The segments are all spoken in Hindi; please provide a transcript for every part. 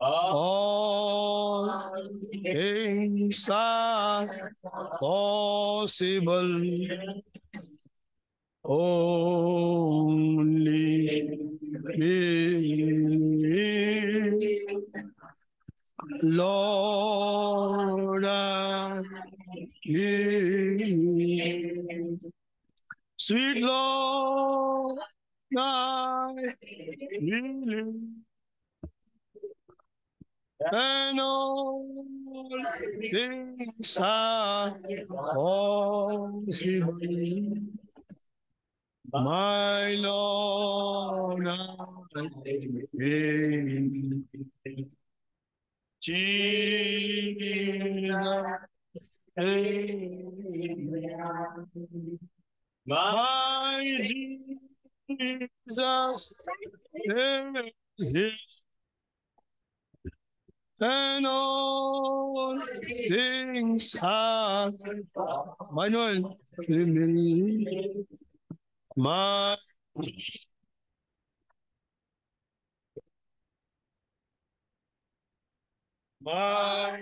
All things are possible. Only believe. Lord, need. Sweet Lord, I believe. And all things are possible. My Lord, I. Jesus, my Jesus, and all things are Manuel, my my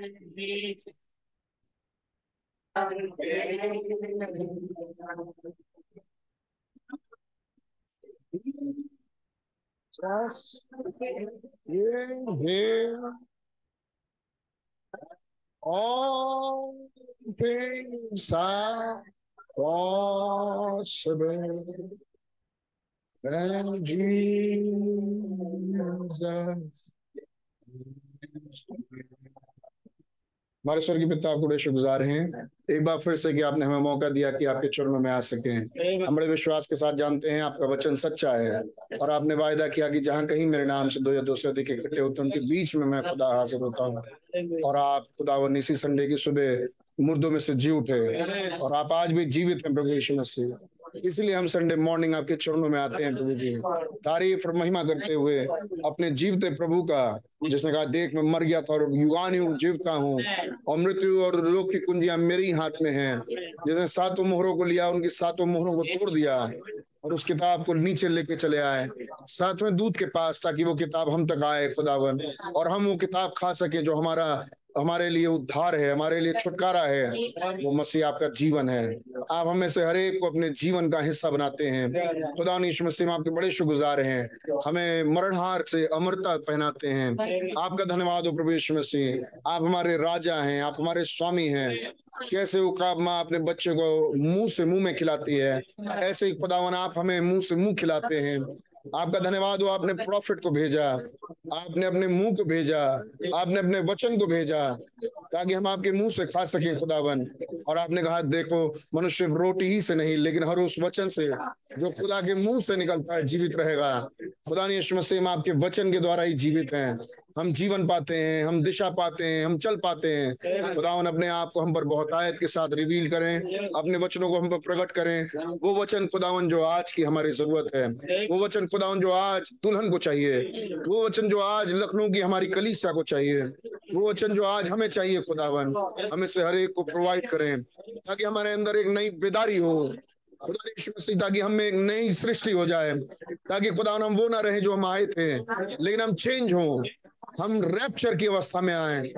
just in here. All things are possible. And Jesus. हमारे स्वर्गीय पिता आपको बड़े शुक्रगुजार हैं। एक बार फिर से कि आपने हमें मौका दिया कि आपके चरणों में आ सके। हम बड़े विश्वास के साथ जानते हैं आपका वचन सच्चा है और आपने वायदा किया कि जहाँ कहीं मेरे नाम से दो या दो से अधिक इकट्ठे होते हैं, उनके बीच में मैं खुदा हाजिर होता हूँ। और आप खुदा व इसी संडे की सुबह मुर्दों में से जी उठे और आप आज भी जीवित हैं प्रभु यीशु मसीह। इसलिए हम संडे मॉर्निंग आपके चरणों में आते हैं प्रभु जी। तारीफ़ और महिमा करते हुए अपने जीवते प्रभु का जिसने कहा, देख, मैं मर गया था और युगान हूँ, जीवता हूँ और मृत्यु और लोक की कुंजियाँ मेरे ही हाथ में है। जिसने सातों मोहरों को लिया, उनकी सातों मोहरों को तोड़ दिया और उस किताब को नीचे लेके चले आए। साथ में दूध के पास ताकि वो किताब हम तक आए, खुदावन, और हम वो किताब खा सके जो हमारा हमारे लिए उद्धार है, हमारे लिए छुटकारा है। वो मसीह आपका जीवन है। आप हमें से हर एक को अपने जीवन का हिस्सा बनाते हैं। खुदा यीशु मसीह आपके बड़े शुक्रगुजार हैं। हमें मरणहार से अमरता पहनाते हैं। आपका धन्यवाद हो मसीह। आप हमारे राजा हैं, आप हमारे स्वामी हैं। कैसे उकाब माँ अपने बच्चे को मुँह से मुँह में खिलाती है, ऐसे ही खुदावन आप हमें मुँह से मुँह खिलाते हैं। आपका धन्यवाद हो आपने प्रॉफिट को भेजा आपने अपने मुँह को भेजा आपने अपने वचन को भेजा ताकि हम आपके मुँह से खा सके खुदावन। और आपने कहा देखो मनुष्य रोटी ही से नहीं लेकिन हर उस वचन से जो खुदा के मुँह से निकलता है जीवित रहेगा। खुदा ने यशु मसीह आपके वचन के द्वारा ही जीवित हैं। हम जीवन पाते हैं, हम दिशा पाते हैं, हम चल पाते हैं। खुदावन अपने आप को हम पर बहुत आयत के साथ रिवील करें, अपने वचनों को हम पर प्रकट करें। वो वचन खुदावन जो आज की हमारी ज़रूरत है, वो वचन खुदावन जो आज दुल्हन को चाहिए, वो वचन जो आज लखनऊ की हमारी कलीसिया को चाहिए, वो वचन जो आज हमें चाहिए खुदावन, हम इसे हर एक को प्रोवाइड करें, ताकि हमारे अंदर एक नई बेदारी हो। खुदा मसीह, ताकि हम एक नई सृष्टि हो जाए, ताकि खुदा हम वो ना रहे जो हम आए थे, लेकिन हम चेंज हों। हम रैप्चर की अवस्था में आए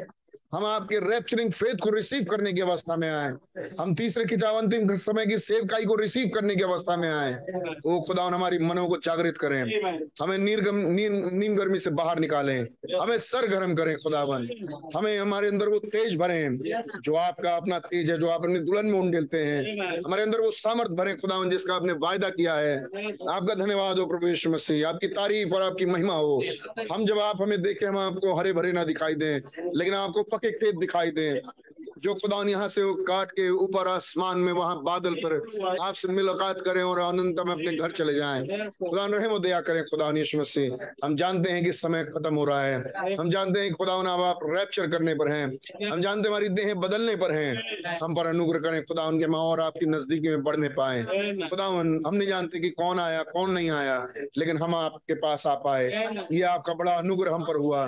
हम आपके रैप्चरिंग फेथ को रिसीव करने की अवस्था में आए। हम तीसरे किताब अंतिम समय की सेवकाई को रिसीव करने की अवस्था में आए। वो खुदा हमारी मनों को जागृत करें। हमें नीरगम नींद गर्मी से बाहर निकालें। हमें सर गर्म करें खुदावन। हमें हमारे अंदर वो तेज भरे जो आपका अपना तेज है जो आप अपने दुल्हन में उंडेलते हैं। हमारे अंदर वो सामर्थ भरे खुदावन जिसका आपने वायदा किया है। आपका धन्यवाद हो प्रभु यीशु मसीह। आपकी तारीफ़ और आपकी महिमा हो। हम जब आप हमें देखें हम आपको हरे भरे ना दिखाई दें लेकिन आपको पके खेत दिखाई दें। जो खुदा यहाँ से काट के ऊपर आसमान में वहाँ बादल पर आपसे मुलाकात करें और अनंत में अपने घर चले जाएँ। खुदा रहम दया करें, खुदा मसीह। हम जानते हैं कि समय खत्म हो रहा है। हम जानते हैं खुदा आप रैप्चर करने पर हैं। हम जानते हमारी देह बदलने पर हैं। हम पर अनुग्रह करें, खुदा उनके माँ और आपकी नजदीकी में बढ़ने पाए। खुदा हम नहीं जानते कि कौन आया, कौन नहीं आया, लेकिन हम आपके पास आ पाए। ये आपका बड़ा अनुग्रह हम पर हुआ।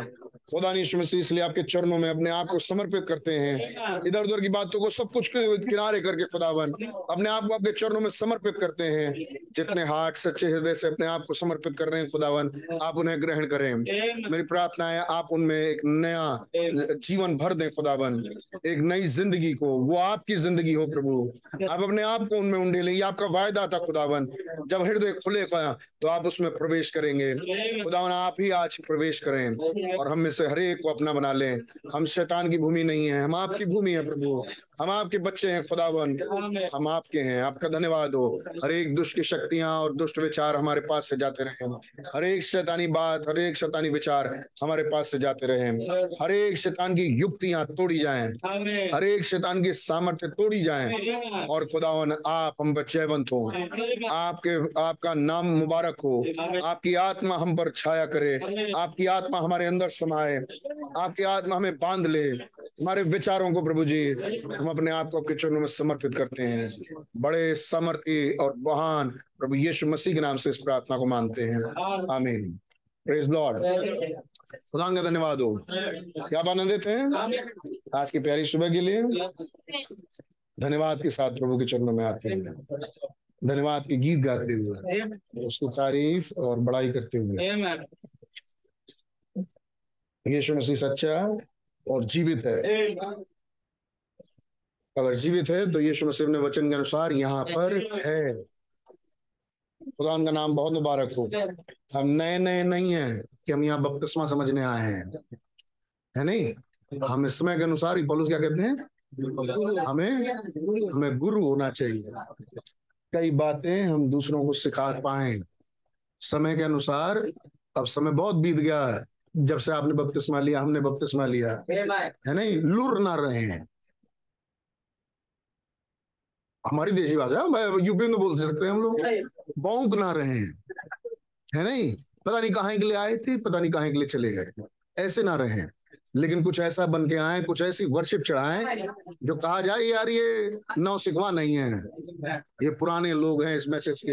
खुदा यीशु मसीह इसलिए आपके चरणों में अपने आप को समर्पित करते हैं। इधर उधर की बातों को सब कुछ किनारे करके खुदावन अपने आप को आपके चरणों में समर्पित करते हैं। जितने हार्ट सच्चे हृदय से अपने आप को समर्पित कर रहे हैं खुदावन आप उन्हें ग्रहण करें। मेरी प्रार्थना है आप उनमें एक नया जीवन भर दें खुदावन एक नई ज़िंदगी को वो आपकी ज़िंदगी हो प्रभु। आप अपने आप को उनमें उंडे लें आपका वायदा था खुदावन जब हृदय खुलेगा तो आप उसमें प्रवेश करेंगे। खुदावन आप ही आज प्रवेश करें और हम में से हर एक को अपना बना लें। हम शैतान की भूमि नहीं है हम आपकी भूमि है प्रभु। हम आपके बच्चे हैं खुदावन हम आपके हैं। आपका धन्यवाद हो। हर एक दुष्ट की शक्तियाँ और दुष्ट विचार हमारे पास से जाते रहे। हर एक शैतानी बात हर एक शैतानी विचार हमारे पास से जाते रहे। हर एक शैतान की युक्तियाँ तोड़ी जाए। हर एक शैतान की सामर्थ्य तोड़ी जाएँ। और खुदावन, आप हम पर जयवंत हो। आपके, आपका नाम मुबारक हो। आपकी आत्मा हम पर छाया करे। आपकी आत्मा हमारे अंदर समाये आपकी आत्मा हमें बाँध ले। हमारे विचारों को प्रभु जी हम अपने आप को आपके चरणों में समर्पित करते हैं। बड़े समर्थी और महान प्रभु यीशु मसीह के नाम से इस प्रार्थना को मानते हैं। आमीन। प्रेज लॉर्ड खुदा का धन्यवाद हो। क्या आनंदित हैं? आज की प्यारी सुबह के लिए। धन्यवाद के साथ प्रभु के चरणों में आते हैं धन्यवाद के गीत गाते हुए। उसको तारीफ़ और बड़ाई करते हुए। यीशु मसीह सच्चा और जीवित है। अगर जीवित है तो यीशु मसीह ने वचन के अनुसार यहाँ पर है। खुदा का नाम बहुत मुबारक हो। हम नए नए नहीं है कि हम यहाँ बपतिस्मा समझने आए हैं। है नहीं? हम इस समय के अनुसार पॉलुस क्या कहते हैं? हमें हमें गुरु होना चाहिए। कई बातें हम दूसरों को सिखा पाए। समय के अनुसार अब समय बहुत बीत गया है। जब से आपने बपतिस्मा लिया हमने बपतिस्मा लिया। है नहीं? लुर ना रहे। हैं हमारी देशी भाषा यूपी में बोल सकते हैं हम लोग। बौक ना रहे। हैं है नहीं? पता नहीं कहाँ के लिए आए थे पता नहीं कहाँ के लिए चले गए। ऐसे ना रहे। लेकिन कुछ ऐसा बन के आए, कुछ ऐसी वर्शिप चढ़ाए, जो कहा जाए, यार, ये नौ सिखवा नहीं है। ये पुराने लोग हैं इस मैसेज के।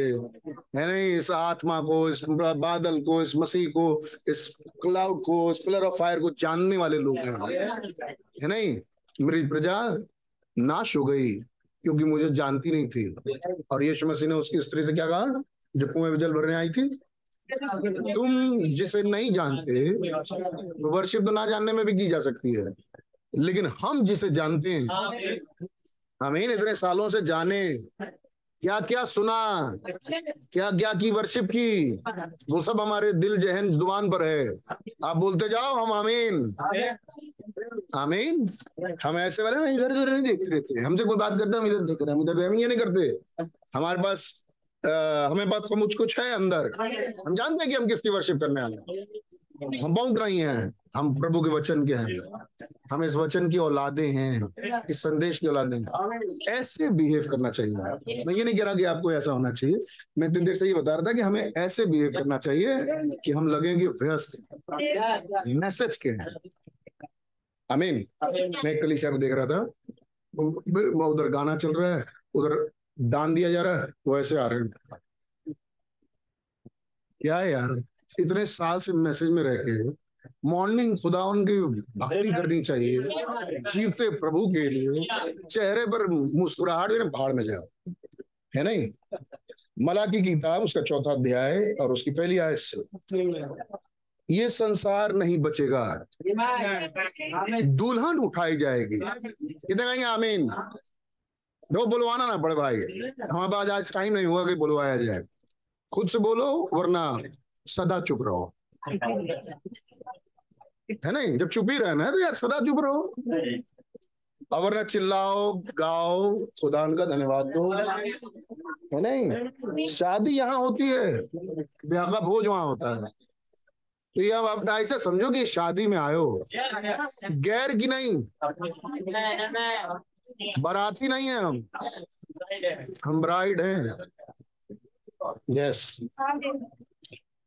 है नहीं, इस आत्मा को, इस बादल को, इस मसीह को, इस क्लाउड को, इस पिलर ऑफ़ फायर को जानने वाले लोग हैं। है नहीं? मेरी प्रजा, नाश हो गई, क्योंकि मुझे जानती नहीं थी। और यीशु मसीह ने उसकी स्त्री से क्या कहा? जो कुएँ जल भरने आई थी तुम जिसे नहीं जानते वर्शिप तो ना जानने में भी की जा सकती है। लेकिन हम जिसे जानते हैं हमें इतने सालों से जाने क्या क्या सुना क्या क्या की वर्शिप की, वो सब हमारे दिल, जहन, ज़ुबान पर है। आप बोलते जाओ, हम आमीन। आमीन? हम ऐसे वाले इधर उधर नहीं देखते रहते हमसे कोई बात करते हम इधर देख रहे हम इधर हम ये नहीं करते। हमारे पास हमें बात को मुझ कुछ है अंदर? हम जानते हैं कि हम किसकी वर्शिप करने वाले हम बहुत रही हैं। हम प्रभु के वचन के हैं। हम इस वचन की औलादे हैं। इस संदेश की औलादे हैं। ऐसे बिहेव करना चाहिए। मैं ये नहीं कह रहा कि आपको ऐसा होना चाहिए। मैं इतनी देर से ये बता रहा था कि हमें ऐसे बिहेव करना चाहिए कि हम लगेंगे व्यस्त। मैसेज के हैं। अमीन मैं कलिशा को देख रहा था। उधर गाना चल रहा है। उधर दान दिया जा रहा है वो ऐसे आ रहे हैं। क्या है यार? इतने साल से मैसेज में रह के मॉर्निंग खुदा उनकी भक्ति करनी चाहिए। जीवते प्रभु के लिए। चेहरे पर मुस्कुराहट भी भाड़ में जाओ। है नहीं? मलाकी की किताब उसका चौथा अध्याय और उसकी पहली आयत से। ये संसार नहीं बचेगा। दुल्हन उठाई जाएगी। कितने कहेंगे आमीन? दो बुलवाना ना बड़े भाई। हमारे पास आज टाइम नहीं हुआ कि बुलवाया जाए। खुद से बोलो, वरना सदा चुप रहो। है नहीं? जब चुप ही रहना है तो यार सदा चुप रहो। और वरना चिल्लाओ, गाओ खुदा का धन्यवाद दो। है नहीं? शादी यहाँ होती है, ब्याह का भोज वहाँ होता है। तो ये आप ऐसा समझो कि शादी में आयो। गैर की नहीं बराती नहीं है हम। हम ब्राइड हैं। यस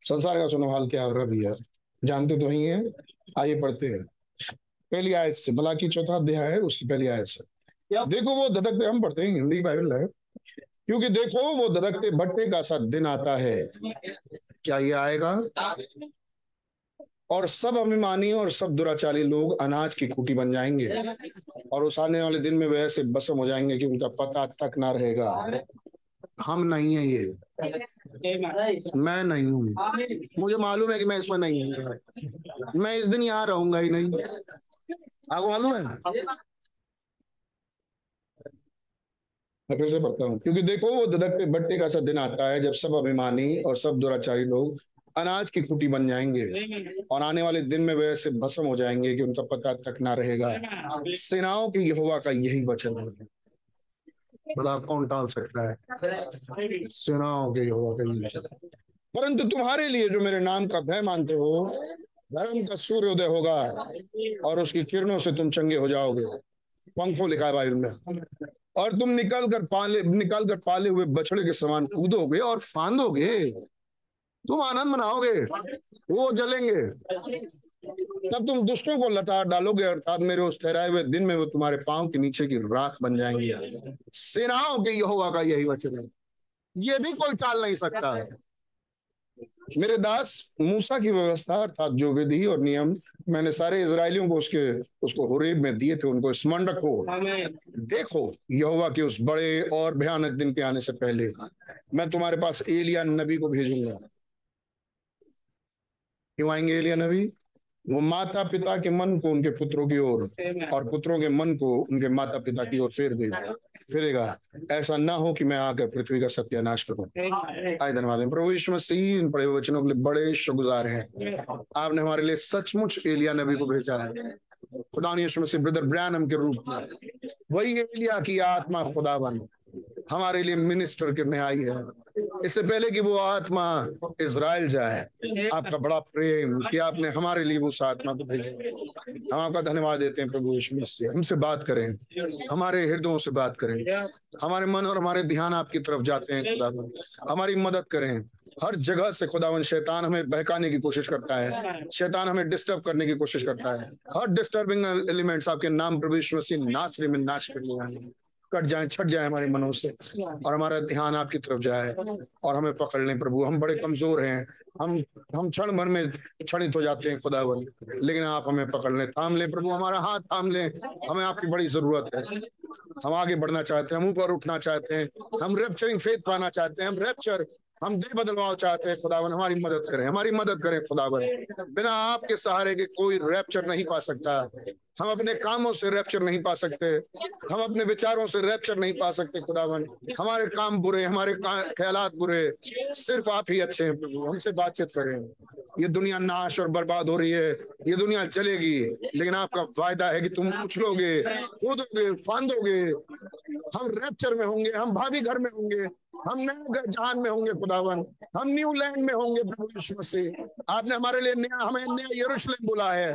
संसार का सुनो हाल क्या हो रहा भैया? जानते तो ही है आइए पढ़ते हैं। पहली आयत से भला की चौथा अध्याय है, उसकी पहली आयत से। देखो वो ददकते, हम पढ़ते हैं, हिंदी बाइबल है। क्योंकि देखो वो ददकते भट्टे का सा दिन आता है। क्या ये आएगा? और सब अभिमानी और सब दुराचारी लोग अनाज की खूटी बन जाएँगे। और उस आने वाले दिन में वे ऐसे बसम हो जाएँगे कि उनका पता तक ना रहेगा। हम नहीं है ये। मैं नहीं हूँ। मुझे मालूम है कि मैं इसमें नहीं हूँ। मैं इस दिन यहाँ रहूँगा ही नहीं। आपको मालूम है? मैं फिर से पढ़ता हूँ। क्योंकि देखो, वो ददक पे बट्टे का सा दिन आता है जब सब अभिमानी और सब दुराचारी लोग अनाज की खूटी बन जाएँगे। और आने वाले दिन में वे ऐसे भस्म हो जाएँगे कि उनका पता तक ना रहेगा। सेनाओं की यहोवा का यही वचन है। बड़ा कौन टाल सकता है? सेनाओं के यहोवा का यही वचन परंतु तुम्हारे लिए जो मेरे नाम का भय मानते हो धर्म का सूर्योदय होगा और उसकी किरणों से तुम चंगे हो जाओगे। पंखों लिखा है बाइबल में। और तुम निकल कर पाले निकल कर पाले हुए बछड़े के समान कूदोगे और फांदोगे। तुम आनंद मनाओगे, वो जलेंगे। तब तुम दुष्टों को लटा डालोगे, अर्थात मेरे उस ठहराए हुए दिन में वो तुम्हारे पाँव के नीचे की राख बन जाएँगे। सेनाओं के यहोवा का यही वचन है। ये भी कोई टाल नहीं सकता। है मेरे दास, मूसा की व्यवस्था, अर्थात जो विधि और नियम मैंने सारे इसराइलियों को उसके, उसको हुरेब में दिए थे, उनको स्मरण रखो। देखो यहोवा के उस बड़े और भयानक दिन के आने से पहले मैं तुम्हारे पास एलिया नबी को भेजूँगा। क्यों आएँगे एलिया नबी वो माता पिता के मन को उनके पुत्रों की ओर और पुत्रों के मन को उनके माता पिता की ओर फेर देगा। फिरेगा। ऐसा ना हो कि मैं आकर पृथ्वी का सत्यानाश करूँ। आए धन्यवाद प्रभु यीशु मसीह इन बड़े वचनों के लिए बड़े शुक्रगुजार हैं। आपने हमारे लिए सचमुच एलिया नबी को भेजा है। खुदा यीशु मसीह ब्रदर ब्रैनम के रूप में। वही एलिया की आत्मा खुदा बन हमारे लिए मिनिस्टर करने आई है। इससे पहले कि वो आत्मा इज़राइल जाए, आपका बड़ा प्रेम कि आपने हमारे लिए उस आत्मा को भेजा। हम आपका धन्यवाद देते हैं प्रभु यीशु मसीह। हमसे बात करें, हमारे हृदयों से बात करें। हमारे मन और हमारे ध्यान आपकी तरफ़ जाते हैं, खुदा हमारी मदद करें। हर जगह से खुदावन, शैतान हमें बहकाने की कोशिश करता है। शैतान हमें डिस्टर्ब करने की कोशिश करता है। हर डिस्टर्बिंग एलिमेंट्स आपके नाम प्रभु यीशु मसीह नासरे में नाश कर लिया है। कट जाए छट जाए हमारे मनों से और हमारा ध्यान आपकी तरफ़ जाए और हमें पकड़ लें प्रभु। हम बड़े कमज़ोर हैं। हम हम क्षण भर में क्षणित हो जाते हैं खुदावन लेकिन आप हमें पकड़ लें थाम लें प्रभु हमारा हाथ थाम लें। हमें आपकी बड़ी ज़रूरत है। हम आगे बढ़ना चाहते हैं हम ऊपर उठना चाहते हैं। हम रेपचरिंग फेथ पाना चाहते हैं हम रेप्चर हम दिल बदलवाओ चाहते हैं, खुदावन, हमारी मदद करें, हमारी मदद करें, खुदावन। बिना आपके सहारे के कोई रैप्चर नहीं पा सकता। हम अपने कामों से रैप्चर नहीं पा सकते। हम अपने विचारों से रैप्चर नहीं पा सकते, खुदावन। हमारे काम बुरे, हमारे ख्याल बुरे। सिर्फ़ आप ही अच्छे हैं हमसे बातचीत करें। ये दुनिया नाश और बर्बाद हो रही है, ये दुनिया चलेगी, लेकिन आपका फ़ायदा है कि तुम उछलोगे कूदोगे, फांदोगे। हम रैप्चर में होंगे, हम भाभी घर में होंगे, हम नए जहान में होंगे, खुदावन। हम न्यूलैंड में होंगे, प्रभु यीशु मसीह। आपने हमारे लिए नया, हमें नया यरूशलेम बोला है।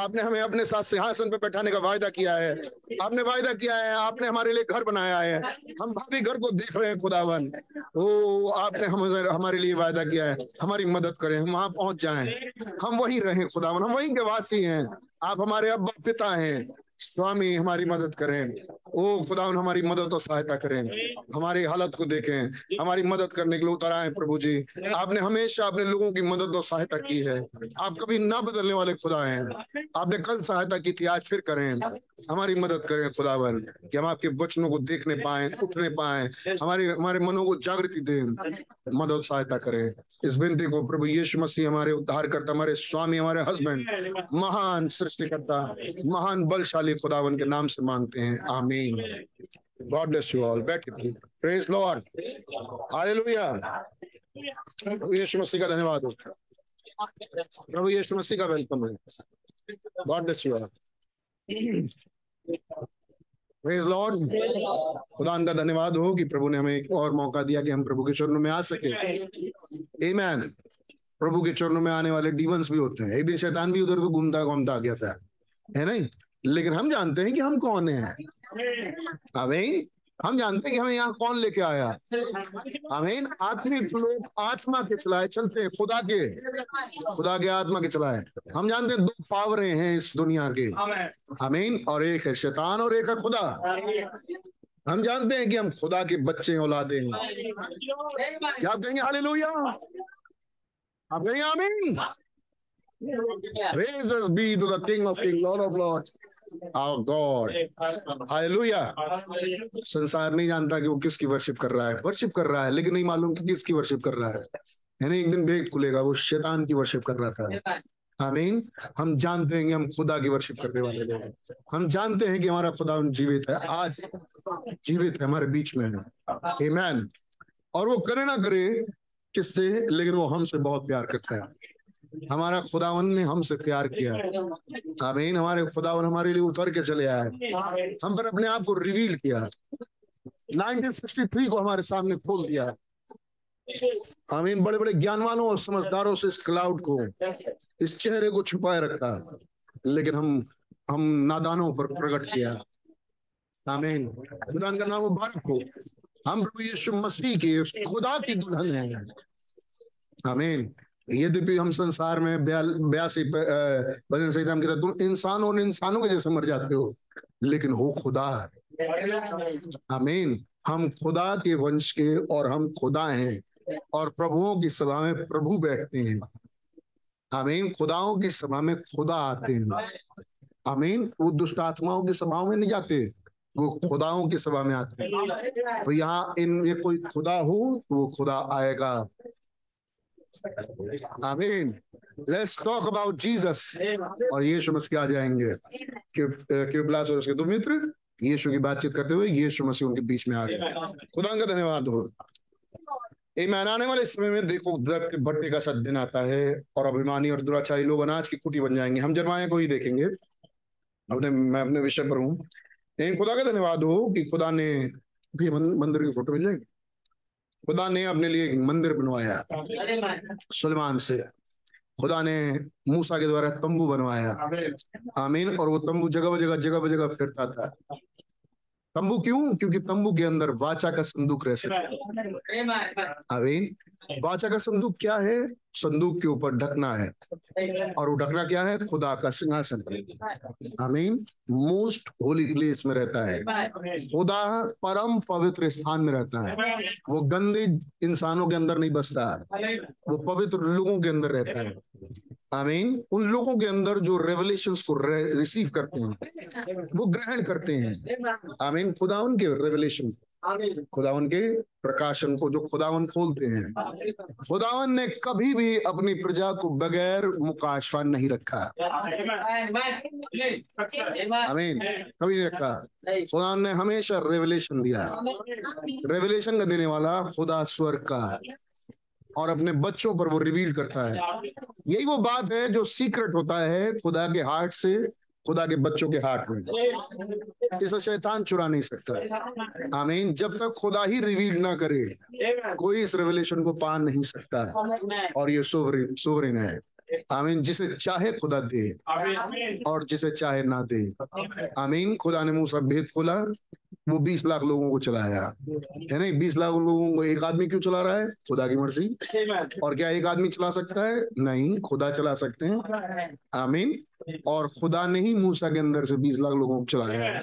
आपने हमें अपने साथ सिंहासन पर बैठाने का वायदा किया है। आपने वायदा किया है, आपने हमारे लिए घर बनाया है। हम भाभी घर को देख रहे हैं, खुदावन। ओ, आपने हम, हमारे लिए वायदा किया है। हमारी मदद करें, हम वहाँ पहुँच जाए। हम वहीं रहें, खुदावन। हम वहीं के वासी हैं। आप हमारे अब्बा पिता हैं। स्वामी हमारी मदद करें। ओ खुदा हमारी मदद और सहायता करें। हमारी हालत को देखें। हमारी मदद करने के लिए उतर आए प्रभु जी। आपने हमेशा अपने लोगों की मदद और सहायता की है। आप कभी ना बदलने वाले खुदा हैं। आपने कल सहायता की थी, आज फिर करें। हमारी मदद करें खुदावर कि हम आपके वचनों को देखने पाए, उठने पाए। हमारे हमारे मनों को जागृति दें। मदद सहायता करें। इस विनती को प्रभु यीशु मसीह हमारे उद्धार करता हमारे स्वामी, हमारे हस्बैंड, महान सृष्टिकर्ता, महान बलशाली खुदावन के नाम से मांगते हैं। आमीन। गॉड ब्लेस यू ऑल बैठ praise lord hallelujah Yeshu Masih का धन्यवाद। हो प्रभु यीशु मसीह का वेलकम है। God bless you all praise lord खुदा का धन्यवाद हो कि प्रभु ने हमें एक और मौका दिया कि हम प्रभु के चरणों में आ सके। आमेन प्रभु के चरणों में आने वाले डीवंस भी होते हैं। एक दिन शैतान भी उधर को घूमता घूमता गया था। है नहीं? लेकिन हम जानते हैं कि हम कौन है। अमीन हम जानते हैं कि हमें यहाँ कौन लेके आया। अमीन आत्मिक लोग आत्मा के चलाए। चलते हैं खुदा के। खुदा के आत्मा के चलाए। हम जानते हैं दो पावरे हैं इस दुनिया के। अमीन और एक है शैतान और एक है खुदा। हम जानते हैं कि हम खुदा के बच्चे औलादे हैं। क्या आप कहेंगे हाले आप कहेंगे आमीन? Praises be to the King of Kings, Lord of Lords, our God. Hallelujah. संसार नहीं जानता कि वो किसकी वर्शिप कर रहा है। वर्शिप कर रहा है, लेकिन नहीं मालूम कि किसकी वर्शिप कर रहा है। यानी एक दिन भेद खुलेगा, वो शैतान की वर्शिप कर रहा था। आमीन। हम जानते हैं कि हम खुदा की वर्शिप करने वाले लोग हम जानते हैं कि हमारा खुदा जीवित है। आज जीवित है, हमारे बीच में है। और वो करे ना करे किससे, लेकिन वो हमसे बहुत प्यार करता है। हमारा खुदावन ने हमसे प्यार किया। आमीन। हमारे खुदावन हमारे लिए उतर के चले आए। हम पर अपने आप को रिवील किया। 1963 को हमारे सामने खोल दिया। आमीन। बड़े बड़े ज्ञानवानों और समझदारों से इस क्लाउड को, इस चेहरे को छुपाए रखा। लेकिन हम हम नादानों पर प्रकट किया। आमीन। खुदा का नाम मुबारक हो। हम प्रभु यीशु मसीह के, खुदा की दुल्हन हैं। आमीन। यद्यपि हम संसार में बयासी भजन संहिता में तुम इंसान और इंसानों के जैसे मर जाते हो, लेकिन हो खुदा आमीन। हम खुदा के वंश के और हम खुदा हैं और प्रभुओं की सभा में प्रभु बैठते हैं। आमीन। खुदाओं की सभा में खुदा आते हैं। आमीन। वो दुष्ट आत्माओं की सभाओं में नहीं जाते, वो खुदाओं की सभा में आते हैं। तो यहाँ इन, ये कोई खुदा हो तो वो खुदा आएगा। आमीन लेट्स टॉक अबाउट जीसस और यीशु मसीह आ जाएँगे। क्यूबलास और उसके? दो मित्र? यीशु की बातचीत करते हुए यीशु मसीह उनके बीच में आ गए। खुदा का धन्यवाद हो। ईमान आने वाले समय में देखो दरख्त भट्टे का सद दिन आता है और अभिमानी और दुराचारी लोग अनाज की कुटी बन जाएँगे। हम जरमाया को ही देखेंगे। अपने, मैं अपने विषय पर हूँ। लेकिन खुदा का धन्यवाद हो कि खुदा ने भी मंदिर की फ़ोटो मिल जाएगी। खुदा ने अपने लिए एक मंदिर बनवाया। सुलेमान से। खुदा ने मूसा के द्वारा तंबू बनवाया। आमीन। और वो तंबू जगह जगह जगह जगह फिरता था। तंबू क्यों? क्योंकि तंबू के अंदर वाचा का संदूक रह सकता आमीन वाचा का संदूक क्या है? संदूक के ऊपर ढकना है। और वो ढकना क्या है? खुदा का सिंहासन। आमीन मोस्ट होली प्लेस में रहता है। खुदा परम पवित्र स्थान में रहता है। वो गंदे इंसानों के अंदर नहीं बसता। वो पवित्र लोगों के अंदर रहता है। आमीन उन लोगों के अंदर जो रेवलेशन को रिसीव करते हैं, वो ग्रहण करते हैं। आमीन खुदा उनके रेवलेशन खुदावन के प्रकाशन को जो खुदावन खोलते हैं। खुदावन ने कभी भी अपनी प्रजा को बगैर मुकाशफा नहीं रखा। अमीन कभी नहीं रखा। खुदावन ने हमेशा रेवलेशन दिया। रेवलेशन का देने वाला खुदा स्वर्ग का। और अपने बच्चों पर वो रिवील करता है। यही वो बात है जो सीक्रेट होता है खुदा के हार्ट से, खुदा के बच्चों के हाथ में। इसे शैतान चुरा नहीं सकता। आमीन। जब तक खुदा ही रिवील ना करे, कोई इस रेवलेशन को पा नहीं सकता। है और ये सोवरिन सोवरिन है। आमीन। जिसे चाहे खुदा दे, और जिसे चाहे ना दे। आमीन। खुदा ने मुँह सब भेद खोला। वो बीस लाख लोगों को चलाया है। नहीं? बीस लाख लोगों को एक आदमी क्यों चला रहा है? खुदा की मर्ज़ी। और क्या एक आदमी चला सकता है? नहीं, खुदा चला सकते हैं। आमीन। और खुदा ने ही मूसा के अंदर से बीस लाख लोगों को चलाया है।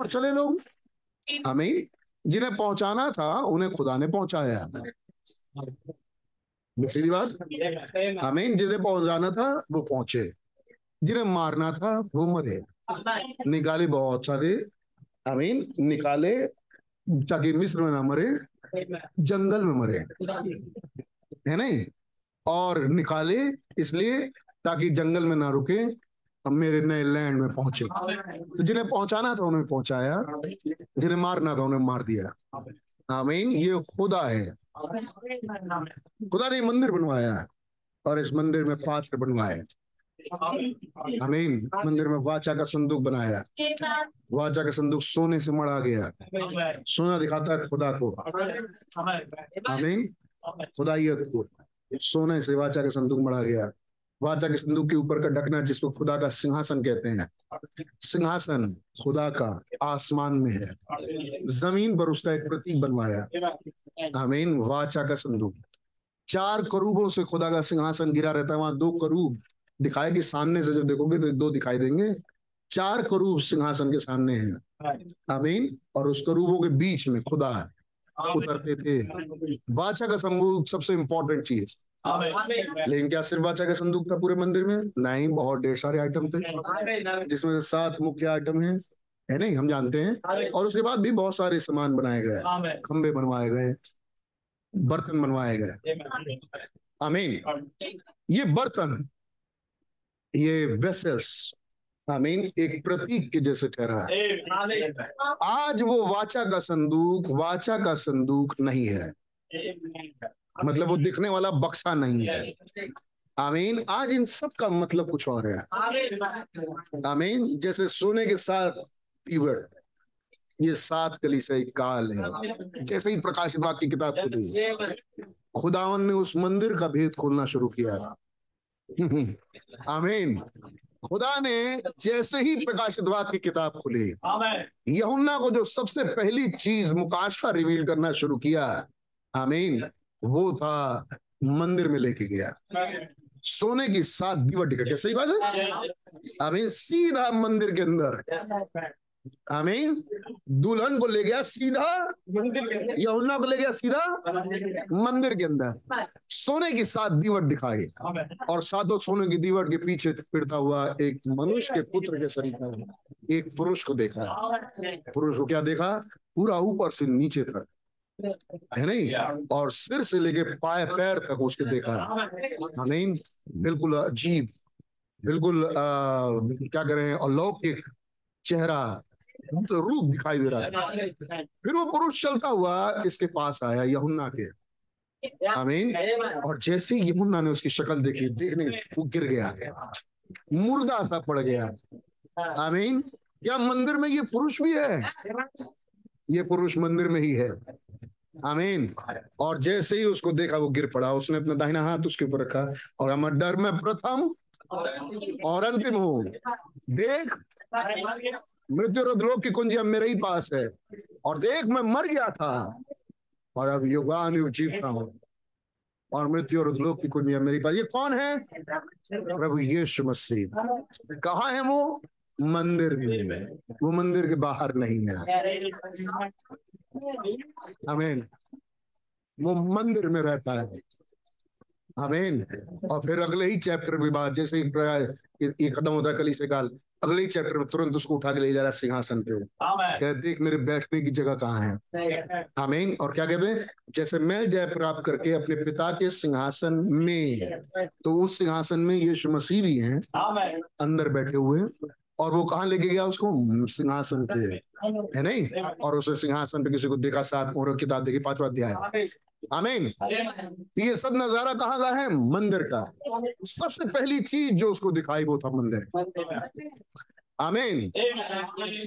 और चले लोग। आमीन। जिन्हें पहुंचाना था, उन्हें खुदा ने पहुँचाया दूसरी बात। आमीन। जिन्हें पहुंचाना था, वो पहुँचे। जिन्हें मारना था, वो मरे। निकाले बहुत सारे। अमीन, निकाले ताकि मिस्र में ना मरे, जंगल में मरे। है नहीं? और निकाले, इसलिए ताकि जंगल में ना रुके, अब मेरे नए लैंड में पहुँचे। तो जिन्हें पहुंचाना था, उन्हें पहुँचाया। जिन्हें मारना था, उन्हें मार दिया। आमीन ये खुदा है। खुदा ने मंदिर बनवाया और इस मंदिर में पात्र बनवाए। अमीन मंदिर में वाचा का संदूक बनाया। वाचा का संदूक सोने से मड़ा गया। सोना दिखाता है खुदा को। अमीन खुदाइत को सोने से वाचा का संदूक मड़ा गया। वाचा के संदूक के ऊपर का ढकना, जिसको खुदा का सिंहासन कहते हैं। सिंहासन खुदा का आसमान में है। ज़मीन पर उसका एक प्रतीक बनवाया। आमीन वाचा का संदूक। चार करूबों से खुदा का सिंहासन गिरा रहता है। वहाँ दो करूब दिखाए कि सामने से जब देखोगे तो दो दिखाई देंगे। चार करूब सिंहासन के सामने हैं। अमीन और उस करूबों के बीच में खुदा उतरते थे। बादशाह का संबूल सबसे इंपॉर्टेंट चीज़। लेकिन क्या सिर्फ़ वाचा का संदूक था पूरे मंदिर में? नहीं बहुत ढेर सारे आइटम थे। जिसमें सात मुख्य आइटम हैं। है नहीं? हम जानते हैं। और उसके बाद भी बहुत सारे सामान बनाए गए। खंबे बनवाए गए। बर्तन बनवाए गए। अमीन ये बर्तन ये वेसल्स आमीन एक प्रतीक के जैसे ठहरा है। आज वो वाचा का संदूक, वाचा का संदूक नहीं है। मतलब वो दिखने वाला बक्सा नहीं है। आमीन आज इन सब का मतलब कुछ और है। आमीन जैसे सोने के साथ तीवर ये सात कली से काल है। जैसे ही प्रकाशित वाक्य किताब खुली खुदावन ने उस मंदिर का भेद खोलना शुरू किया आमीन। खुदा ने जैसे ही प्रकाशित वाक्य की किताब खुली यहुन्ना को जो सबसे पहली चीज़ मुकाशफा रिवील करना शुरू किया आमीन वो था मंदिर में लेके गया। सोने की सात दीवार टिका सही बात है? आमीन सीधा मंदिर के अंदर। आमीन। दुल्हन को ले गया सीधा, यहुन्ना को ले गया सीधा मंदिर के अंदर। सोने की सात दीवट दिखाई। और सातों सोने की दीवट के पीछे फिरता हुआ एक मनुष्य के पुत्र के शरीर में एक पुरुष को देखा। पुरुष को क्या देखा? पूरा ऊपर से नीचे तक। है नहीं? और सिर से लेके पाए पैर तक उसके देखा। नहीं बिल्कुल अजीब, बिल्कुल क्या करें अलौकिक चेहरा। रूप दिखाई दे रहा है फिर वो पुरुष चलता हुआ इसके पास आया यमुना के। आमीन। और जैसे यमुना ने उसकी शक्ल देखी, देखने वो गिर गया। मुर्दा सा पड़ गया। आमीन। क्या मंदिर में ये पुरुष भी है? ये पुरुष मंदिर में ही है। आमीन। और जैसे ही उसको देखा, वो गिर पड़ा। उसने अपना दाहिना हाथ उसके ऊपर रखा। और हमारे डर में प्रथम और अंतिम हूँ। देख। मृत्यु लोक की कुंजी अब मेरे ही पास है। और देख, मैं मर गया था। और अब युगान युग जीवता हूँ। और मृत्यु और लोक की कुंजी मेरे पास। ये कौन है? प्रभु यीशु मसीह। कहा है वो? मंदिर में। वो मंदिर के बाहर नहीं है। अमीन वो मंदिर में रहता है। अमीन और फिर अगले ही चैप्टर के बाद जैसे ही खत्म होता है, कली से काल। अगले ही चैप्टर में तुरंत उसको उठा के ले जा रहा है सिंहासन पे कहते देख मेरे बैठने की जगह कहाँ है? हमें और क्या कहते हैं? जैसे मैं जय प्राप्त करके अपने पिता के सिंहासन में तो उस सिंहासन में यीशु मसीह भी हैं अंदर बैठे हुए। और वो कहाँ लेके गया उसको? सिंहासन पे। है नहीं? और उसे सिंहासन पे किसी को देखा सात और किताब देखी पांचवा अध्याय। आमीन। ये सब नज़ारा कहाँ का है? मंदिर का। सबसे पहली चीज़ जो उसको दिखाई वो था मंदिर। आमीन।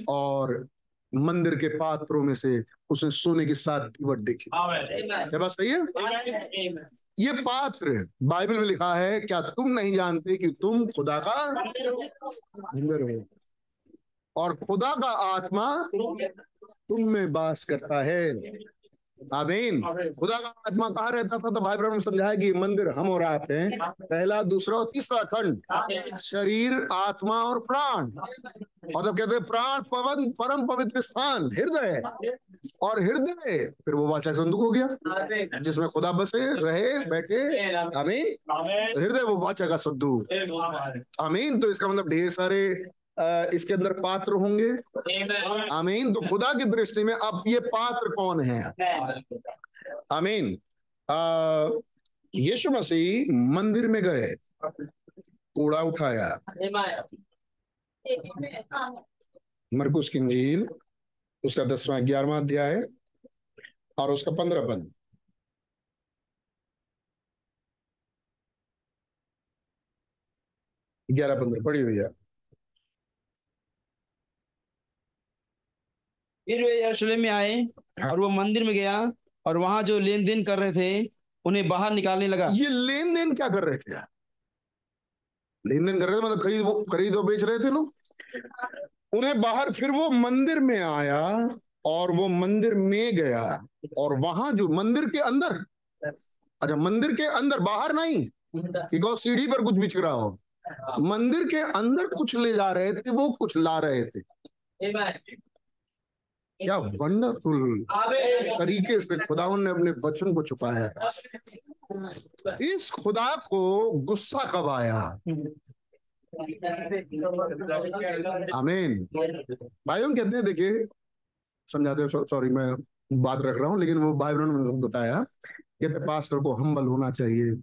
और मंदिर के पात्रों में से उसने सोने के साथ दीवट देखी। क्या बात सही है? ये पात्र बाइबल में लिखा है क्या तुम नहीं जानते कि तुम खुदा का मंदिर हो? और खुदा का आत्मा तुम में बास करता है। आमीन। खुदा का आत्मा कहा रहता था? तो भाई ब्रह्म समझाया कि मंदिर हम और आप हैं। पहला दूसरा और तीसरा खंड। शरीर आत्मा और प्राण। और जब कहते हैं प्राण पवन परम पवित्र स्थान हृदय। और हृदय फिर वो वाचा संदूक हो गया जिसमें खुदा बसे रहे बैठे। आमीन। हृदय वो वाचा का संदूक। आमीन तो इसका मतलब ढेर सारे इसके अंदर पात्र होंगे। आमीन। तो खुदा की दृष्टि में अब ये पात्र कौन है? आमीन। यीशु मसीह मंदिर में गए। कूड़ा उठाया। मरकुस की इंजील, उसका दसवां, ग्यारहवा अध्याय, और उसका पंद्रह बंद ग्यारह पंद्रह पड़ी हुई है। फिर वे यरूशलेम में आए हाँ। और वो मंदिर में गया और वहाँ जो लेन देन कर रहे थे उन्हें बाहर निकालने लगा। ये लेन देन क्या कर रहे थे लेन देन कर रहे थे मतलब खरीद वो खरीद वो बेच रहे थे लोग? उन्हें बाहर फिर वो मंदिर में आया और वो मंदिर में गया और वहाँ जो मंदिर के अंदर अच्छा मंदिर के अंदर बाहर नहीं कि सीढ़ी पर कुछ बिछ रहा हो। मंदिर के अंदर कुछ ले जा रहे थे वो कुछ ला रहे थे। क्या वंडरफुल तरीके से खुदावन ने अपने वचन को छुपाया। है इस खुदा को गुस्सा कब आया? आमीन। भाइयों कहते हैं देखिए समझाते हो सॉरी मैं बात रख रहा हूँ लेकिन वो भाई बहनों ने बताया कि पास्टर को हम्बल होना चाहिए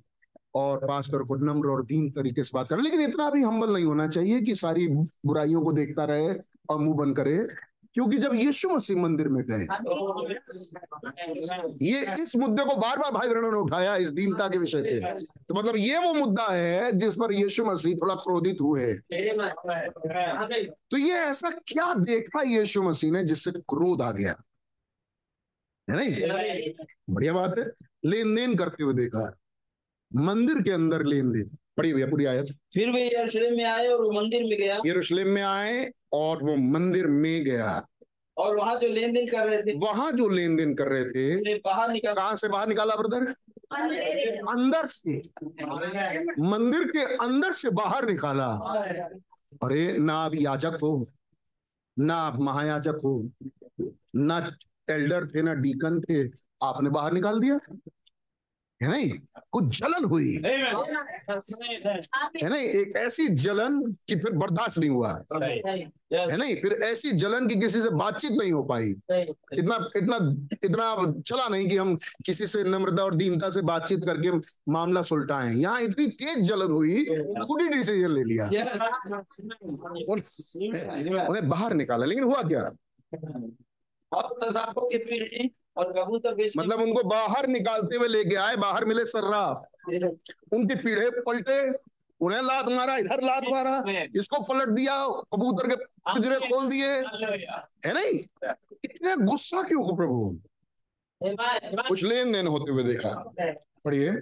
और पास्टर को नम्र और दीन तरीके से बात करें लेकिन इतना भी हम्बल नहीं होना चाहिए कि सारी बुराइयों को देखता रहे और मुँह बंद करे। क्योंकि जब यीशु मसीह मंदिर में गए ये इस मुद्दे को बार बार भाई बहनों ने उठाया इस दीनता के विषय पे। तो मतलब ये वो मुद्दा है जिस पर यीशु मसीह थोड़ा क्रोधित हुए। तो ये ऐसा क्या देखा यीशु मसीह ने जिससे क्रोध आ गया? है नहीं बढ़िया बात है। लेन देन करते हुए देखा। मंदिर के अंदर लेन देन हुई है पूरी आयत? फिर वे यरूशलेम में आए और वो मंदिर में गया। यरूशलेम में आए और वो मंदिर में गया। और वहाँ जो लेन देन कर रहे थे। वहाँ जो लेन देन कर रहे थे बाहर निकाल कहाँ से बाहर निकाला ब्रदर अंदर से। मंदिर के अंदर से बाहर निकाला। अरे ना आप याजक हो ना आप महायाजक हो ना एल्डर थे ना डीकन थे आपने बाहर निकाल दिया? है नहीं कुछ जलन हुई। है नहीं एक ऐसी जलन कि फिर बर्दाश्त नहीं हुआ। है नहीं फिर ऐसी जलन की किसी से बातचीत नहीं हो पाई। इतना इतना इतना चला नहीं कि हम किसी से नम्रता और दीनता से बातचीत करके मामला सुलटाए। यहाँ इतनी तेज जलन हुई खुद ही डिसीज़न ले लिया। उन्हें बाहर निकाला लेकिन हुआ क्या? और के पीढ़ी और कबूतर मतलब उनको बाहर निकालते हुए लेके आए बाहर मिले सर्राफ। उनके पीढ़े पलटे उन्हें लात मारा इधर लात मारा इसको पलट दिया कबूतर के पिंजरे खोल दिए। है नहीं? इतने गुस्सा क्यों को प्रभु? कुछ लेन देन होते हुए देखा। पढ़िए।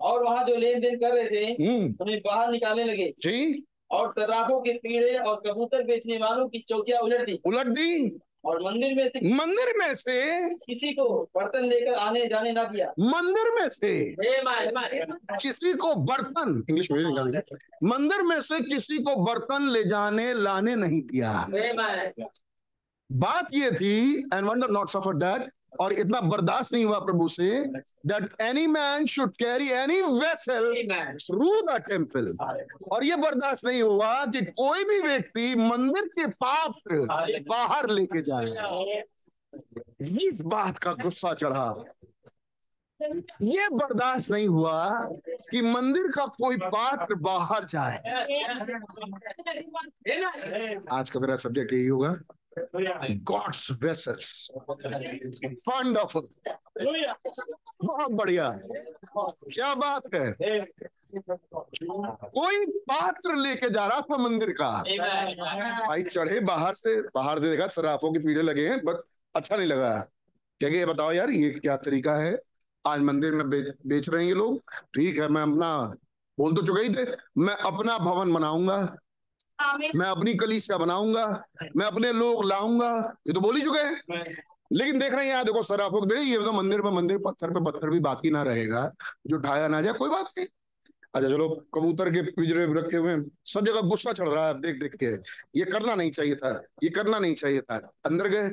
और वहाँ जो लेन देन कर रहे थे उन्हें बाहर निकालने लगे। जी। और तराफों के पीड़े और कबूतर बेचने वालों की चौकिया उलट दी। उलट दी। और मंदिर में से मंदिर में से किसी को बर्तन लेकर आने जाने ना दिया। मंदिर में से किसी को बर्तन इंग्लिश में निकाल मंदिर में से किसी को बर्तन ले जाने लाने नहीं दिया। बात ये थी and wonder not suffer that और इतना बर्दाश्त नहीं हुआ प्रभु से that any man should carry any vessel through the temple और ये बर्दाश्त नहीं हुआ कि कोई भी व्यक्ति मंदिर के पाप बाहर लेके जाए। इस बात का गुस्सा चढ़ा। ये बर्दाश्त नहीं हुआ कि मंदिर का कोई पात्र बाहर जाए। आज का मेरा सब्जेक्ट यही होगा। God's vessels. Wonderful. बहुत बढ़िया। क्या बात है? कोई पात्र लेके जा रहा था मंदिर का? भाई चढ़े बाहर से बाहर से देखा सराफों के पीड़े लगे हैं बट अच्छा नहीं लगा। क्या ये बताओ यार ये क्या तरीका है? आज मंदिर में बे, बेच रहे हैं ये लोग। ठीक है मैं अपना बोल तो चुके ही थे। मैं अपना भवन बनाऊँगा। मैं अपनी कलीसिया बनाऊँगा मैं अपने लोग लाऊँगा ये तो बोल ही चुके हैं। लेकिन देख रहे हैं यहाँ देखो सराफों ये तो मंदिर पे मंदिर पत्थर पे पत्थर भी बाकी ना रहेगा जो ढाया ना जाए कोई बात नहीं। अच्छा चलो कबूतर के पिंजरे रखे हुए सब जगह गुस्सा चढ़ रहा है देख देख के। ये करना नहीं चाहिए था ये करना नहीं चाहिए था। अंदर गए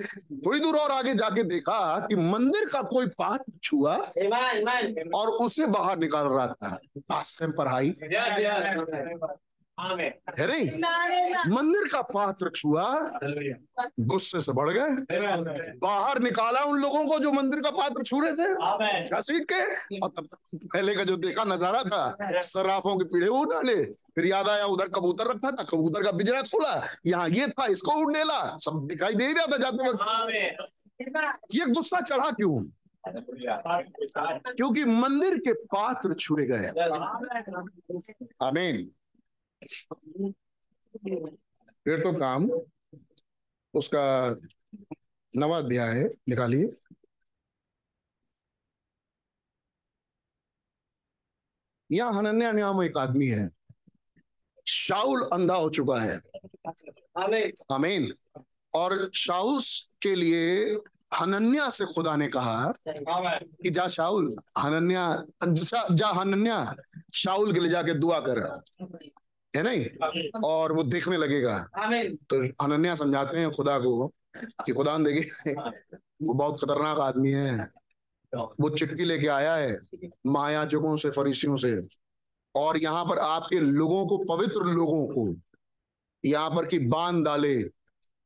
थोड़ी दूर और आगे जाके देखा कि मंदिर का कोई पात छुआ और उसे बाहर निकाल रहा था। पढ़ाई। है नहीं? मंदिर का पात्र छुआ गुस्से से बढ़ गए। बाहर निकाला उन लोगों को जो मंदिर का पात्र छू रहे थे घसीट के? और तब पहले का जो देखा नज़ारा था सराफों के पीढ़े उड़ डाले। फिर याद आया उधर कबूतर रखा था कबूतर का बिजरा खोला। यहाँ ये था इसको उड़ डेला। सब दिखाई दे रहा था जाते वक्त। ये गुस्सा चढ़ा क्यों? क्योंकि मंदिर के पात्र छुए गए। आमीन। फिर तो काम उसका नवा अध्याय है निकालिए। यहाँ हनन्या नाम एक आदमी है। शाउल अंधा हो चुका है। अमीन और शाउल के लिए हनन्या से खुदा ने कहा कि जा शाउल हनन्या जा, जा हनन्या शाउल के लिए जाके दुआ कर। है नहीं? और वो देखने लगेगा। तो अनन्या समझाते हैं खुदा को कि खुदा देखिए वो बहुत खतरनाक आदमी है। वो चिट्ठी लेके आया है महायाजकों से फरीसियों से। और यहाँ पर आपके लोगों को पवित्र लोगों को यहाँ पर की बाँध डाले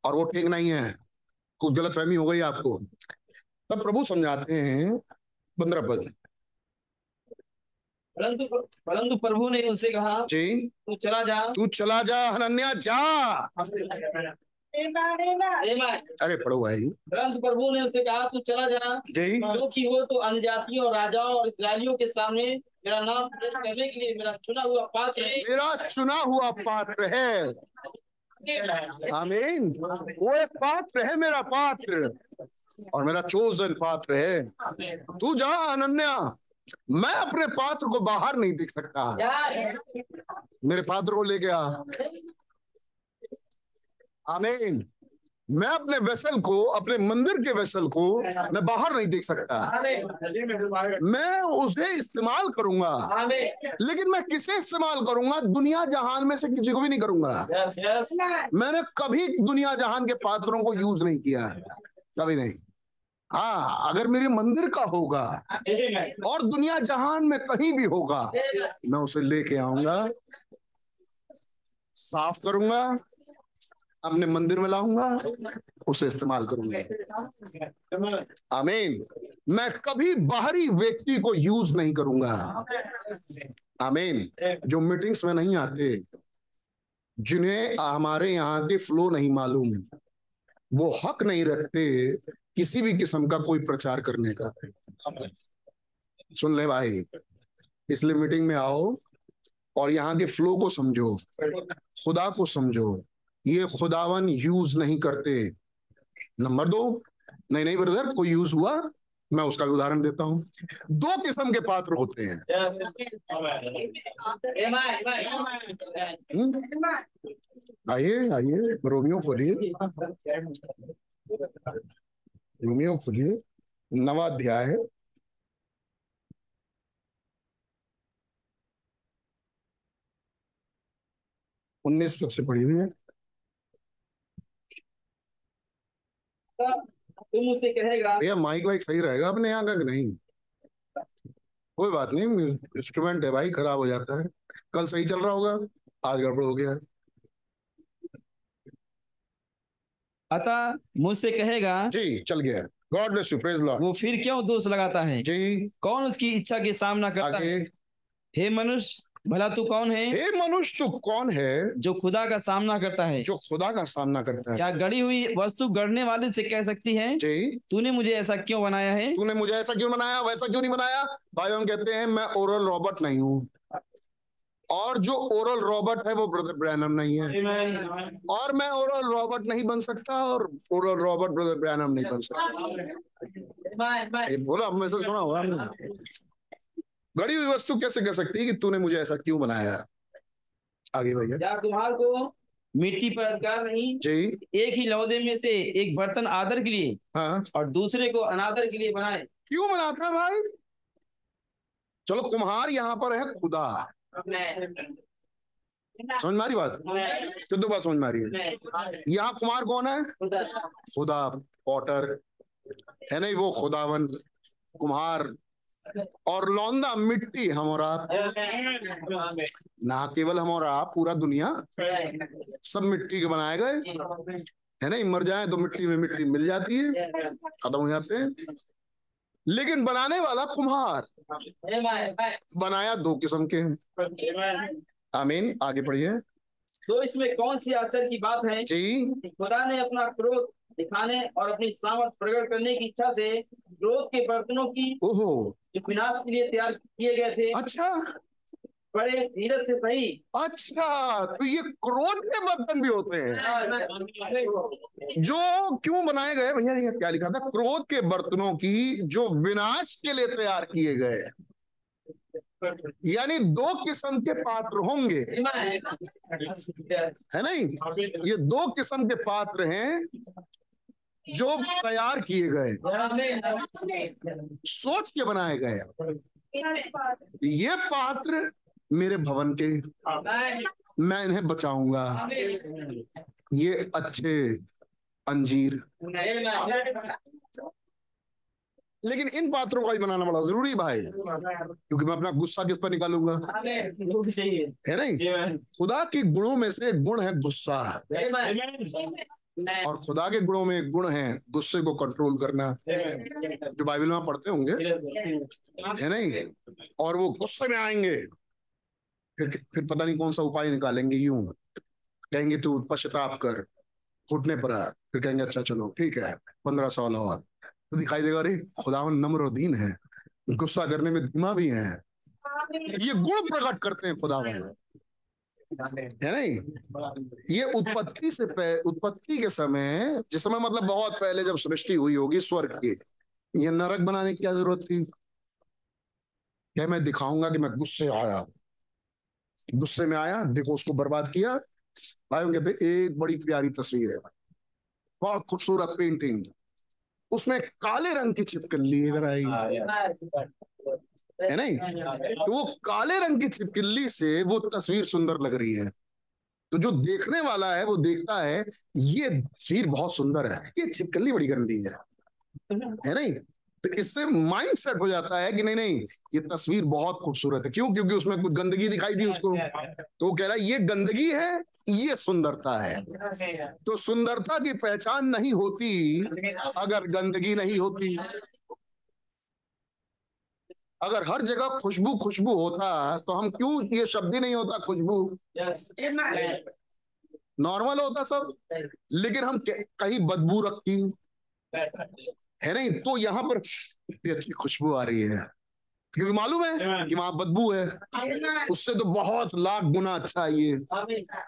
और वो ठीक नहीं है। कुछ गलत फहमी हो गई आपको। तब प्रभु समझाते हैं पंद्रह पद। परंतु परंतु प्रभु ने उनसे कहा जी। तू चला जा। तू चला जा हनन्या जा। अरे पढ़ो भाई। परंतु प्रभु ने उनसे कहा तू चला जा। जी। क्योंकि वो तो अन्य जातियों और राजाओं और इसराइलियों के सामने मेरा नाम करने के लिए मेरा चुना हुआ पात्र है। मेरा चुना हुआ पात्र है। आमीन। वो एक पात्र है मेरा पात्र। और मेरा चोजन पात्र है। तू जा अनन्या मैं अपने पात्र को बाहर नहीं देख सकता। मेरे पात्र को लेके आ आमीन। मैं अपने वेसल को अपने मंदिर के वेसल को मैं बाहर नहीं देख सकता। मैं उसे इस्तेमाल करूँगा। लेकिन मैं किसे इस्तेमाल करूँगा? दुनिया जहान में से किसी को भी नहीं करूँगा। यस यस मैंने कभी दुनिया जहान के पात्रों को यूज़ नहीं किया। है कभी नहीं। हाँ अगर मेरे मंदिर का होगा और दुनिया जहान में कहीं भी होगा, मैं उसे लेके आऊँगा, साफ़ करूँगा, अपने मंदिर में लाऊँगा, उसे इस्तेमाल करूँगा। आमीन। मैं कभी बाहरी व्यक्ति को यूज़ नहीं करूँगा। आमीन। जो मीटिंग्स में नहीं आते, जिन्हें हमारे यहाँ के फ्लो नहीं मालूम, वो हक नहीं रखते किसी भी किस्म का कोई प्रचार करने का। सुन ले भाई इसलिए मीटिंग में आओ और यहाँ के फ्लो को समझो, खुदा को समझो। ये खुदावन यूज़ नहीं करते। नंबर दो, नहीं नहीं ब्रदर कोई यूज़ हुआ? मैं उसका भी उदाहरण देता हूँ। दो किस्म के पात्र होते हैं। हम्म? आइए आइए, रोमियो खोलिए। रोमियो खोलिए नवा अध्याय है। उन्नीस तक से पढ़ी हुई है। तुम उसे कहेगा। भैया माइक वाइक सही रहेगा अपने यहाँ का नहीं? कोई बात नहीं इंस्ट्रूमेंट है भाई खराब हो जाता है। कल सही चल रहा होगा आज गड़बड़ हो गया अतः मुझसे कहेगा जी चल गया। God bless you praise lord वो फिर क्यों दोष लगाता है? जी। कौन उसकी इच्छा के सामना करता आगे। है? हे मनुष्य भला तू कौन है? हे मनुष्य तू कौन है? जो खुदा का सामना करता है। जो खुदा का सामना करता है। क्या गढ़ी हुई वस्तु गढ़ने वाले से कह सकती है? जी। तूने मुझे ऐसा क्यों बनाया है? तूने मुझे ऐसा क्यों बनाया? वैसा क्यों नहीं बनाया? भाई हम कहते हैं मैं ओरल रॉबर्ट नहीं हूँ। और जो ओरल रॉबर्ट है वो ब्रदर ब्रैनम नहीं है। और मैं ओरल रॉबर्ट नहीं बन सकता और ओरल रॉबर्ट ब्रदर ब्रैनम नहीं बन सकता। ये बोला हम ऐसा सुना होगा हमने गड़ी हुई वस्तु कैसे कह सकती है कि तूने मुझे ऐसा क्यों बनाया? आगे भैया तुम्हार को मिट्टी पर अधिकार नहीं जी। एक ही लौदे में से एक बर्तन आदर के लिए हाँ। और दूसरे को अनादर के लिए बनाए। क्यों बनाता है भाई? चलो कुम्हार यहाँ पर है खुदा। समझ मारी बात? सिद्धू बात समझ मारी है। यहाँ कुमार कौन है? खुदा। पॉटर है नहीं वो खुदावन कुम्हार। और लौंदा मिट्टी हम और आप ना केवल हम और आप पूरा दुनिया। सब मिट्टी के बनाए गए। है नहीं मर जाए तो मिट्टी में मिट्टी मिल जाती है। खत्म हो जाते हैं। लेकिन बनाने वाला कुम्हार। बनाया दो किस्म के हैं। आमीन आगे पढ़िए। तो इसमें कौन सी आश्चर्य की बात है? जी। खुदा ने अपना क्रोध दिखाने और अपनी सामर्थ प्रकट करने की इच्छा से क्रोध के बर्तनों की ओहो। जो विनाश के लिए तैयार किए गए थे अच्छा। बड़े धीरज से सही। अच्छा तो ये क्रोध के बर्तन भी होते हैं। जो क्यों बनाए गए, भैया, ये क्या लिखा था? क्रोध के बर्तनों की जो विनाश के लिए तैयार किए गए। यानी दो किस्म के पात्र होंगे। है नहीं? ये दो किस्म के पात्र हैं जो तैयार किए गए। सोच के बनाए गए। ये पात्र मेरे भवन के मैं इन्हें बचाऊँगा। ये अच्छे अंजीर। लेकिन इन पात्रों का भी बनाना बड़ा ज़रूरी भाई। क्योंकि मैं अपना गुस्सा किस पर निकालूँगा? है है नहीं? खुदा के गुणों में से गुण है गुस्सा। और खुदा के गुणों में गुण है, गुस्से को कंट्रोल करना। जो बाइबल में पढ़ते होंगे, है नहीं? और वो गुस्से में आएँगे। फिर फिर पता नहीं कौन सा उपाय निकालेंगे यूँ। कहेंगे तू पश्चाताप कर घुटने पर आ। फिर कहेंगे अच्छा चलो ठीक है पंद्रह साल और। तो दिखाई देगा अरे खुदावन नम्र दीन है गुस्सा करने में धीमा भी है। ये गुण प्रकट करते हैं खुदावन है नहीं ये? उत्पत्ति से उत्पत्ति के समय जिस समय मतलब बहुत पहले जब सृष्टि हुई होगी स्वर्ग की ये नरक बनाने की क्या ज़रूरत थी? क्या मैं दिखाऊँगा कि मैं गुस्से आया गुस्से में आया देखो उसको बर्बाद किया। भाई कहते एक बड़ी प्यारी तस्वीर है भाई बहुत खूबसूरत पेंटिंग उसमें काले रंग की छिपकली इधर आई। है नहीं? तो वो काले रंग की छिपकली से वो तस्वीर सुंदर लग रही है। तो जो देखने वाला है वो देखता है ये तस्वीर बहुत सुंदर है। ये छिपकली बड़ी गंदी है। है नहीं? तो इससे माइंड सेट हो जाता है कि नहीं नहीं, ये तस्वीर बहुत खूबसूरत है। क्यों? क्योंकि उसमें कुछ गंदगी दिखाई दी उसको। तो कह रहा है, ये गंदगी है, ये सुंदरता है। तो सुंदरता की पहचान नहीं होती अगर गंदगी नहीं होती। अगर हर जगह खुशबू खुशबू होता तो हम क्यों ये शब्द ही नहीं होता, खुशबू? नॉर्मल होता सब। लेकिन हम कहीं बदबू रखती। है नहीं? तो यहाँ पर इतनी अच्छी खुशबू आ रही है। क्योंकि मालूम है कि वहाँ बदबू है। उससे तो बहुत लाख गुना अच्छा है ये।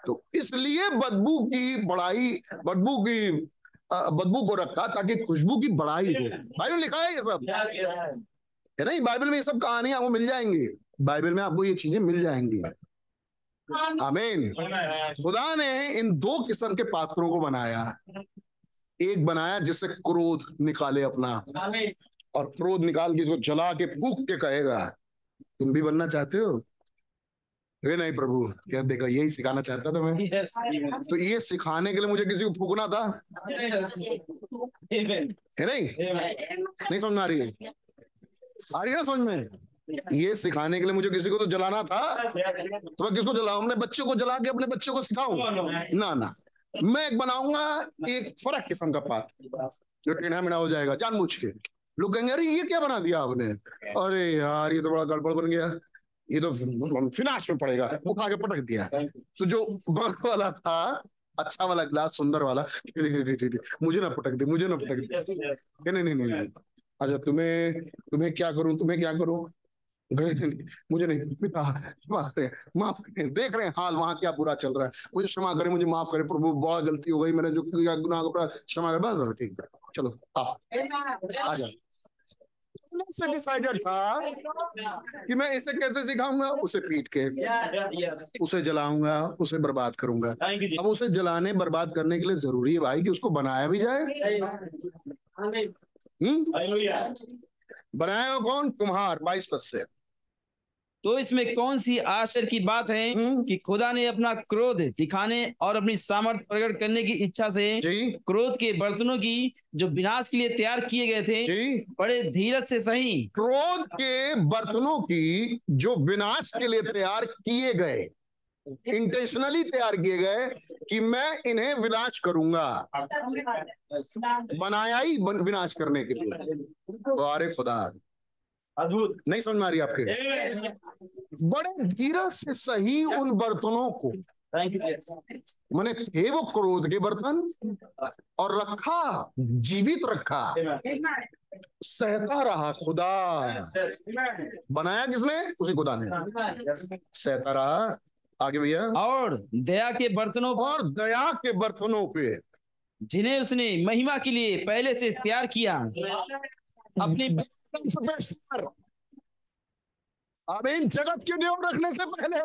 तो इसलिए बदबू की बड़ाई बदबू की बदबू को रखा ताकि खुशबू की बड़ाई हो। बाइबल लिखा है ये सब? है नहीं? बाइबल में ये सब कहानियाँ आपको मिल जाएँगी। बाइबल में आपको ये चीज़ें मिल जाएँगी। आमीन। खुदा ने इन दो किस्म के पात्रों को बनाया। एक बनाया जिससे क्रोध निकाले अपना। और क्रोध निकाल के इसको जला के फूक के कहेगा तुम भी बनना चाहते हो? वे नहीं प्रभु क्या देखा यही सिखाना चाहता था मैं। तो ये सिखाने के लिए मुझे किसी को फूकना था? है नहीं? नहीं समझ में आ रही है? आ रही है ना समझ में? ये सिखाने के लिए मुझे किसी को तो जलाना था? तो मैं किसको जलाऊं? अपने बच्चे को जला के अपने बच्चों को सिखाऊं? ना ना। मैं एक बनाऊँगा, एक फ़र्क किस्म का पात। जो टेढ़ा मेढ़ा हो जाएगा, जानबूझ के। लोग कहेंगे, अरे, ये क्या बना दिया आपने? अरे यार, ये तो बड़ा गड़बड़ बन गया। ये तो फिनाश में पड़ेगा। उठा के पटक दिया। तो जो बगल वाला था अच्छा वाला ग्लास सुंदर वाला मुझे ना पटक दे, मुझे ना पटक दे। नहीं नहीं नहीं। अच्छा तुम्हें तुम्हें क्या करूँ, तुम्हें क्या करूँ? मुझे नहीं पिता क्षमा करें माफ़ करें देख रहे हैं हाल वहाँ क्या बुरा चल रहा है। मुझे क्षमा करें मुझे माफ़ करें प्रभु बहुत गलती हो गई मैंने जो किया गुनाह अपराध, क्षमा करें बस ठीक है चलो आ आ जाओ। से डिसाइडेड था कि मैं इसे कैसे सिखाऊँगा? उसे पीट के उसे जलाऊँगा उसे बर्बाद करूँगा। अब उसे जलाने बर्बाद करने के लिए ज़रूरी है भाई कि उसको बनाया भी जाए। हम्म? बनाया कौन? कुम्हार बाईस पद से। तो इसमें कौन सी आश्चर्य की बात है हम्म, कि खुदा ने अपना क्रोध दिखाने और अपनी सामर्थ्य प्रकट करने की इच्छा से क्रोध के बर्तनों की जो विनाश के लिए तैयार किए गए थे बड़े धीरज से सही। क्रोध के बर्तनों की जो विनाश के लिए तैयार किए गए इंटेंशनली तैयार किए गए कि मैं इन्हें विनाश करूँगा। बनाया ही विनाश करने के लिए। अरे खुदा। अद्भुत। नहीं समझ में आ रही आपके? बड़े धीरज से सही उन बर्तनों को। मैंने थे वो क्रोध के बर्तन और रखा जीवित रखा। सहता रहा खुदा। बनाया किसने? उसी खुदा ने। सहता रहा। आगे भैया। और दया के बर्तनों और दया के बर्तनों पे। जिन्हें उसने महिमा के लिए पहले से तैयार किया। अपनी अब इन जगत के नियम रखने से पहले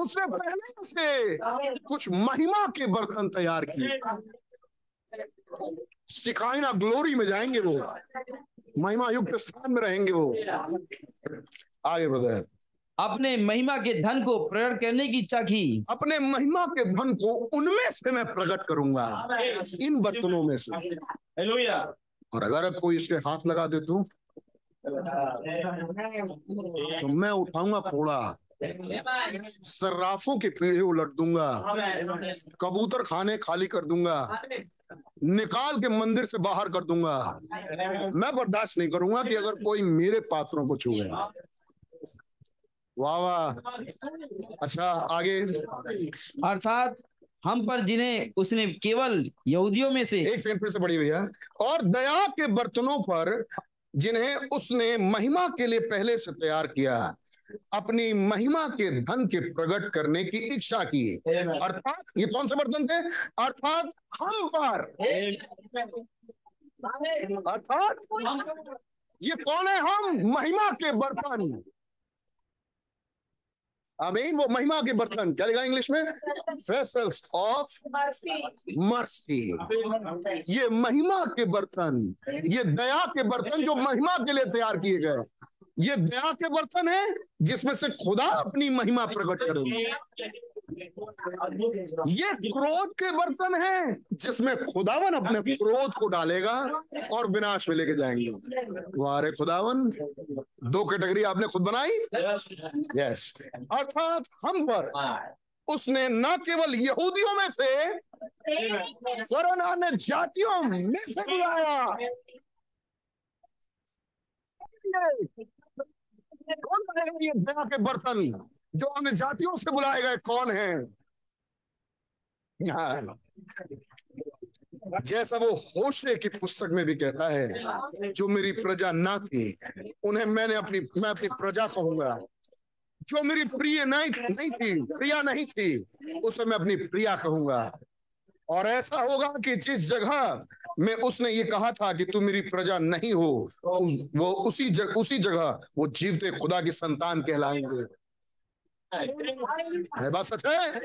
उसने पहले से कुछ महिमा के बर्तन तैयार किए। सिखाइना ग्लोरी में जाएँगे वो। महिमा युक्त स्थान में रहेंगे वो। आगे ब्रदर अपने महिमा के धन को प्रकट करने की इच्छा की। अपने महिमा के धन को उनमें से मैं प्रकट करूँगा। इन बर्तनों में से। और अगर अब कोई इसके हाथ लगा दे तो? तो मैं उठाऊँगा फोड़ा। सर्राफों के पीढ़े उलट दूँगा। कबूतर खाने खाली कर दूँगा। निकाल के मंदिर से बाहर कर दूँगा। मैं बर्दाश्त नहीं करूँगा कि अगर कोई मेरे पात्रों को छुए वाह वाह। अच्छा आगे। अर्थात हम पर जिन्हें उसने केवल यहूदियों में से एक सेकंड फिर से पढ़ी भैया। और दया के बर्तनों पर जिन्हें उसने महिमा के लिए पहले से तैयार किया अपनी महिमा के धन के प्रकट करने की इच्छा की। अर्थात ये कौन से बर्तन थे? अर्थात हम पर। अर्थात ये कौन है हम? महिमा के बर्तन। आमीन वो महिमा के बर्तन। क्या लिखा इंग्लिश में? फेसल्स ऑफ़ मर्सी ये महिमा के बर्तन, ये दया के बर्तन जो महिमा के लिए तैयार किए गए। ये दया के बर्तन है जिसमें से खुदा अपनी महिमा प्रकट करेंगे। ये क्रोध के बर्तन है जिसमें खुदावन अपने क्रोध को डालेगा और विनाश में लेके जाएँगे। वारे खुदावन दो कैटेगरी आपने खुद बनाई? यस अर्थात हम पर उसने न केवल यहूदियों में से वरन अन्य जातियों में से बुलाया। के बर्तन? जो अन्य जातियों से बुलाए गए कौन है। जैसा वो होशे की पुस्तक में भी कहता है जो मेरी प्रजा ना थी उन्हें मैंने अपनी मैं अपनी प्रजा कहूँगा। जो मेरी प्रिय नहीं नहीं थी प्रिया नहीं थी उसे मैं अपनी प्रिया कहूँगा। और ऐसा होगा कि जिस जगह में उसने ये कहा था कि तू मेरी प्रजा नहीं हो वो उसी जग, उसी जगह वो जीवते खुदा की संतान कहलाएँगे। है बात सच है?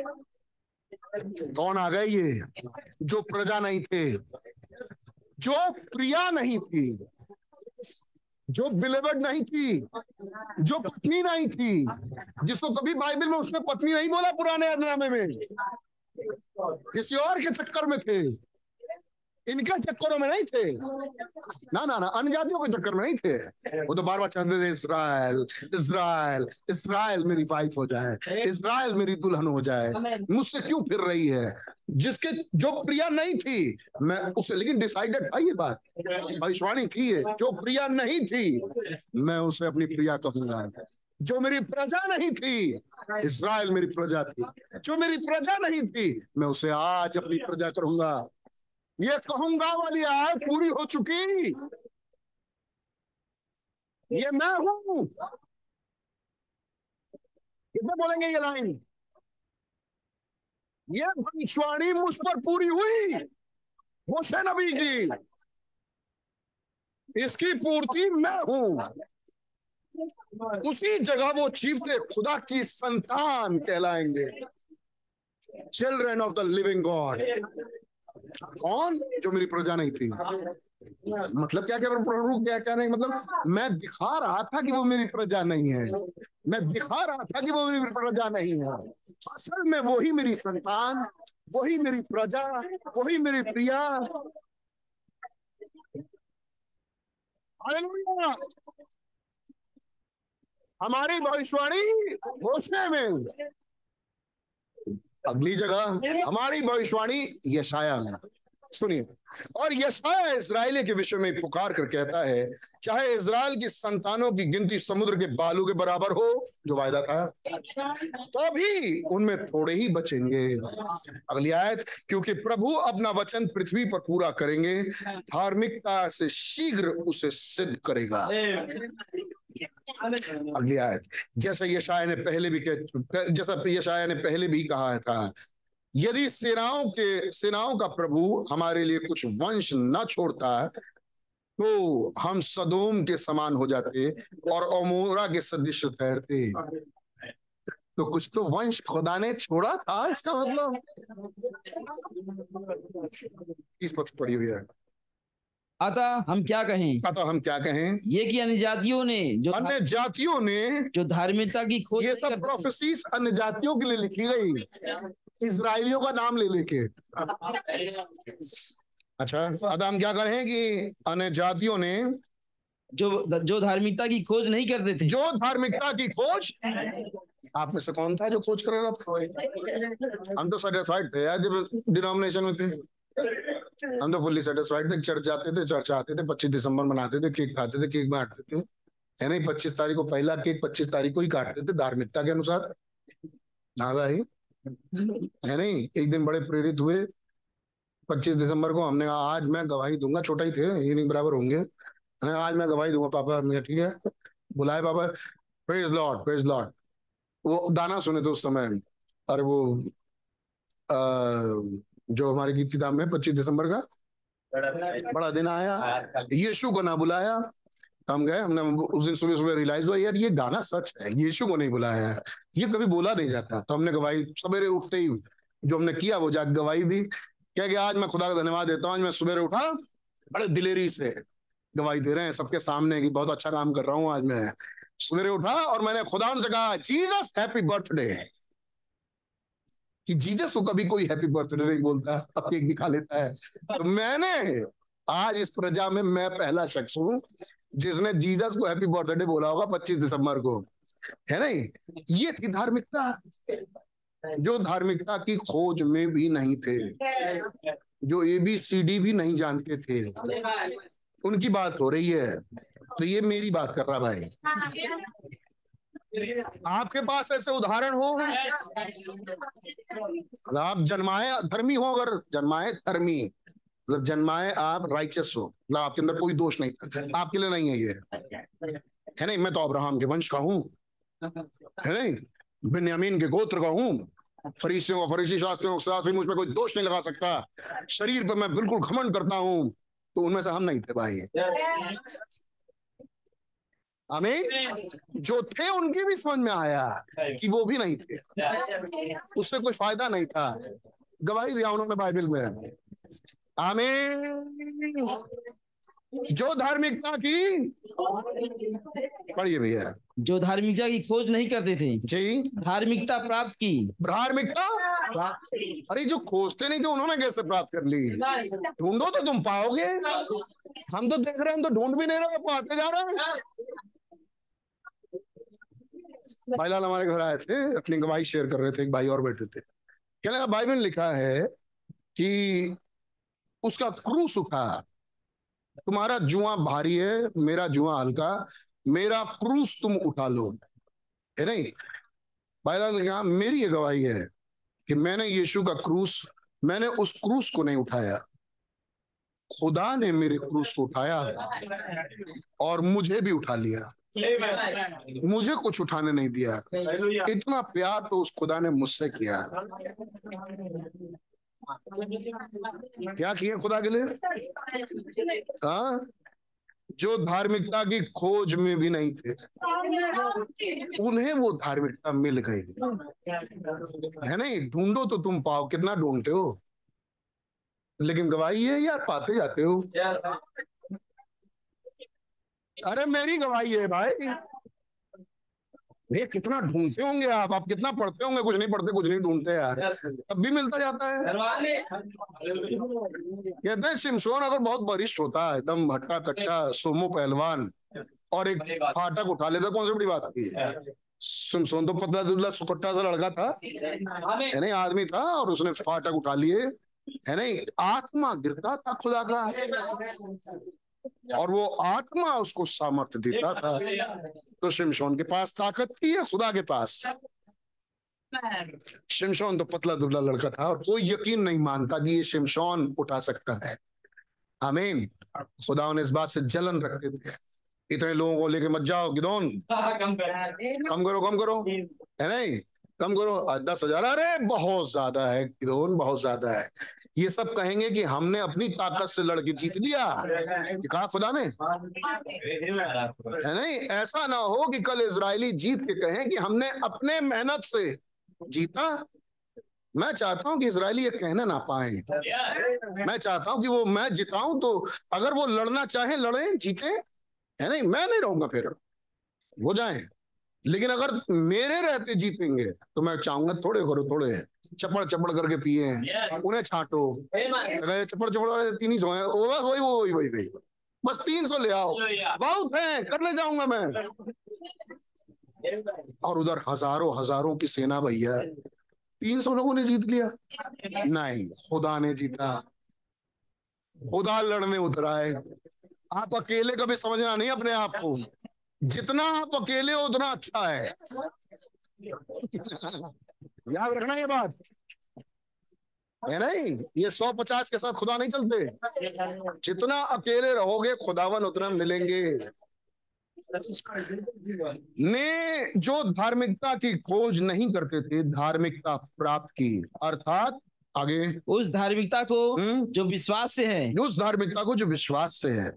कौन आ गए ये? जो प्रजा नहीं थे, जो प्रिया नहीं थी, जो बिलेवर्ड नहीं थी, जो पत्नी नहीं थी, जिसको कभी बाइबल में उसने पत्नी नहीं बोला पुराने में? किसी और के चक्कर में थे। इनके चक्करों में नहीं थे। ना ना ना अन्य जातियों के चक्कर में नहीं थे। वो तो बार बार चाहते थे इसराइल इसराइल इसराइल मेरी वाइफ हो जाए इसराइल मेरी दुल्हन हो जाए। मुझसे क्यों फिर रही है? जिसके, जो प्रिया नहीं थी, मैं उसे, लेकिन डिसाइडेड था ये बात, भविष्यवाणी थी ये जो प्रिया नहीं थी, मैं उसे अपनी प्रिया कहूँगा। जो मेरी प्रजा नहीं थी इसराइल मेरी प्रजा थी। जो मेरी प्रजा नहीं थी, मैं उसे आज अपनी प्रजा करूँगा। ये कहूँगा वाली आय पूरी हो चुकी। ये मैं हूँ। कितने बोलेंगे ये लाइन? ये भविष्यवाणी मुझ पर पूरी हुई मुझे नबी की इसकी पूर्ति मैं हूँ। उसी जगह वो चीफते खुदा की संतान कहलाएँगे। Children of the living god कौन? जो मेरी प्रजा नहीं थी। मतलब क्या क्या प्रभु क्या कहने मतलब मैं दिखा रहा था कि वो मेरी प्रजा नहीं है। मैं दिखा रहा था कि वो मेरी प्रजा नहीं है। असल में वही मेरी संतान, वही मेरी प्रजा, वही मेरी प्रिया। हमारी भविष्यवाणी घोषणा में अगली जगह हमारी भविष्यवाणी यशाया में। सुनिए। और यशाया इसराइली के विषय में पुकार कर कहता है चाहे इसराइल की संतानों की गिनती समुद्र के बालू के बराबर हो जो वायदा था तो भी उनमें थोड़े ही बचेंगे। अगली आयत क्योंकि प्रभु अपना वचन पृथ्वी पर पूरा करेंगे धार्मिकता से शीघ्र उसे सिद्ध करेगा। अगली आयत। जैसा यशाया ने पहले भी जैसा यशाया ने पहले भी कहा था, यदि सेनाओं के, सेनाओं का प्रभु हमारे लिए कुछ वंश न छोड़ता तो हम सदोम के समान हो जाते और अमोरा के सदृश ठहरते। तो कुछ तो वंश खुदा ने छोड़ा था, इसका मतलब? इस पक्ष पड़ी हुई है। अतः हम क्या कहें? अतः हम क्या कहें? ये कि अन्य जातियों ने जो अन्य जातियों ने जो धार्मिकता की खोज ये सब प्रोफेसीज अन्य जातियों के लिए लिखी गई इसराइलियों का नाम ले लेके। अच्छा अब हम क्या करें कि अन्य जातियों ने जो जो धार्मिकता की खोज नहीं करते थे। जो धार्मिकता की खोज आप में से कौन था जो खोज कर रहा था? हम तो सेटिस्फाइड थे यार जब डिनोमिनेशन में थे। हम तो फुल्ली सेटिस्फाइड थे चर्च जाते थे चर्च आते थे पच्चीस दिसंबर मनाते थे केक खाते थे केक बांटते थे। है नहीं पच्चीस तारीख को पहला केक पच्चीस तारीख को ही काटते थे धार्मिकता के अनुसार। हाँ भाई। है नहीं एक दिन बड़े प्रेरित हुए। पच्चीस दिसंबर को हमने कहा आज मैं गवाही दूँगा। छोटा ही थे ये नहीं बराबर होंगे। आज मैं गवाही दूँगा पापा। मैं ठीक है। बुलाए पापा। प्रेज लॉर्ड प्रेज लॉर्ड वो दाना सुने थे उस समय। अरे वो आ, जो हमारे गीत किताब में पच्चीस दिसंबर का। बड़ा दिन आया। यीशु को ना बुलाया। हम गए, हमने उस दिन सुबह सुबह रियलाइज़ हुआ, यार, ये गाना सच है, यीशु को नहीं बुलाया है। ये कभी बोला नहीं जाता। तो हमने गवाही सवेरे उठते ही जो हमने किया, वो जाके गवाही दी। क्या कि, आज मैं खुदा का धन्यवाद देता हूँ, आज मैं सवेरे उठा, बड़े दिलेरी से गवाही दे रहे हैं सबके सामने कि बहुत अच्छा काम कर रहा हूँ, आज मैं सवेरे उठा और मैंने खुदा से कहा, जीसस, हैप्पी बर्थडे। कि जीसस को कभी कोई हैप्पी बर्थडे नहीं बोलता केक भी खा लेता है। तो मैंने आज इस प्रजा में मैं पहला शख्स हूँ, जिसने जीसस को हैप्पी बर्थडे बोला होगा 25 दिसंबर को। है नहीं ये? थी धार्मिकता। जो धार्मिकता की खोज में भी नहीं थे, जो ए बी सी डी भी नहीं जानते थे, उनकी बात हो रही है। तो ये मेरी बात कर रहा भाई। आपके पास ऐसे उदाहरण हो? आप जन्माए धर्मी हो अगर जन्माए धर्मी मतलब जन्माए आप राइचस हो मतलब आपके अंदर कोई दोष नहीं, आपके लिए नहीं है ये। है नहीं? मैं तो अब्राहम के वंश का हूँ। है नहीं? बिन्यामीन के गोत्र का हूँ। फरीसियों का फरीसी शास्त्रियों के साथ मुझ पर कोई दोष नहीं लगा सकता। शरीर पर मैं बिल्कुल घमंड करता हूँ तो उनमें से हम नहीं थे भाई। हमें जो थे उनके भी समझ में आया कि वो भी नहीं थे। उससे कोई फ़ायदा नहीं था। गवाही दिया उन्होंने बाइबल में। हमें जो धार्मिकता की पढ़िए भैया। जो धार्मिकता की खोज नहीं करते थे जी। धार्मिकता प्राप्त की। धार्मिकता? अरे जो खोजते नहीं थे उन्होंने कैसे प्राप्त कर ली? ढूंढो तो तुम पाओगे। हम तो देख रहे हैं हम तो ढूंढ भी नहीं रहे पाते जा रहे हैं। भाई लाल हमारे घर आए थे, अपनी गवाही शेयर कर रहे थे, एक भाई और बैठे थे। कहने का बाइबल लिखा है कि उसका क्रूस उठा तुम्हारा जुआ भारी है, मेरा जुआ हल्का, मेरा क्रूस तुम उठा लो। है नहीं? बाइबल ने कहा, मेरी ये गवाही है कि मैंने यीशु का क्रूस मैंने उस क्रूस को नहीं उठाया। खुदा ने मेरे क्रूस को उठाया और मुझे भी उठा लिया। मुझे कुछ उठाने नहीं दिया। इतना प्यार तो उस खुदा ने मुझसे किया। क्या किया खुदा के लिए? हाँ? जो धार्मिकता की खोज में भी नहीं थे। उन्हें वो धार्मिकता मिल गई। है नहीं? ढूंढो तो तुम पाओ कितना ढूंढते हो। लेकिन गवाही है यार पाते जाते हो? अरे मेरी गवाही है भाई। भैया कितना ढूंढते होंगे आप? आप कितना पढ़ते होंगे? कुछ नहीं पढ़ते कुछ नहीं ढूंढते यार। तब भी मिलता जाता है। कहते हैं सिमसोन अगर बहुत वरिष्ठ होता है एकदम हट्टा कट्टा सोमो पहलवान और एक फाटक उठा लेता कौन सी बड़ी बात की सिमसोन तो पतला दुल्ला सुकट्टा सा लड़का था। है नहीं आदमी था और उसने फाटक उठा लिए। है नहीं आत्मा गिरता था खुदा का। और वो आत्मा उसको सामर्थ्य देता था। तो शिमशोन के पास ताकत थी या खुदा के पास? शिमशोन तो पतला दुबला लड़का था और कोई यकीन नहीं मानता कि ये शिमशोन उठा सकता है। आमीन। खुदा ने इस बात से जलन रखते थे। इतने लोगों को लेके मत जाओ गिदौन। कम करो। कम करो है नहीं? कम करो दस हज़ार, अरे बहुत ज़्यादा है गिदौन बहुत ज़्यादा है। ये सब कहेंगे कि हमने अपनी ताकत से लड़के जीत लिया। कहा खुदा ने? है नहीं? ऐसा ना हो कि कल इसराइली जीत के कहें कि हमने अपने मेहनत से जीता। मैं चाहता हूँ कि इसराइली ये कहना ना पाए। मैं चाहता हूँ कि वो मैं जिताऊं तो अगर वो लड़ना चाहे, लड़े, जीते। है नहीं? मैं नहीं रहूँगा फिर। वो जाए। लेकिन अगर मेरे रहते जीतेंगे तो मैं चाहूँगा थोड़े करो थोड़े। चपड़ चपड़ करके पिए। हैं उन्हें छाटो। चपड़ चपड़ वाले तीन ही सौ है। वो वही वो वही वही वही। बस तीन सौ ले आओ। बहुत है कर ले जाऊँगा मैं। और उधर हज़ारों हज़ारों की सेना भैया तीन सौ लोगों ने जीत लिया। नहीं खुदा ने जीता। खुदा लड़ने उतरा है। आप अकेले कभी समझना नहीं अपने आप को। जितना आप अकेले हो उतना अच्छा है। याद रखना ये बात। है नहीं? ये सौ पचास के साथ खुदा नहीं चलते। जितना अकेले रहोगे खुदावन उतना मिलेंगे। ने जो धार्मिकता की खोज नहीं करते थे धार्मिकता प्राप्त की। अर्थात आगे। उस धार्मिकता को हम्म, जो विश्वास से है। उस धार्मिकता को जो विश्वास से है।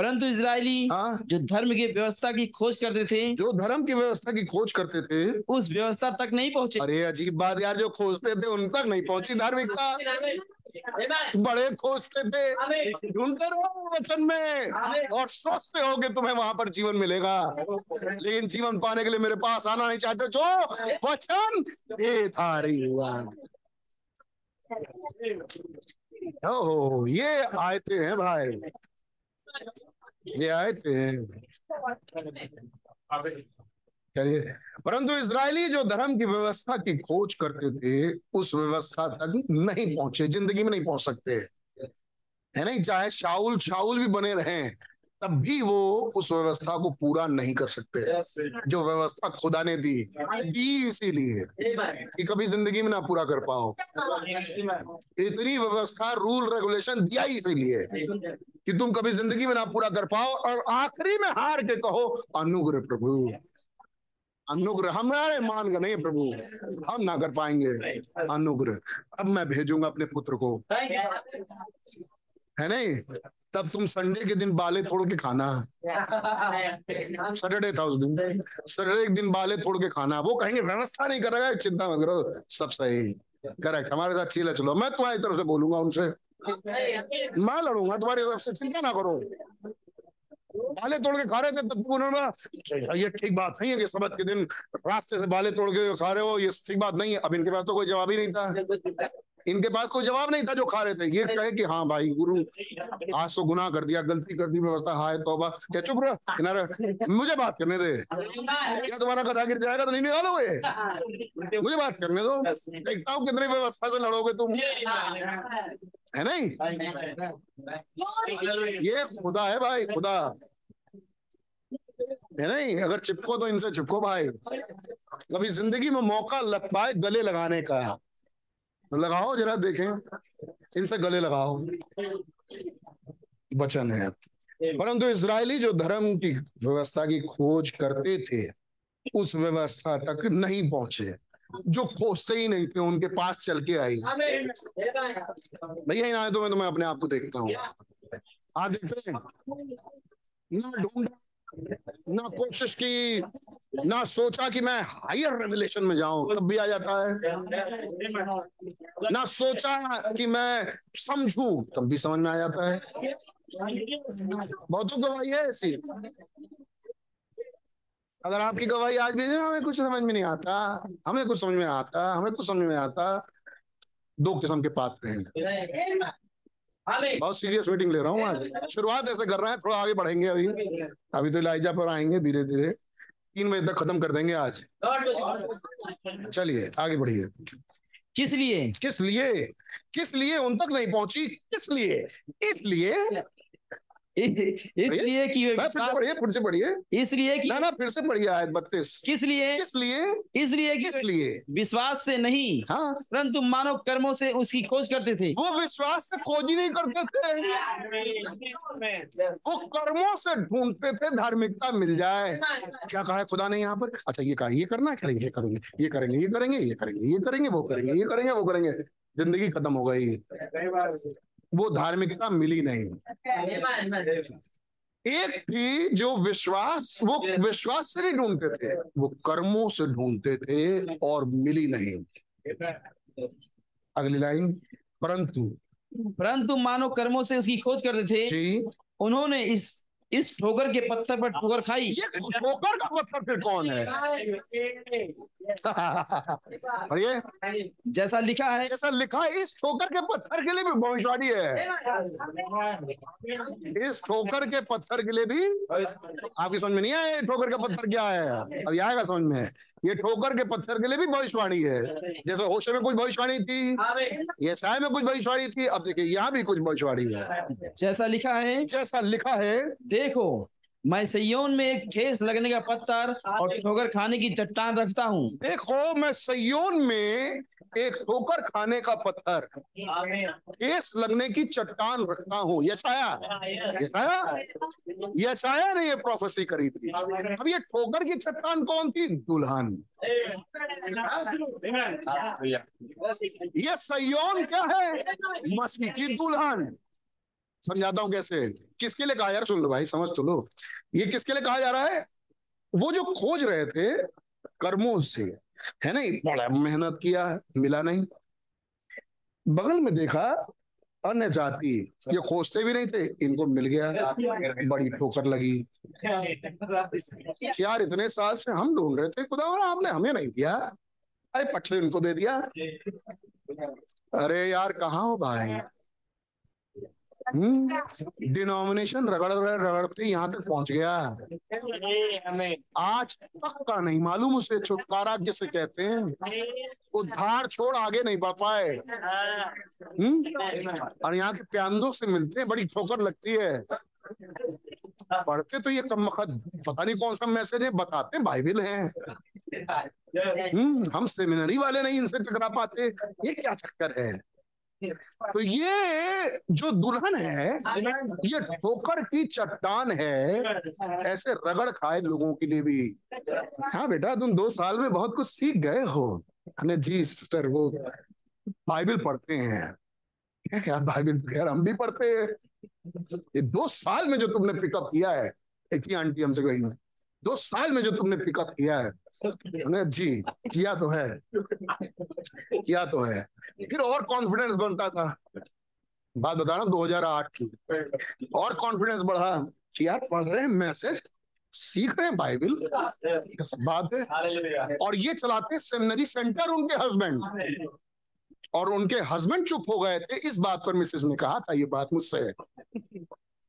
परंतु इसराइली हाँ। जो धर्म की व्यवस्था की खोज करते थे जो धर्म की व्यवस्था की खोज करते थे। उस व्यवस्था तक नहीं पहुँचे। अरे अजीब बात यार जो खोजते थे उन तक नहीं पहुँची धार्मिकता। बड़े खोजते थे। ढूंढते रहो वचन में। और सोचते हो कि तुम्हें वहाँ पर जीवन मिलेगा। लेकिन जीवन पाने के लिए मेरे पास आना नहीं चाहते जो वचन ये था रही हुआ। ओहो ये आयते हैं भाई। ये आयते चलिए। परंतु इसराइली जो धर्म की व्यवस्था की खोज करते थे, उस व्यवस्था तक नहीं पहुँचे, ज़िंदगी में नहीं पहुँच सकते। है नहीं? चाहे शाउल शाउल भी बने रहे तब भी वो उस व्यवस्था को पूरा नहीं कर सकते। जो व्यवस्था खुदा ने दी इसीलिए कि कभी ज़िंदगी में ना पूरा कर पाओ। इतनी व्यवस्था रूल रेगुलेशन दिया ही इसीलिए कि तुम कभी ज़िंदगी में ना पूरा कर पाओ और आखिरी में हार के कहो अनुग्रह प्रभु। अनुग्रह हमारे मान गए नहीं प्रभु। हम ना कर पाएँगे। अनुग्रह। अब मैं भेजूँगा अपने पुत्र को। है नहीं? तब तुम संडे के दिन बाले तोड़ के खाना। सैटरडे था उस दिन। सैटरडे के दिन बाले तोड़ के खाना। वो कहेंगे, व्यवस्था नहीं करेगा चिंता मत करो, सब सही। करेक्ट हमारे साथ चीला चलो। मैं तुम्हारी तरफ़ से बोलूँगा उनसे। मैं लड़ूँगा, तुम्हारी तरफ़ से चिंता ना करो। बाले तोड़ के खा रहे थे, तब उन्होंने ये ठीक बात नहीं है कि सबत के दिन रास्ते से बाले तोड़ के खा रहे हो, ये ठीक बात नहीं है। अब इनके पास तो कोई जवाब ही नहीं था। इनके पास कोई जवाब नहीं था जो खा रहे थे। ये कहे कि हाँ भाई गुरु आज तो गुनाह कर दिया गलती कर दी व्यवस्था हाय तौबा क्या चुप रहो किनारे मुझे बात करने दे। क्या तुम्हारा कथा गिर जाएगा तो नहीं निकालोगे? मुझे बात करने दो। देखता हूँ कितनी व्यवस्था से लड़ोगे तुम। है नहीं? ये खुदा है भाई खुदा। है नहीं? अगर चिपको तो इनसे चिपको भाई। कभी ज़िंदगी में मौका लग पाए गले लगाने का। लगाओ जरा, देखें। इनसे गले लगाओ। वचन है। परंतु इसराइली जो धर्म की व्यवस्था की खोज करते थे, उस व्यवस्था तक नहीं पहुँचे। जो खोजते ही नहीं थे, उनके पास चल के आई। भैया, इन आए तो मैं तो मैं अपने आप को देखता हूँ। आप देखते हैं? ना, ढूंढा। ना कोशिश की, ना सोचा कि मैं हायर रेवलेशन में जाऊँ, तब भी आ जाता है। ना सोचा कि मैं समझूं, तब भी समझ में आ जाता है। बहुतों गवाही है ऐसी। अगर आपकी गवाही आज भी हमें कुछ समझ में नहीं आता। हमें कुछ समझ में आता, हमें कुछ समझ में आता। दो किस्म के पात्र हैं। बहुत सीरियस मीटिंग ले रहा हूँ आज। शुरुआत ऐसे कर रहा है थोड़ा आगे बढ़ेंगे अभी। अभी तो इलाइजा पर आएँगे धीरे धीरे तीन बजे तक खत्म कर देंगे आज। चलिए आगे बढ़िए। किस लिए? किस लिए? किस लिए उन तक नहीं पहुँची? किस लिए? इसलिए इसलिए कि फिर से पढ़िए फिर से पढ़िए। इसलिए कि ना ना फिर से पढ़िए आयत बत्तीस। किस लिए? किस लिए? इसलिए किस लिए? विश्वास से नहीं हाँ। परंतु मानव कर्मों से उसकी खोज करते थे। वो विश्वास से खोज ही नहीं करते थे। वो कर्मों से ढूंढते थे धार्मिकता मिल जाए। क्या कहा है खुदा ने यहाँ पर? अच्छा ये कहा ये करना है ये करेंगे ये करेंगे ये करेंगे ये करेंगे ये करेंगे वो करेंगे ये करेंगे वो करेंगे। ज़िंदगी खत्म हो गई। वो धार्मिकता मिली नहीं। एक थी जो विश्वास वो विश्वास से नहीं ढूंढते थे वो कर्मों से ढूंढते थे और मिली नहीं। अगली लाइन परंतु। परंतु मानव कर्मों से उसकी खोज करते थे। जी। उन्होंने इस इस ठोकर के पत्थर पर ठोकर खाई। ये ठोकर का पत्थर फिर कौन है? पढ़िए जैसा लिखा है। जैसा लिखा है इस ठोकर के पत्थर के लिए भी भविष्यवाणी है। इस ठोकर के पत्थर के लिए भी आपकी समझ में नहीं आया ठोकर का पत्थर क्या है? अब आएगा समझ में। ये ठोकर के पत्थर के लिए भी भविष्यवाणी है। जैसे होशे में कुछ भविष्यवाणी थी ये साय में कुछ भविष्यवाणी थी अब देखिए यहाँ भी कुछ भविष्यवाणी है। जैसा लिखा है जैसा लिखा है देखो मैं सयोन में एक ठेस लगने का पत्थर और ठोकर खाने की चट्टान रखता हूँ। देखो मैं सयोन में एक ठोकर खाने का पत्थर केस लगने की चट्टान रखता हूँ। यशाया यशाया यशाया ने ये प्रोफेसी करी थी। अब ये ठोकर की चट्टान कौन थी? दुल्हन। ये सयोन क्या है? मसीह की दुल्हन। समझाता हूँ कैसे? किसके लिए कहा यार सुन लो भाई, समझ तो लो। ये किसके लिए कहा जा रहा है? वो जो खोज रहे थे कर्मों से, है नहीं? बड़ा मेहनत किया, मिला नहीं। बगल में देखा, अन्य जाति, ये खोजते भी नहीं थे, इनको मिल गया, बड़ी ठोकर लगी। यार, इतने साल से हम ढूंढ रहे थे खुदा आपने हमें नहीं दिया। अरे पट इनको दे दिया। अरे, यार, कहा हो भाई? डिनोमिनेशन रगड़ रगड़, रगड़ते यहाँ तक पहुँच गया। है आज तक का नहीं मालूम उसे छुटकारा किसे कहते हैं। उद्धार छोड़ आगे नहीं बढ़ पाए। हम्म। और यहाँ के प्यांदों से मिलते हैं, बड़ी ठोकर लगती है। पढ़ते तो ये कम पता नहीं कौन सा मैसेज है, बताते बाइबल है। हम्म हम सेमिनरी वाले नहीं इनसे टकरा पाते। ये क्या चक्कर है? तो ये जो दुल्हन है, ये ठोकर की चट्टान है, ऐसे रगड़ खाए लोगों के लिए भी। हाँ बेटा, तुम दो साल में बहुत कुछ सीख गए हो। अरे जी सिस्टर वो बाइबल पढ़ते हैं। क्या बाइबल? खैर, हम भी पढ़ते हैं। ये दो साल में जो तुमने पिकअप किया है, एक ही आंटी हमसे कही दो साल में जो तुमने पिकअप किया है जी, किया तो है। किया तो है। फिर और कॉन्फिडेंस बनता था। बात बता रहा दो हज़ार आठ की। और कॉन्फिडेंस बढ़ा। यार पढ़ रहे हैं मैसेज सीख रहे हैं बाइबल बात है। और ये चलाते सेमिनरी सेंटर उनके हस्बैंड और उनके हस्बैंड चुप हो गए थे। इस बात पर मिसेज ने कहा था, ये बात मुझसे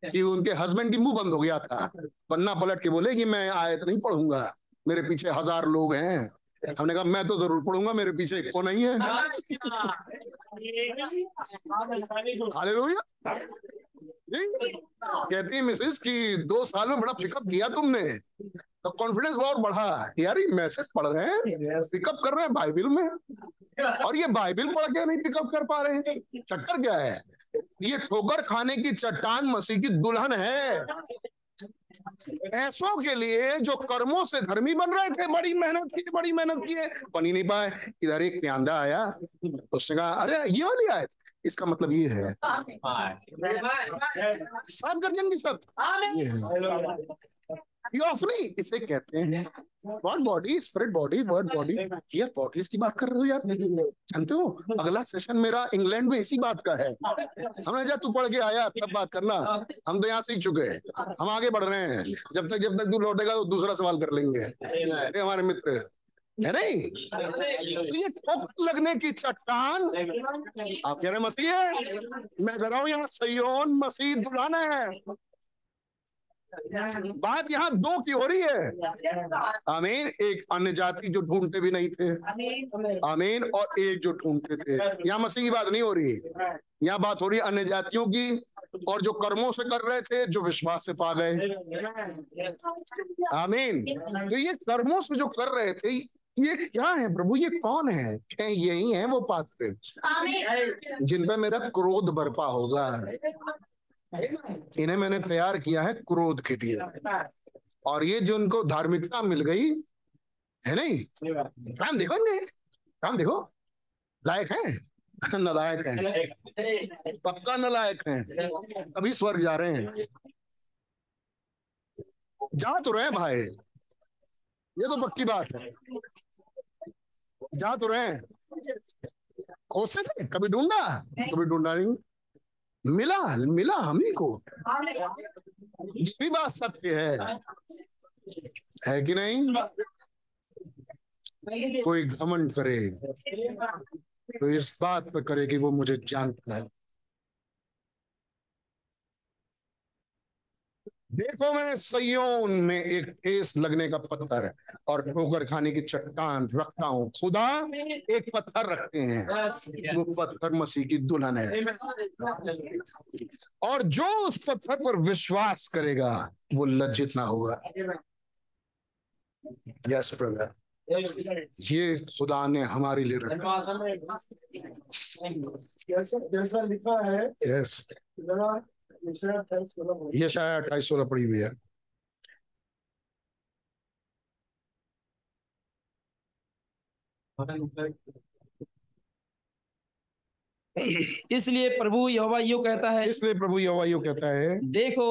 कि उनके हस्बैंड की मुँह बंद हो गया था। पन्ना पलट के बोले कि मैं आयत नहीं पढ़ूँगा। मेरे पीछे हज़ार लोग हैं। हमने कहा, मैं तो ज़रूर पढ़ूँगा, मेरे पीछे एक को नहीं है। कहती है, मिसेस, कि दो साल में बड़ा पिकअप किया तुमने। तो कॉन्फिडेंस बहुत बढ़ा यार, ये मैसेज पढ़ रहे हैं। पिकअप कर रहे हैं बाइबल में। और ये बाइबिल पढ़ के नहीं पिकअप कर पा रहे हैं। चक्कर क्या है? ये ठोकर खाने की चट्टान मसीह की दुल्हन है। ऐसों के लिए जो कर्मों से धर्मी बन रहे थे बड़ी मेहनत की बड़ी मेहनत की है बनी नहीं पाए। इधर एक प्यांदा आया उसने कहा अरे ये वाली आए इसका मतलब ये है। सब गर्जन की सब ये इसे कहते हैं word body spirit body word body यार बॉडीज की बात कर रहे हो यार? जानते हो? अगला सेशन मेरा इंग्लैंड में इसी बात का है। हमने जब तू पढ़ के आया तब बात करना। हम तो यहाँ सीख चुके हैं। हम आगे बढ़ रहे हैं। जब तक जब तक तू लौटेगा तो दूसरा सवाल कर लेंगे। हमारे मित्र। है नहीं तो ये ठोक लगने की चट्टान आप कह रहे मसीह है? मैं कह रहा हूँ यहाँ सयोन मसीह दुल्हन है। बात यहाँ दो की हो रही है। आमीन एक अन्य जाति जो ढूंढते भी नहीं थे। आमीन और एक जो ढूंढते थे। यहाँ मसीह की बात नहीं हो रही यहाँ बात हो रही है अन्य जातियों की और जो कर्मों से कर रहे थे जो विश्वास से पा गए। आमीन। तो ये कर्मों से जो कर रहे थे ये क्या है प्रभु? ये कौन है? क्या यही है वो पात्र? जिन पे मेरा क्रोध बरपा होगा। इन्हें मैंने तैयार किया है क्रोध के लिए। और ये जो उनको धार्मिकता मिल गई, है नहीं? काम देखो इनके काम देखो। लायक है? नलायक है। पक्का नलायक है। अभी स्वर्ग जा रहे हैं। जा तो रहे भाई। ये तो पक्की बात है। जा तो रहे खोजते थे? कभी ढूंढा? कभी ढूंढा नहीं। मिला मिला हम ही को। भी बात सत्य है। है कि नहीं? कोई घमंड करे तो इस बात पर करे कि वो मुझे जानता है। देखो मैं सयोन में एक ठेस लगने का पत्थर और ठोकर खाने की चट्टान रखता हूँ। खुदा एक पत्थर रखते हैं। वो पत्थर मसीह की दुल्हन है। और जो उस पत्थर पर विश्वास करेगा वो लज्जित ना होगा। यस ब्रदर ये खुदा ने हमारे लिए रखा। लिखा है यस ये शायद अट्ठाईस सोलह पड़ी हुई है। इसलिए प्रभु यहोवा यू कहता है इसलिए प्रभु यहोवा यूँ कहता है देखो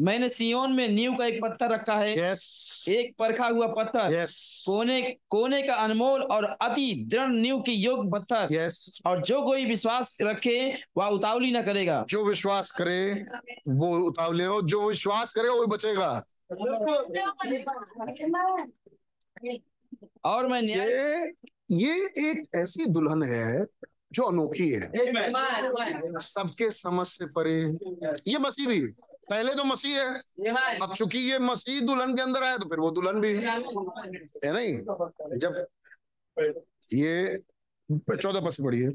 मैंने सियोन में नींव का एक पत्थर रखा है। यस एक परखा हुआ पत्थर। यस कोने कोने का अनमोल और अति दृढ़ नींव की योग पत्थर। यस और जो कोई विश्वास रखे वह उतावली ना करेगा। जो विश्वास करे वो उतावले हो। जो विश्वास करे वो बचेगा। और मैं ये ये एक ऐसी दुल्हन है जो अनोखी है। सबके समझ से परे। ये मसीह। भी पहले तो मसीह है। अब चूँकि ये मसीह दुल्हन के अंदर आया तो फिर वो दुल्हन भी है। नहीं? जब ये चौदह पस पड़ी है।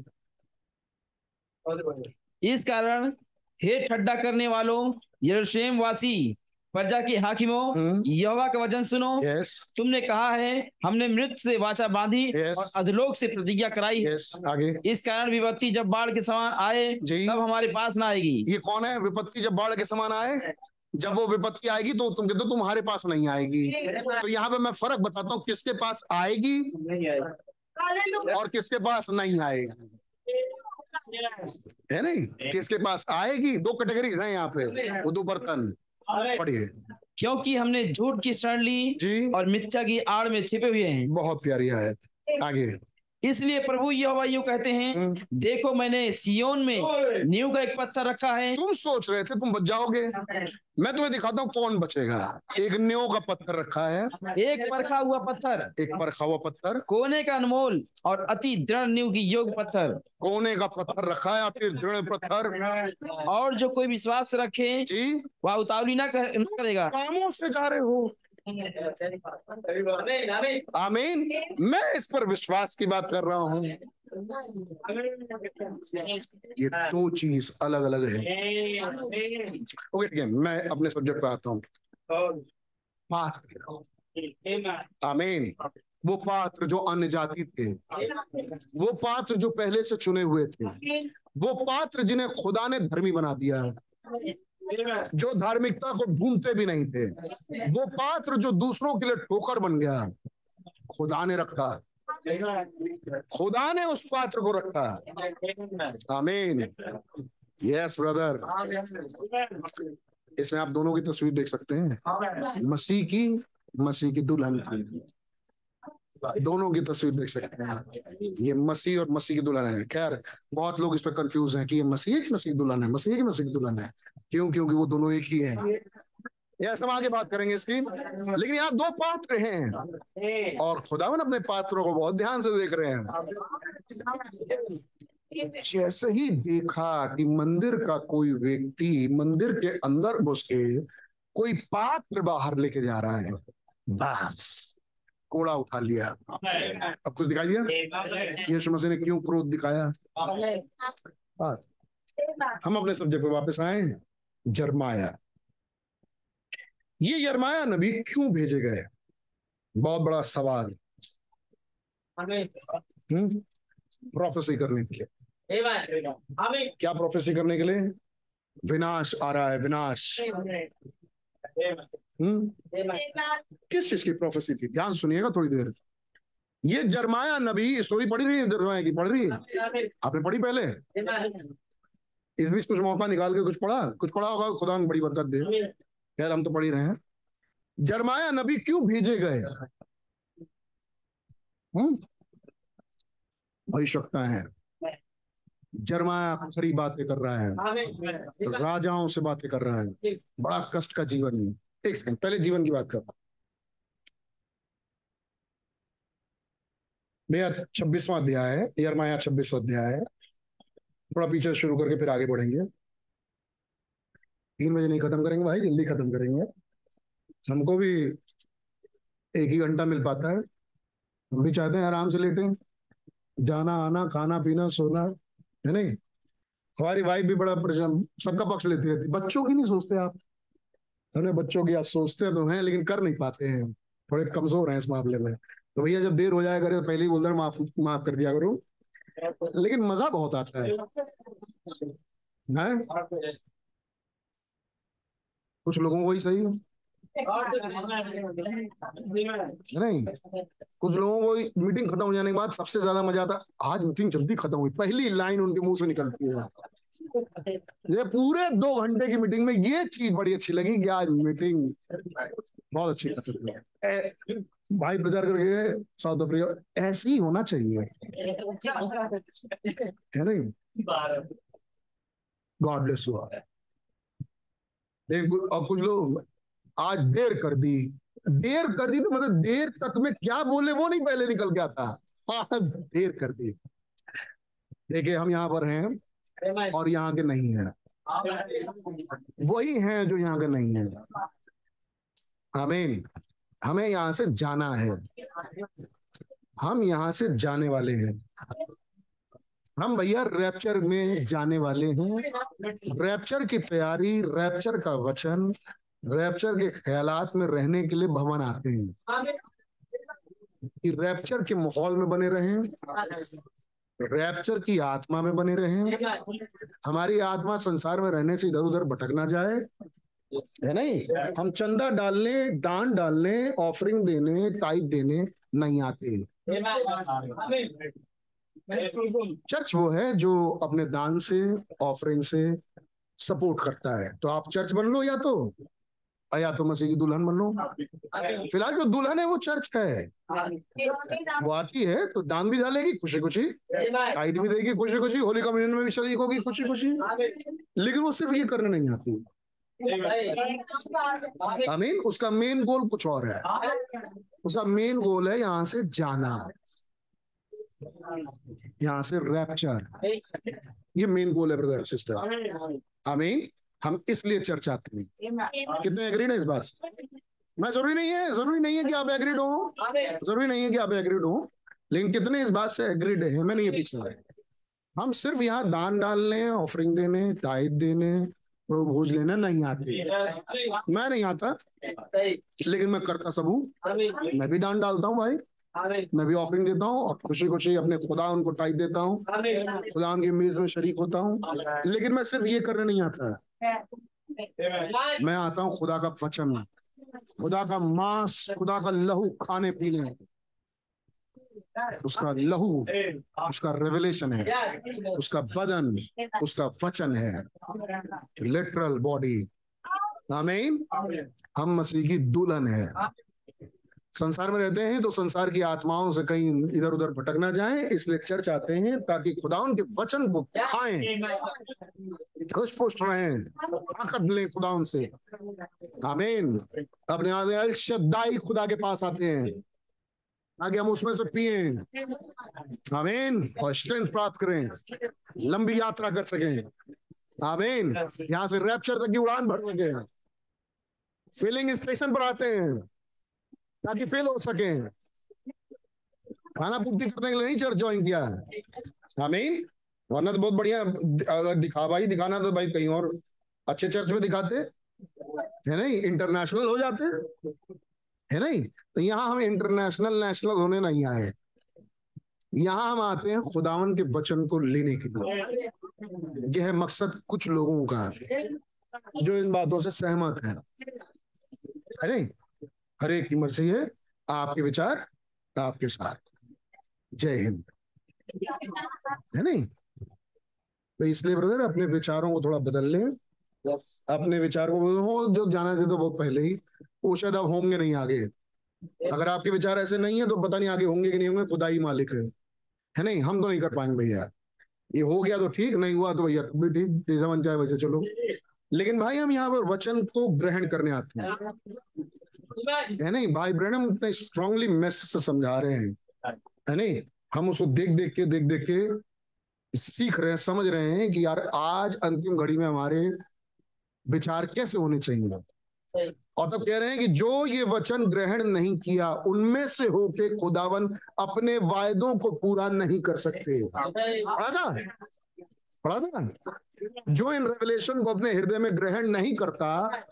इस कारण हे ठड्डा करने वालों यरूशलेम वासी प्रजा के हाकिमों हम्म। यहोवा का वचन सुनो। यस तुमने कहा है हमने मृत से वाचा बांधी Yes. और अधलोक से प्रतिज्ञा कराई। है यस आगे। इस कारण विपत्ति जब बाढ़ के समान आए जी। तब हमारे पास ना आएगी। ये कौन है? विपत्ति जब बाढ़ के समान आए जब वो विपत्ति आएगी तो तुम कहते हो तुम्हारे पास नहीं आएगी। तो यहाँ पे मैं फ़र्क बताता हूँ किसके पास आएगी और किसके पास नहीं आएगी है नहीं? किसके पास आएगी? दो कैटेगरी है यहाँ पे वो दो बर्तन पढ़िए। क्योंकि हमने झूठ की शरण ली जी। और मिथ्या की आड़ में छिपे हुए हैं। बहुत प्यारी आयत। आगे। इसलिए प्रभु यहोवा यूँ कहते हैं हम्म, देखो मैंने सियोन में नींव का एक पत्थर रखा है। तुम सोच रहे थे तुम बच जाओगे? मैं तुम्हें दिखाता हूँ कौन बचेगा। एक न्यो का पत्थर रखा है। एक परखा हुआ पत्थर। एक परखा हुआ पत्थर। कोने का अनमोल और अति दृढ़ नींव की योग पत्थर। कोने का पत्थर रखा है और फिर दृढ़ पत्थर। और जो कोई विश्वास रखे वह उतावली ना कर, न करेगा। कामों से जा रहे हो। आमीन। मैं इस पर विश्वास की बात कर रहा हूँ। ये दो चीज़ अलग अलग है। ओके ठीक है, मैं अपने सब्जेक्ट पे आता हूँ। पात्र। आमीन। वो पात्र जो अन्य जाति थे। वो पात्र जो पहले से चुने हुए थे। वो पात्र जिन्हें खुदा ने धर्मी बना दिया। जो धार्मिकता को ढूंढते भी नहीं थे, वो पात्र जो दूसरों के लिए ठोकर बन गया, खुदा ने रखा। खुदा ने उस पात्र को रखा। आमीन। यस ब्रदर इसमें आप दोनों की तस्वीर देख सकते हैं। मसीह की मसीह की दुल्हन की दोनों की तस्वीर देख सकते हैं ये मसीह और मसीह की दुल्हन है। खैर, बहुत लोग इस पर कंफ्यूज हैं कि ये मसीह की मसीह दुल्हन है, मसीह की मसीह की दुल्हन है। क्यों? क्योंकि वो दोनों एक ही हैं। ये सब आगे बात करेंगे इसकी। लेकिन यहाँ दो पात्र हैं। और खुदावन अपने पात्रों को बहुत ध्यान से देख रहे हैं। जैसे ही देखा कि मंदिर का कोई व्यक्ति मंदिर के अंदर घुस के कोई पात्र बाहर लेके जा रहा है, बस। कोड़ा उठा लिया। अब कुछ दिखाई दिया? यीशु मसीह ने क्यों क्रोध दिखाया? हाँ। हम अपने सब्जेक्ट पे वापस आए जरमाया। ये यरमाया नबी क्यों भेजे गए? बहुत बड़ा सवाल। हम्म। प्रोफेसी करने के लिए। क्या प्रोफेसी करने के लिए? विनाश आ रहा है विनाश। हम्म किस चीज़ की प्रोफेसी थी? ध्यान सुनिएगा थोड़ी देर। ये जरमाया नबी स्टोरी पढ़ी रही है जरमाया की? पढ़ रही है? आपने पढ़ी पहले? इस बीच कुछ मौका निकाल के कुछ पढ़ा? कुछ पढ़ा होगा? खुदा बड़ी बरकत दे। खैर हम तो पढ़ी रहे हैं। जरमाया नबी क्यों भेजे गए? हम्म। आवश्यकता है। जरमाया खरी बातें कर रहा है। राजाओं से बातें कर रहा है। बड़ा कष्ट का जीवन है। एक सेकंड पहले जीवन की बात कर भैया, छब्बीसवां अध्याय है यरमाया छब्बीसवां अध्याय है। थोड़ा पीछे शुरू करके फिर आगे बढ़ेंगे। तीन बजे नहीं खत्म करेंगे भाई, जल्दी खत्म करेंगे। हमको भी एक ही घंटा मिल पाता है। हम भी चाहते हैं आराम से लेटे। जाना, आना, खाना, पीना, सोना, है नहीं? हमारी वाइफ भी बड़ा सबका पक्ष लेती रहती बच्चों की नहीं सोचते आप। हमने बच्चों की आज सोचते तो हैं, लेकिन कर नहीं पाते हैं। थोड़े कमज़ोर हैं इस मामले में। तो भैया, जब देर हो जाया करे तो पहले ही बोल रहे माफ़ माफ़ कर दिया करो। लेकिन मज़ा बहुत आता है। हैं? कुछ लोगों को ही सही है? नहीं। कुछ लोगों को मीटिंग खत्म हो जाने के बाद सबसे ज़्यादा मज़ा आता, आज मीटिंग जल्दी खत्म हुई, पहली लाइन उनके मुँह से निकलती है। ये पूरे दो घंटे की मीटिंग में ये चीज़ बड़ी अच्छी लगी कि आज मीटिंग बहुत अच्छी भाई प्रचार करके साउथ अफ्रीका, ऐसे ही होना चाहिए। है नहीं गॉड ब्लेस यू और कुछ लोग, आज देर कर दी। देर कर दी तो मतलब देर तक में क्या बोले वो नहीं पहले निकल गया था आज देर कर दी। देखिए, हम यहाँ पर हैं। और यहाँ के नहीं है। वही है जो यहाँ के नहीं हैं। आमीन। हमें यहाँ से जाना है। हम यहाँ से जाने वाले हैं। हम भैया रैप्चर में जाने वाले हैं। रैप्चर की तैयारी रैप्चर का वचन रैप्चर के ख्यालात में रहने के लिए भवन आते हैं। कि रैप्चर के माहौल में बने रहें। रैप्चर की आत्मा में बने रहें। हमारी आत्मा संसार में रहने से इधर उधर भटक ना जाए। है नहीं? हम चंदा डालने, दान डालने ऑफरिंग देने टाइप देने नहीं आते। चर्च वो है जो अपने दान से ऑफरिंग से सपोर्ट करता है। तो आप चर्च बन लो या तो। या तो मसीह की दुल्हन बन लो फ़िलहाल जो दुल्हन है वो चर्च का है। वो आती है तो दान भी डालेगी खुशी खुशी टाइट भी देगी खुशी खुशी होली कम्युनियन में भी शरीक होगी खुशी खुशी लेकिन वो सिर्फ़ ये करने नहीं आती। आमीन उसका मेन गोल कुछ और है। उसका मेन गोल है यहाँ से जाना। यहाँ से रैप्चर ये मेन गोल है ब्रदर सिस्टर आमीन। हम इसलिए चर्च आते हैं। कितने एग्रीड है इस बात से? मैं ज़रूरी नहीं है ज़रूरी नहीं है कि आप एग्रीड हो। ज़रूरी नहीं है कि आप एग्रीड हो लेकिन कितने इस बात से एग्रीड है हमें नहीं ये पूछना है हम सिर्फ़ यहाँ दान डालने ऑफरिंग देने टाइट देने भोज लेने नहीं आते। मैं नहीं आता लेकिन मैं करता सब हूँ। मैं भी दान डालता हूँ भाई। मैं भी ऑफरिंग देता हूँ और खुशी खुशी अपने खुदा उनको टाइट देता हूँ। खुदा उनकी मेज में शरीक होता हूँ। लेकिन मैं सिर्फ़ ये करने नहीं आता। मैं आता हूँ खुदा का वचन खुदा का मांस खुदा का लहू खाने पीने। उसका लहू उसका रेवलेशन है। उसका बदन उसका वचन है। लिटरल बॉडी हम मसीह की दुल्हन है। संसार में रहते हैं तो संसार की आत्माओं से कहीं इधर उधर भटक ना जाए, इसलिए चर्च आते हैं, ताकि खुदा उनके वचन को खाएँ खुश पुष्ट रहें, ताकत लें खुदा उनसे। आमीन। अपने खुदा के पास आते हैं, ताकि हम उसमें से पिए। आमीन। और स्ट्रेंथ प्राप्त करें, लंबी यात्रा कर सकें। आमीन। यहाँ से रैप्चर तक की उड़ान भर सके। फिलिंग स्टेशन पर आते हैं। ताकि फेल हो सके। खाना पूर्ति करने के लिए नहीं चर्च ज्वाइन किया। है आमीन वरना तो बहुत बढ़िया, अगर दिखा भाई, दिखाना तो भाई कहीं और अच्छे चर्च में दिखाते। है नहीं? इंटरनेशनल हो जाते। है नहीं? तो यहाँ हम इंटरनेशनल नेशनल होने नहीं आए। यहाँ हम आते हैं खुदावन के वचन को लेने के लिए। यह मकसद कुछ लोगों का, जो इन बातों से सहमत है नहीं? हर एक की मर्ज़ी है आपके विचार आपके साथ। जय हिंद। है नहीं? तो इसलिए ब्रदर अपने विचारों को थोड़ा बदल लें। अपने विचार को हो जो जाना थे तो बहुत पहले ही। वो शायद अब होंगे नहीं आगे। अगर आपके विचार ऐसे नहीं है तो पता नहीं आगे होंगे कि नहीं होंगे। खुदा ही मालिक है। है नहीं? हम तो नहीं कर पाएँगे भैया। ये हो गया तो ठीक नहीं हुआ तो भैया तुम भी ठीक। जैसा मन चाहे वैसे चलो। लेकिन भाई हम यहाँ पर वचन को ग्रहण करने आते हैं। है नहीं भाई ब्रहणम इतने स्ट्रांगली मैसेज से समझा रहे हैं। है नहीं हम उसको देख देख के देख देख के सीख रहे हैं समझ रहे हैं कि यार आज अंतिम घड़ी में हमारे विचार कैसे होने चाहिए। और तब कह रहे हैं कि जो ये वचन ग्रहण नहीं किया उनमें से होके खुदावन अपने वायदों को पूरा नहीं कर सकते। पढ़ा था? पढ़ा था? जो इन रेवलेशन को अपने हृदय में ग्रहण नहीं करता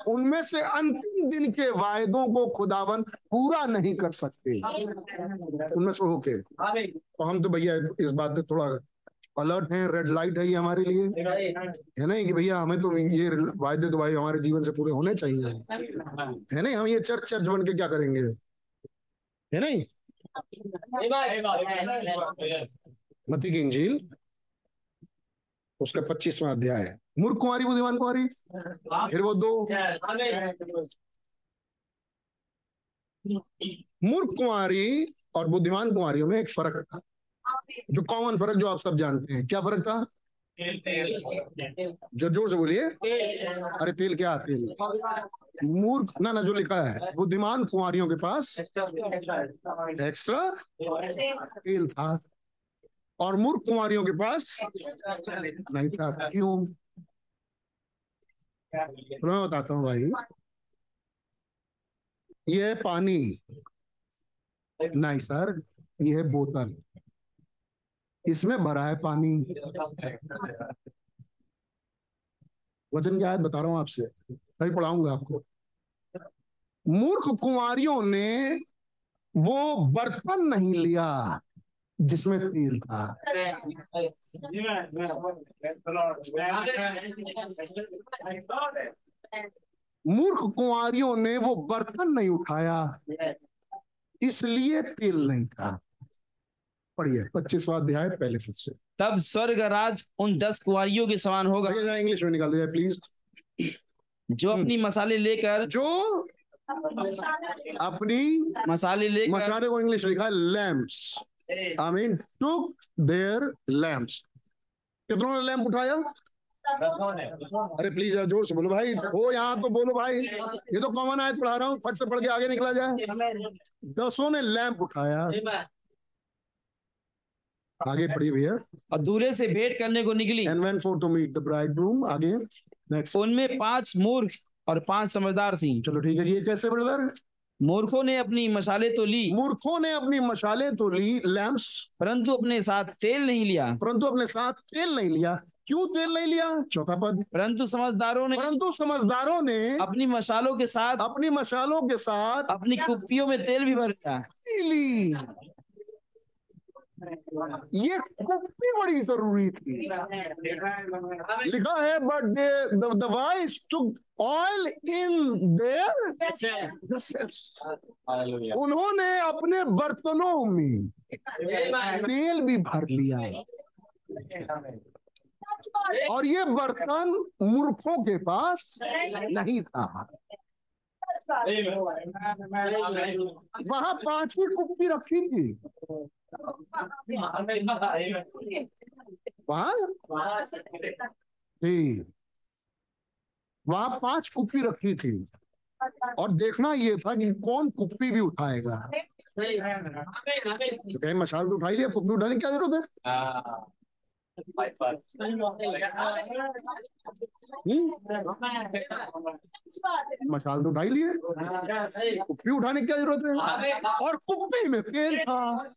उनमें से अंतिम दिन के वायदों को खुदावन पूरा नहीं कर सकते। उनमें से होके। तो हम तो भैया इस बात पे थोड़ा अलर्ट हैं रेड लाइट है ये हमारे लिए। है नहीं कि भैया हमें तो ये वायदे तो भाई हमारे जीवन से पूरे होने चाहिए। है नहीं? हम ये चर्च चर्च बन के क्या करेंगे? है नहीं? मती की इंजील? उसका पच्चीसवां अध्याय है। मूर्ख कुमारी बुद्धिमान कुमारी फिर वो दो। मूर्ख कुमारी और बुद्धिमान कुमारियों में एक फ़र्क था। जो कॉमन फ़र्क जो आप सब जानते हैं। क्या फ़र्क था? जो ज़ोर से बोलिए। अरे तेल क्या तेल? मूर्ख ना ना जो लिखा है। बुद्धिमान कुमारियों के पास एक्स्ट्रा तेल था। और मूर्ख कुमारियों के पास नहीं था। क्यों? तो मैं बताता हूँ भाई। ये है पानी नहीं सर, ये है बोतल। इसमें भरा है पानी। वचन क्या है बता रहा हूँ आपसे। कहीं पढ़ाऊँगा आपको। मूर्ख कुमारियों ने वो बर्तन नहीं लिया। जिसमें तेल था। मूर्ख कुमारियों ने वो बर्तन नहीं उठाया इसलिए तेल नहीं था। पढ़िए पच्चीसवा अध्याय पहले फिर से। तब स्वर्ग राज उन दस कुंवारियों के समान होगा। इंग्लिश में निकाल दिया प्लीज़ जो अपनी मसाले लेकर जो अपनी मसाले लेकर मसाले को इंग्लिश में लिखा lamps I mean took their lamps कितनों ने लैंप उठाया? अरे प्लीज़ जरा ज़ोर से बोलो भाई। हो यहाँ तो बोलो भाई। ये तो कॉमन आयत पढ़ा रहा हूँ। फट से पढ़ के आगे निकला जाए। दसों ने लैंप उठाया। आगे पढ़िए भैया। और दूल्हे से भेंट करने को निकली। And went for to meet the bridegroom आगे। नेक्स्ट उनमें पाँच मूर्ख और पाँच समझदार थी। चलो ठीक है। ये कैसे ब्रदर मूर्खों ने अपनी मशाले तो ली। मूर्खों ने अपनी मशाले तो ली लैंप्स परंतु अपने साथ तेल नहीं लिया। परंतु अपने साथ तेल नहीं लिया। क्यों तेल नहीं लिया? चौथा पद। परंतु समझदारों ने परंतु समझदारों ने अपनी मशालों के साथ अपनी मशालों के साथ अपनी कुप्पियों में तेल भी भर दिया। ली। ये कुप्पी बड़ी ज़रूरी थी। लिखा है but they the wise took oil in their उन्होंने अपने बर्तनों में तेल भी भर लिया। है और ये बर्तन मूर्खों के पास नहीं था। वहाँ पाँच ही कुप्पी रखी थी। वहाँ? पाँच कुप्पी रखी थी। और देखना ये था कि कौन कुप्पी भी उठाएगा। तो कहीं मशाल तो उठाई लिया कुप्पी उठाने की क्या ज़रूरत है? हम्म? मशाल तो उठाई लिए कुप्पी उठाने की क्या ज़रूरत है? और कुप्पी में तेल था।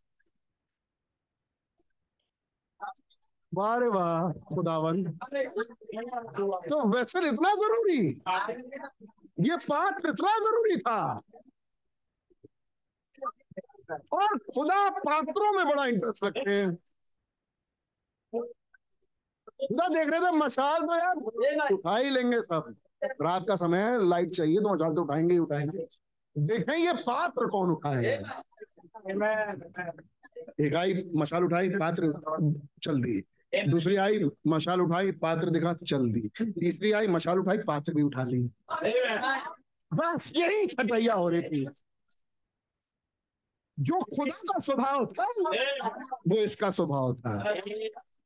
वाह वाह, खुदावन। तो वैसल इतना ज़रूरी? ये पात्र इतना ज़रूरी था। और खुदा पात्रों में बड़ा इंटरेस्ट रखते हैं। खुदा देख रहे थे, मशाल तो यार उठा ही लेंगे सब। रात का समय है लाइट चाहिए तो मशाल तो उठाएँगे ही उठाएँगे। देखें ये पात्र कौन उठाएगा एक आई, मशाल उठाई, पात्र चल दी दूसरी आई, मशाल उठाई, पात्र दिखा, चल दी तीसरी आई, मशाल उठाई, पात्र भी उठा ली बस यही छटैया हो रही थी। जो खुदा का स्वभाव था, वो इसका स्वभाव था।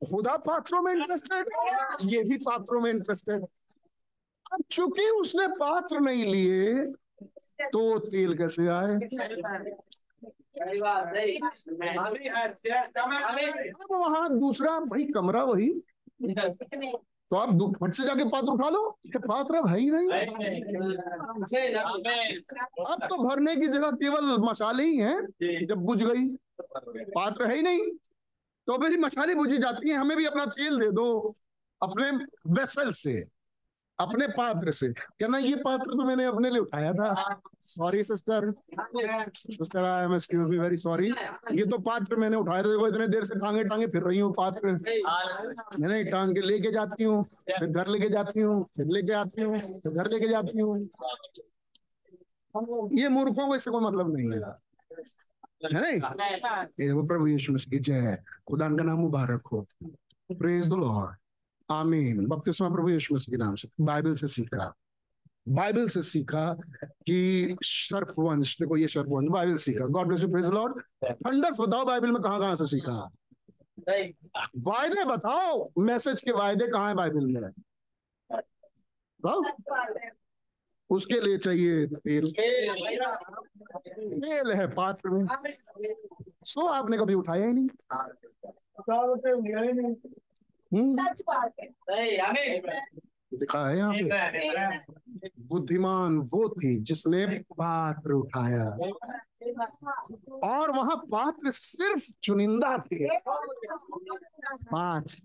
खुदा पात्रों में इंटरेस्टेड ये भी पात्रों में इंटरेस्टेड अब चूँकि उसने पात्र नहीं लिए तो तेल कैसे आए? अब वहाँ दूसरा भाई कमरा वही। तो आप फट से जाके पात्र उठा लो पात्र है ही नहीं। अब तो भरने की जगह केवल मसाले ही हैं, जब बुझ गई। पात्र है ही नहीं। तो मेरी मसाले बुझी जाती हैं, हमें भी अपना तेल दे दो, अपने वेसल से, अपने पात्र से। कहना, ये पात्र तो मैंने अपने लिए उठाया था। Sorry sister sister I am excuse me very sorry ये तो पात्र मैंने उठाया था। देखो, इतने देर से टांगे टांगे फिर रही हूँ, पात्र। मैंने टांग के लेके जाती हूँ, फिर घर लेके जाती हूँ, फिर लेके आती हूँ, फिर घर लेके जाती हूँ। ये मूर्खों को इससे कोई मतलब नहीं है। है वो प्रभु यीशु मसीह की जय खुदा का नाम मुबारक हो प्रेज द लॉर्ड आमीन बपतिस्मा प्रभु यीशु मसीह के नाम से बाइबल से सीखा बाइबल से सीखा कि देखो ये बाइबल सीखा god bless you praise lord बताओ बाइबल में से सीखा वायदे बताओ मैसेज के वायदे कहाँ है बाइबल में उसके लिए चाहिए। तेल तेल है पात्र। में सो आपने कभी उठाया ही नहीं? हम्म, दिखा है यहाँ पे। बुद्धिमान वो थी जिसने पात्र उठाया। और वहाँ पात्र सिर्फ़ चुनिंदा थे। पाँच।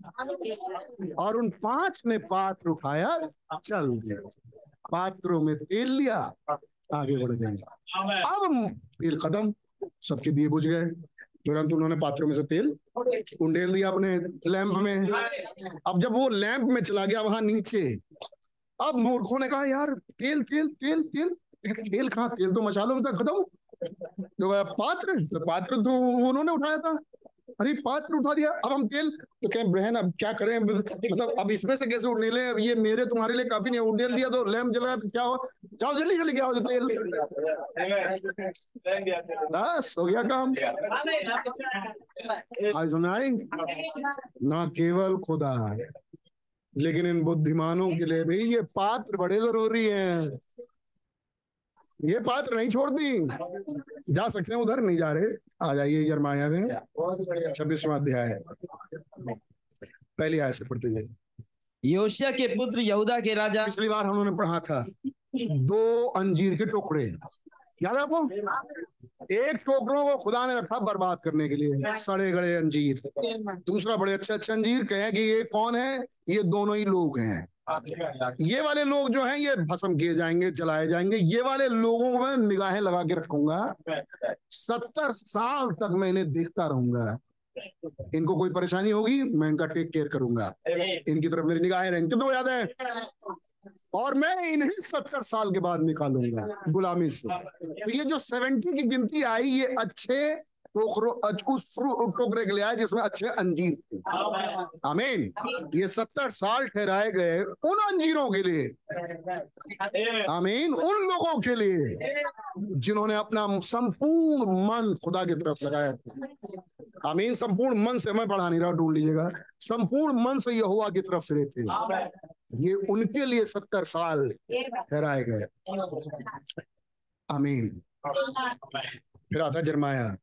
और उन पाँच ने पात्र उठाया चल गए पात्रों में तेल लिया आगे बढ़ गए। अब तेल खत्म सबके दिए बुझ गए। तुरंत उन्होंने पात्रों में से तेल उंडेल दिया अपने लैंप में। अब जब वो लैंप में चला गया वहाँ नीचे अब मूर्खों ने कहा यार तेल तेल तेल तेल तेल कहा? तेल तो मसालों में था खत्म। तो पात्र तो पात्र तो उन्होंने उठाया था। अरे पात्र उठा दिया। अब हम तेल तो क्या बहन, अब क्या करें? मतलब अब इसमें से कैसे उड़ेले अब ये मेरे तुम्हारे लिए काफ़ी नहीं, उड़ेल दिया तो लैंप जला तो क्या हो? जाओ, जल्दी जल्दी क्या हो तेल। बस, हो गया काम। आज सुनाई? ना केवल खुदा, लेकिन इन बुद्धिमानों के लिए भी ये पात्र बड़े ज़रूरी हैं। ये पात्र नहीं छोड़ती। जा सकते हैं उधर, नहीं जा रहे। आ जाइए यरमाया में। छब्बीसवा अध्याय है। पहली आय से पढ़ते जाइए योशिया के पुत्र यहूदा के राजा। पिछली बार हम लोगों ने पढ़ा था। दो अंजीर के टुकड़े। याद है आपको? एक टोकरों को खुदा ने रखा बर्बाद करने के लिए। सड़े गड़े अंजीर। दूसरा बड़े अच्छे अच्छे अंजीर। कहे कि ये कौन है? ये दोनों ही लोग हैं। ये वाले लोग जो हैं, ये भस्म किए जाएँगे, जलाए जाएँगे। ये वाले लोगों को मैं निगाहें लगा के रखूँगा। सत्तर साल तक मैं इन्हें देखता रहूँगा। इनको कोई परेशानी होगी, मैं इनका टेक केयर करूँगा। इनकी तरफ़ मेरी निगाहें रहेंगी। कितना याद है? और मैं इन्हें सत्तर साल के बाद निकालूँगा, गुलामी से। तो ये जो सेवेंटी की गिनती आई, ये अच्छे टोकरों उस टोकरे के लिए आए जिसमें अच्छे अंजीर थे। आमीन। ये सत्तर साल ठहराए गए उन अंजीरों के लिए। आमीन, उन लोगों के लिए जिन्होंने अपना संपूर्ण मन खुदा की तरफ़ लगाया था। आमीन, संपूर्ण मन से मैं पढ़ा नहीं रहा, ढूंढ लीजिएगा। संपूर्ण मन से यहोवा की तरफ़ फिरे थे। ये उनके लिए सत्तर साल ठहराए गए। आमीन। फिर आता जरमाया।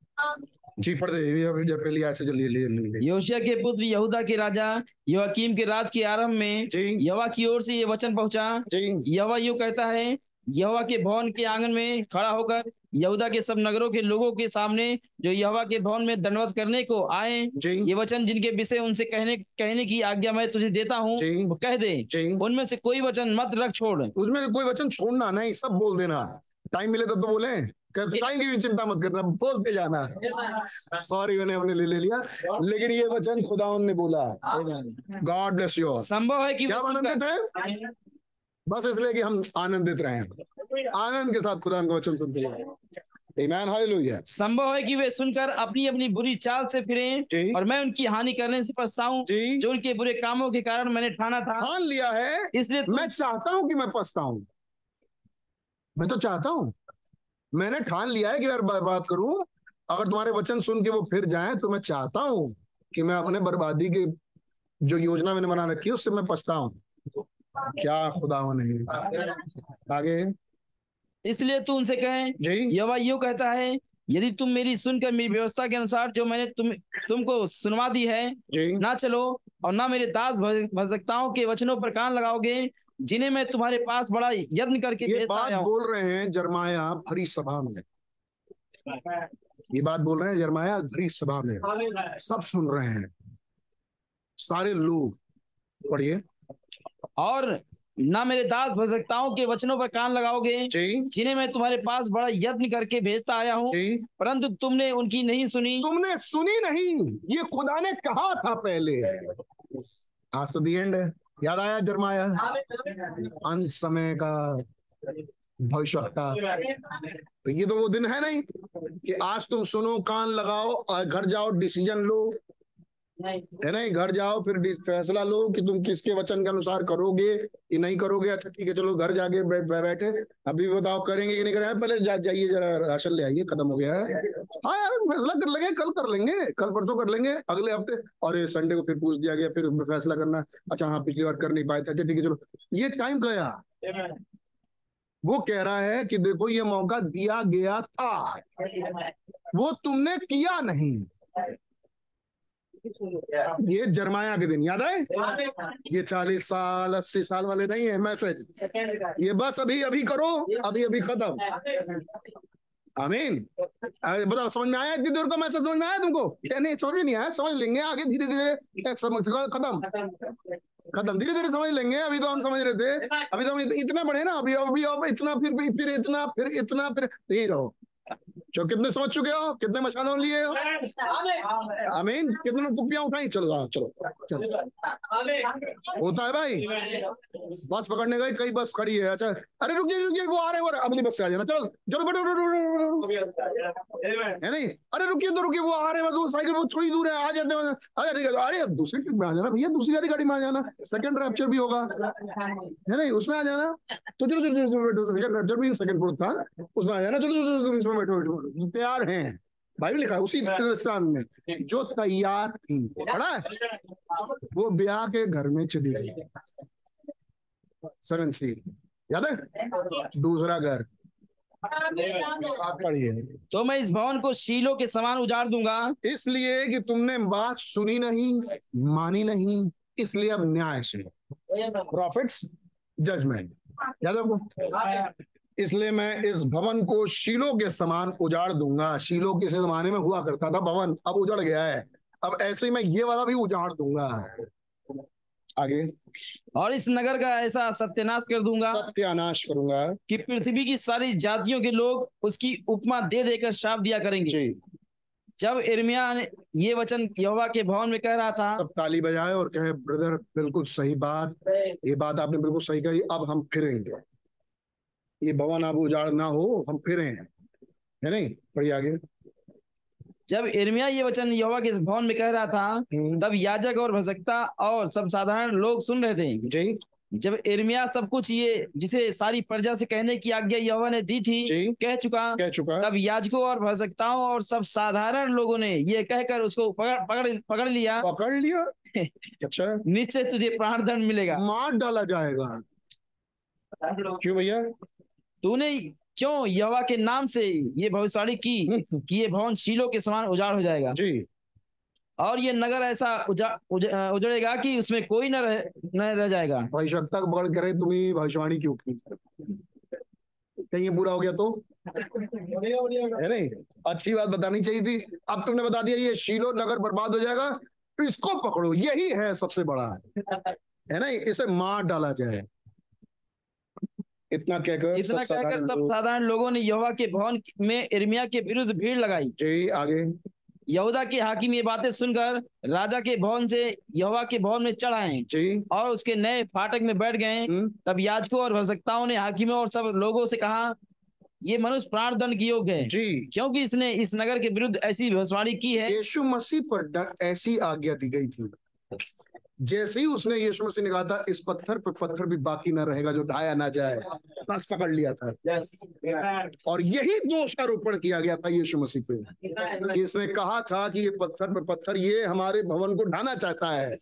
जी पढ़ दे ये अभी जब पहली आयत से जल्दी ले ले योशिया के पुत्र यहूदा के राजा योकीम के राज के आरंभ में यवा की ओर से ये वचन पहुँचा। यवा यूँ कहता है यहोवा के भवन के आँगन में खड़ा होकर यहूदा के सब नगरों के लोगों के सामने जो यहोवा के भवन में दंडवत करने को आए ये वचन जिनके विषय उनसे कहने कहने की आज्ञा मैं तुझे देता हूँ कह दे उनमें से कोई वचन मत रख छोड़। उसमें कोई वचन छोड़ना नहीं सब बोल देना। टाइम मिले तब तो बोले। टाइम की भी चिंता मत करना बोलते जाना। सॉरी मैंने अपने लिए ले लिया। लेकिन ये वचन खुदा ने बोला। गॉड ब्लेस यू संभव है कि क्या आनंदित है बस इसलिए कि हम आनंदित रहे। आनंद के साथ खुदा का वचन सुनते हैं ईमान हालेलुया संभव है कि वे सुनकर अपनी अपनी बुरी चाल से फिरे और मैं उनकी हानि करने से पछताऊं जो उनके बुरे कामों के कारण मैंने ठाना था। ठान लिया है। इसलिए मैं चाहता हूँ कि मैं पछताऊं। मैं तो चाहता हूँ। मैंने ठान लिया है कि यार बा- बात करूँ। अगर तुम्हारे वचन सुन के वो फिर जाएँ तो मैं चाहता हूँ कि मैं अपने बर्बादी के जो योजना मैंने बना रखी है उससे मैं पछता पछताऊं क्या खुदा नहीं। आगे। इसलिए तू उनसे कहे जी। यहोवा यूँ कहता है यदि तुम मेरी सुनकर मेरी व्यवस्था के अनुसार जो मैंने तुम तुमको सुनवा दी है ना चलो और ना मेरे दास भजकताओं के वचनों पर कान लगाओगे जिन्हें मैं तुम्हारे पास बड़ा यत्न करके ये बात बोल रहे हैं जरमाया भरी सभा में। ये बात बोल रहे हैं जरमाया भरी सभा में। सब सुन रहे हैं। सारे लोग पढ़िए। और ना मेरे दास भजकताओं के वचनों पर कान लगाओगे जिन्हें मैं तुम्हारे पास बड़ा यत्न करके भेजता आया हूँ। परंतु तुमने उनकी नहीं सुनी। तुमने सुनी नहीं। ये खुदा ने कहा था पहले। आज तो दी एंड है। याद आया जरमाया? अंत समय का भविष्यवक्ता। तो ये तो वो दिन है नहीं कि आज तुम सुनो कान लगाओ और घर जाओ डिसीज़न लो। है नहीं घर जाओ फिर फैसला लो कि तुम किसके वचन के अनुसार करोगे कि नहीं करोगे। अच्छा ठीक है चलो घर जाके बैठे। अभी बताओ करेंगे कि नहीं करेंगे पहले जा, जाइए जरा राशन ले आइए खत्म हो गया है। हाँ यार फैसला कर लेंगे कल कर लेंगे कल परसों कर लेंगे अगले हफ़्ते। और ये संडे को फिर पूछ दिया गया फिर फैसला करना। अच्छा हाँ पिछली बार कर नहीं पाए थे। अच्छा ठीक है चलो। ये टाइम गया वो कह रहा है कि देखो ये मौका दिया गया था। वो तुमने किया नहीं। ये जरमाया के दिन, याद है? ये चालीस साल, अस्सी साल वाले नहीं है, मैसेज। ये बस अभी अभी करो, अभी अभी खत्म। आमीन। बताओ, समझ में आया? इतनी देर का मैसेज समझ में आया तुमको? क्या नहीं, समझ नहीं आया? समझ लेंगे आगे धीरे धीरे समझ खत्म। खत्म। धीरे धीरे समझ लेंगे। अभी तो हम समझ रहे थे। अभी तो हम इत- इतना बड़े ना, अभी अभी अब इतना, फिर फिर इतना फिर इतना, फिर यही रहो। जो कितने समझ चुके हो? कितने मशालों लिए हो? आमीन। कितने कुपियाँ उठाई? चलो हाँ, चलो। चलो। होता है भाई। बस पकड़ने गए कई बस खड़ी है। अच्छा अरे वो आ रहे हैं वो आ रहे हैं। अगली बस से आ जाना। चलो चलो बैठो। है नहीं? अरे रुकिए तो रुकिए वो आ रहे हैं बस वो साइकिल वो थोड़ी दूर है आ जाते हैं। आ जाते हैं अरे दूसरी ट्रिप में आ जाना। भैया दूसरी वाली गाड़ी में आ जाना। सेकंड रैप्चर भी होगा। है नहीं? उसमें आ जाना। तो चलो चलो चलो बैठो। सेकंड रैप्चर भी सेकंड फोर्थ था। उसमें आ जाना। चलो चलो चलो इसमें बैठो बैठो। बैठो। तैयार हैं। बाइबल लिखा है उसी स्थान में जो तैयार थी पढ़ा है? वो ब्याह के घर में चली गई। सेवन सी याद है? दूसरा घर। पढ़िए। तो मैं इस भवन को शीलों के समान उजाड़ दूँगा। इसलिए कि तुमने बात सुनी नहीं मानी नहीं इसलिए अब न्याय सुनो प्रॉफिट्स जजमेंट याद है आपको? इसलिए मैं इस भवन को शीलो के समान उजाड़ दूँगा। शीलो किसी जमाने में हुआ करता था भवन अब उजड़ गया है। अब ऐसे ही मैं ये वाला भी उजाड़ दूँगा। आगे। और इस नगर का ऐसा सत्यानाश कर दूँगा सत्यानाश करूँगा। कि पृथ्वी की सारी जातियों के लोग उसकी उपमा दे देकर शाप दिया करेंगे। जी। जब इर्मिया ने ये वचन यहोवा के भवन में कह रहा था सब ताली बजाए और कहे ब्रदर बिल्कुल सही बात। ये बात आपने बिल्कुल सही कही अब हम फिरेंगे। ये भवन अब उजाड़ ना हो हम फिरे हैं। है नहीं? पढ़िए आगे। जब इर्मिया ये वचन यहोवा के इस भवन में कह रहा था हम्म, तब याजक और भजकता और सब साधारण लोग सुन रहे थे। जी। जब इर्मिया सब कुछ ये जिसे सारी प्रजा से कहने की आज्ञा यहोवा ने दी थी कह चुका कह चुका। तब याजकों और भजकताओं और सब साधारण लोगों ने ये कहकर उसको पकड़ पकड़ पकड़ लिया। पकड़ लिया? अच्छा। निश्चय तुझे प्राण दंड मिलेगा। मार डाला जाएगा। क्यों भैया? तूने क्यों यवा के नाम से ये भविष्यवाणी की कि ये भवन शीलो के समान उजाड़ हो जाएगा? जी। और ये नगर ऐसा उजा, उज, उजड़ेगा कि उसमें कोई न रह न रह जाएगा? भविष्यवक्ता को पकड़ करे तुम्हें भविष्यवाणी क्यों की? कहीं ये पूरा हो गया तो? है नहीं? अच्छी बात बतानी चाहिए थी। अब तुमने बता दिया ये शीलो नगर बर्बाद हो जाएगा। इसको पकड़ो यही है सबसे बड़ा। है ना? इसे मार डाला जाए। इतना कहकर इतना सब कहकर साधारण सब लोग- साधारण लोगों ने यहोवा के भवन में इर्मिया के विरुद्ध भीड़ लगाई। जी आगे। यहूदा के हाकिम ये बातें सुनकर राजा के भवन से यहोवा के भवन में चढ़ आए। और उसके नए फाटक में बैठ गए। हम्म, तब याजकों और भजकताओं ने हाकिमों और सब लोगों से कहा ये मनुष्य प्राण दंड की योग्य है। जी। क्योंकि इसने इस नगर के विरुद्ध ऐसी भविष्यवाणी की है यीशु मसीह पर ऐसी आज्ञा दी गई थी। जैसे ही उसने यीशु मसीह ने कहा था इस पत्थर पर पत्थर भी बाकी ना रहेगा जो ढाया ना जाए। बस पकड़ लिया था। और यही दोषारोपण किया गया था यीशु मसीह पे। कि इसने कहा था कि ये पत्थर पर पत्थर ये हमारे भवन को ढाना चाहता है।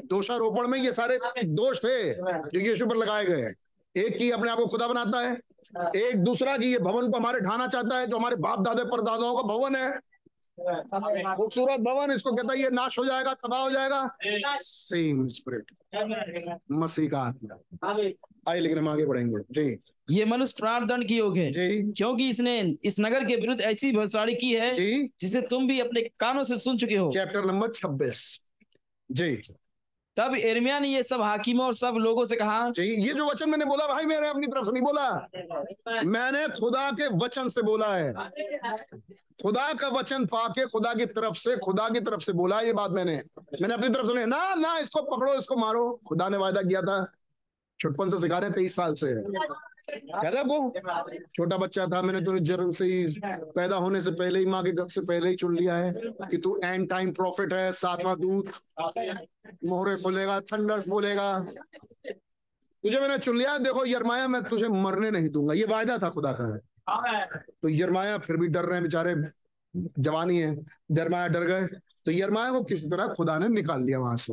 दोषारोपण में ये सारे दोष थे जो यीशु पर लगाए गए एक की अपने आप को खुदा बनाता है। एक दूसरा की ये भवन को हमारे ढाना चाहता है जो हमारे बाप दादे पर दादाओं का भवन है। खूबसूरत भवन इसको कहता है ये नाश हो जाएगा तबाह हो जाएगा। सेम स्पिरिट मसीह का आत्मा। आइए लेकिन हम आगे बढ़ेंगे। जी। ये मनुष्य प्राण दंड की योग है। जी। क्योंकि इसने इस नगर के विरुद्ध ऐसी भविष्यवाणी की है जी। जिसे तुम भी अपने कानों से सुन चुके हो। चैप्टर नंबर छब्बीस। जी। तब एर्मिया ने ये सब हाकिमों और सब लोगों से कहा ये जो वचन मैंने बोला, भाई मैंने अपनी तरफ़ से नहीं बोला। मैंने खुदा के वचन से बोला है। खुदा का वचन पाके खुदा की तरफ़ से, खुदा की तरफ़ से बोला ये बात मैंने। मैंने अपनी तरफ़ से ना ना, इसको पकड़ो, इसको मारो। खुदा ने वायदा किया था। छुटपन से सिखा रहे तेईस साल से। कहता आपको छोटा बच्चा था, मैंने तुझे जन्म से ही पैदा होने से पहले ही माँ के गर्भ से पहले ही चुन लिया है कि तू एंड टाइम प्रॉफिट है, सातवां दूत, मोहरे खोलेगा थंडर्स बोलेगा तुझे मैंने चुन लिया, देखो यरमाया मैं तुझे मरने नहीं दूँगा, ये वायदा था खुदा का। तो यरमाया फिर भी डर रहे हैं बेचारे, जवानी है यरमाया डर गए। तो यरमाया को किसी तरह खुदा ने निकाल लिया वहाँ से।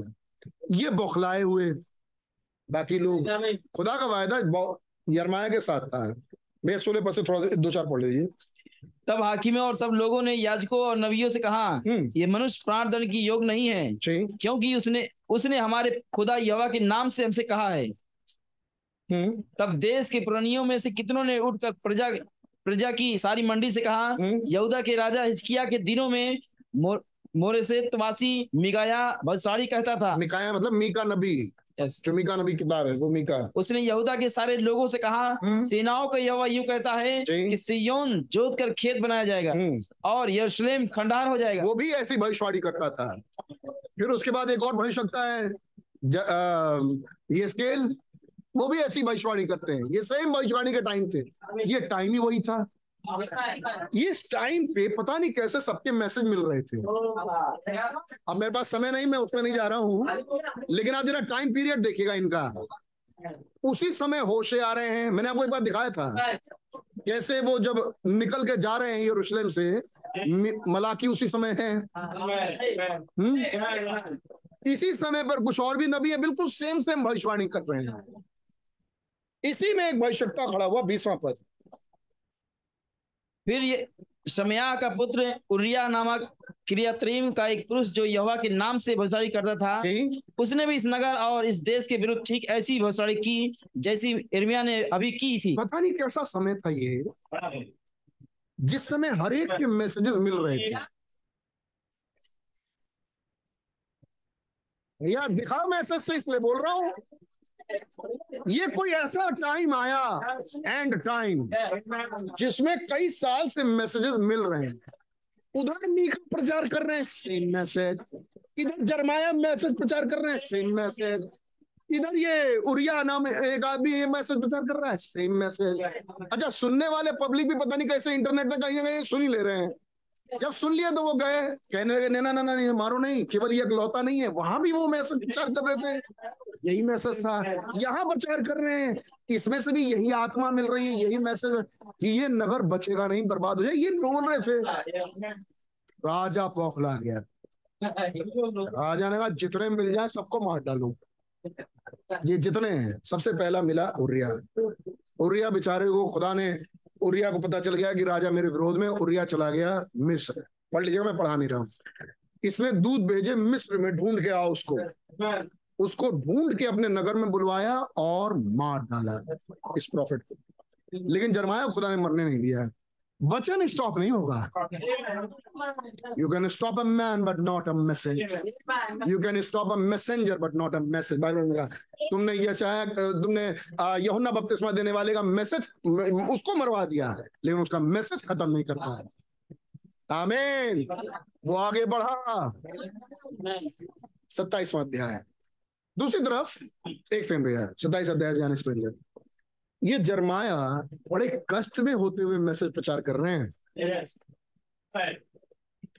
ये बौखलाए हुए बाकी लोग, खुदा का वायदा यरमाया के साथ था। मैं सोलह पर से थोड़ा दो चार पढ़ लीजिए। तब हाकिमों और सब लोगों ने याजकों और नबियों से कहा हम्म। ये मनुष्य प्राण दंड की योग नहीं है क्योंकि उसने उसने हमारे खुदा यवा के नाम से हमसे कहा है। हम्म। तब देश के पुरानियों में से कितनों ने उठकर प्रजा प्रजा की सारी मंडी से कहा हम्म। यहूदा के राजा हिजकिया के दिनों में मोर, मोरे से तवासी मिगाया भविष्यवाणी कहता था। मिकाया मतलब मीका नबी। जो मीका नबी किताब है वो उसने यहूदा के सारे लोगों से कहा हम्म। सेनाओं का यहोवा यूँ कहता है कि सिय्योन जोत कर खेत बनाया जाएगा हम्म। और यरूशलेम खंडार हो जाएगा। वो भी ऐसी भविष्यवाणी करता था। फिर उसके बाद एक और भविष्यता है ज, आ, ये स्केल वो भी ऐसी भविष्यवाणी करते हैं। ये सेम भविष्यवाणी के टाइम थे। ये टाइम ही वही था। इस टाइम पे पता नहीं कैसे सबके मैसेज मिल रहे थे। अब मेरे पास समय नहीं, मैं उसमें नहीं जा रहा हूँ। लेकिन आप जरा टाइम पीरियड देखिएगा इनका। उसी समय होशे आ रहे हैं। मैंने आपको एक बार दिखाया था। कैसे वो जब निकल के जा रहे हैं यरूशलेम से मलाकी उसी समय है। हम्म? इसी समय पर कुछ और भी नबी है, बिल्कुल सेम सेम भविष्यवाणी कर रहे हैं। इसी में एक भविष्यता खड़ा हुआ, बीसवां पद। फिर ये शमया का पुत्र उरिया नामक क्रियात्रीम का एक पुरुष जो यहोवा के नाम से भविष्यवाणी करता था उसने भी इस नगर और इस देश के विरुद्ध ठीक ऐसी भविष्यवाणी की जैसी इर्मिया ने अभी की थी। पता नहीं कैसा समय था ये जिस समय हर एक के मैसेजेस मिल रहे थे। भैया दिखा मैसेज से इसलिए बोल रहा हूँ। ये कोई ऐसा टाइम आया एंड टाइम जिसमें कई साल से मैसेजेस मिल रहे हैं। उधर मीका प्रचार कर रहे हैं सेम मैसेज इधर जरमाया मैसेज प्रचार कर रहे हैं सेम मैसेज इधर ये उरिया नाम एक आदमी ये मैसेज प्रचार कर रहा है सेम मैसेज अच्छा सुनने वाले पब्लिक भी पता नहीं कैसे इंटरनेट तक कहीं कहीं सुन ही ले रहे हैं। जब सुन लिया तो वो गए, कहने लगे, ना ना ना मारो नहीं, केवल ये लौता नहीं है। वहाँ भी वो मैसेज प्रचार कर रहे थे। यही मैसेज था। यहाँ प्रचार कर रहे हैं। इसमें से भी यही आत्मा मिल रही है, यही मैसेज कि ये नगर बचेगा नहीं, बर्बाद हो जाए। ये बोल रहे थे। राजा पौखला गया। राजा ने कहा, जितने मिल जाए सबको मार डालो। ये जितने हैं, सबसे पहला मिला उरिया। उरिया बेचारे को, खुदा ने उरिया को पता चल गया कि राजा मेरे विरोध में उरिया चला गया मिस्र। पढ़ लीजिएगा मैं पढ़ा नहीं रहा हूँ। इसने दूध भेजे मिस्र में, ढूंढ के आओ उसको। उसको ढूंढ के अपने नगर में बुलवाया और मार डाला इस प्रॉफिट को। लेकिन जरमाया खुदा ने मरने नहीं दिया। वचन स्टॉप नहीं होगा। You can stop a man but not a message you can stop a messenger but not a message Bible में तुमने ये चाहे, तुमने यूहन्ना बपतिस्मा देने वाले का मैसेज उसको मरवा दिया लेकिन उसका मैसेज खत्म नहीं करता है। आमीन वो आगे बढ़ा। सत्ताईसवां अध्याय। दूसरी तरफ़ एक सेकंड भैया सत्ताईस अध्याय जाने से पहले ये जरमाया बड़े कष्ट में होते हुए मैसेज प्रचार कर रहे हैं।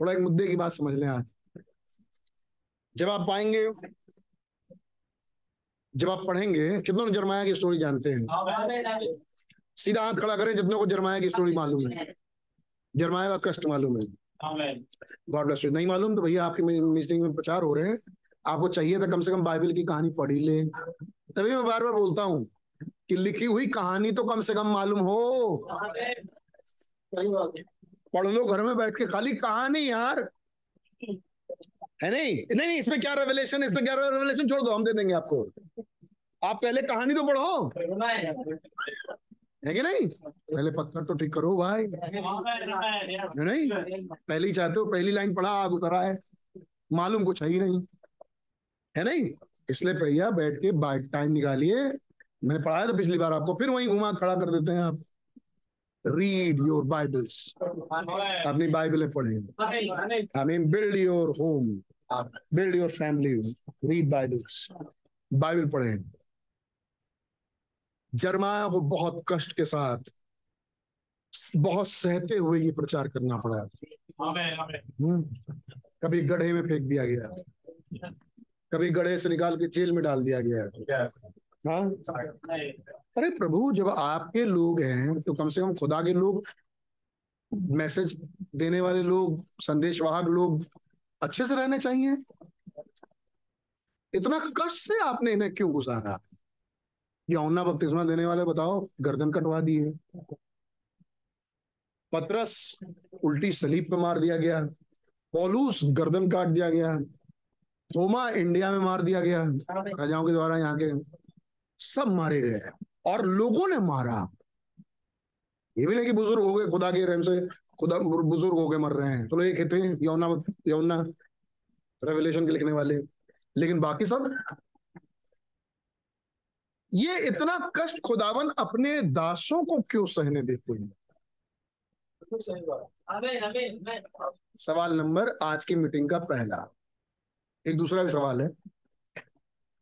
थोड़ा एक मुद्दे की बात समझ लें आज। जब आप पाएँगे जब आप पढ़ेंगे कितनों ने जरमाया की स्टोरी जानते हैं? सीधा हाथ खड़ा करें जितनों को जरमाया की स्टोरी मालूम है। जरमाया का कष्ट मालूम है। गॉड ब्लेस यू नहीं मालूम तो भैया आपकी मीटिंग में प्रचार हो रहे हैं। आपको चाहिए था कम से कम बाइबल की कहानी पढ़ी ले। तभी मैं बार बार बोलता हूँ कि लिखी हुई कहानी तो कम से कम मालूम हो। पढ़ लो, घर में बैठ के। खाली कहानी यार। है नहीं? नहीं नहीं, इसमें क्या रेवलेशन इसमें क्या रेवलेशन छोड़ दो, हम दे देंगे आपको। आप पहले कहानी तो पढ़ो। है कि नहीं? पहले पत्थर तो ठीक करो भाई। है नहीं? पहले चाहते हो पहली लाइन पढ़ा आग उतरा है। मालूम कुछ है ही नहीं। है नहीं इसलिए भैया बैठ के टाइम निकालिए। मैंने पढ़ाया था पिछली बार आपको फिर वहीं घुमा खड़ा कर देते हैं आप। रीड योर बाइबल्स अपनी बाइबलें पढ़ें। I mean build your home build your family read Bibles Bible पढ़ें। जरमाया को बहुत कष्ट के साथ बहुत सहते हुए ये प्रचार करना पड़ा। हम्म। कभी गड्ढे में फेंक दिया गया। कभी गड़े से निकाल के जेल में डाल दिया गया है। हाँ। अरे प्रभु जब आपके लोग हैं तो कम से कम खुदा के लोग मैसेज देने वाले लोग संदेशवाहक लोग अच्छे से रहने चाहिए। इतना कष्ट से आपने इन्हें क्यों गुजारा? यौना बपतिस्मा देने वाले बताओ गर्दन कटवा दिए। पतरस उल्टी सलीब पे मार दिया गया। पॉलूस गर्दन काट दिया गया। थोमा इंडिया में मार दिया गया। राजाओं के द्वारा यहाँ के सब मारे गए। और लोगों ने मारा। ये भी नहीं कि बुज़ुर्ग हो गए खुदा के रहम से खुदा बुज़ुर्ग हो गए मर रहे हैं। चलो एक थे यौना यौना रेवलेशन के लिखने वाले। लेकिन बाकी सब? ये इतना कष्ट खुदावन अपने दासों को क्यों सहने देते हैं? सवाल नंबर आज की मीटिंग का पहला। एक दूसरा भी सवाल है।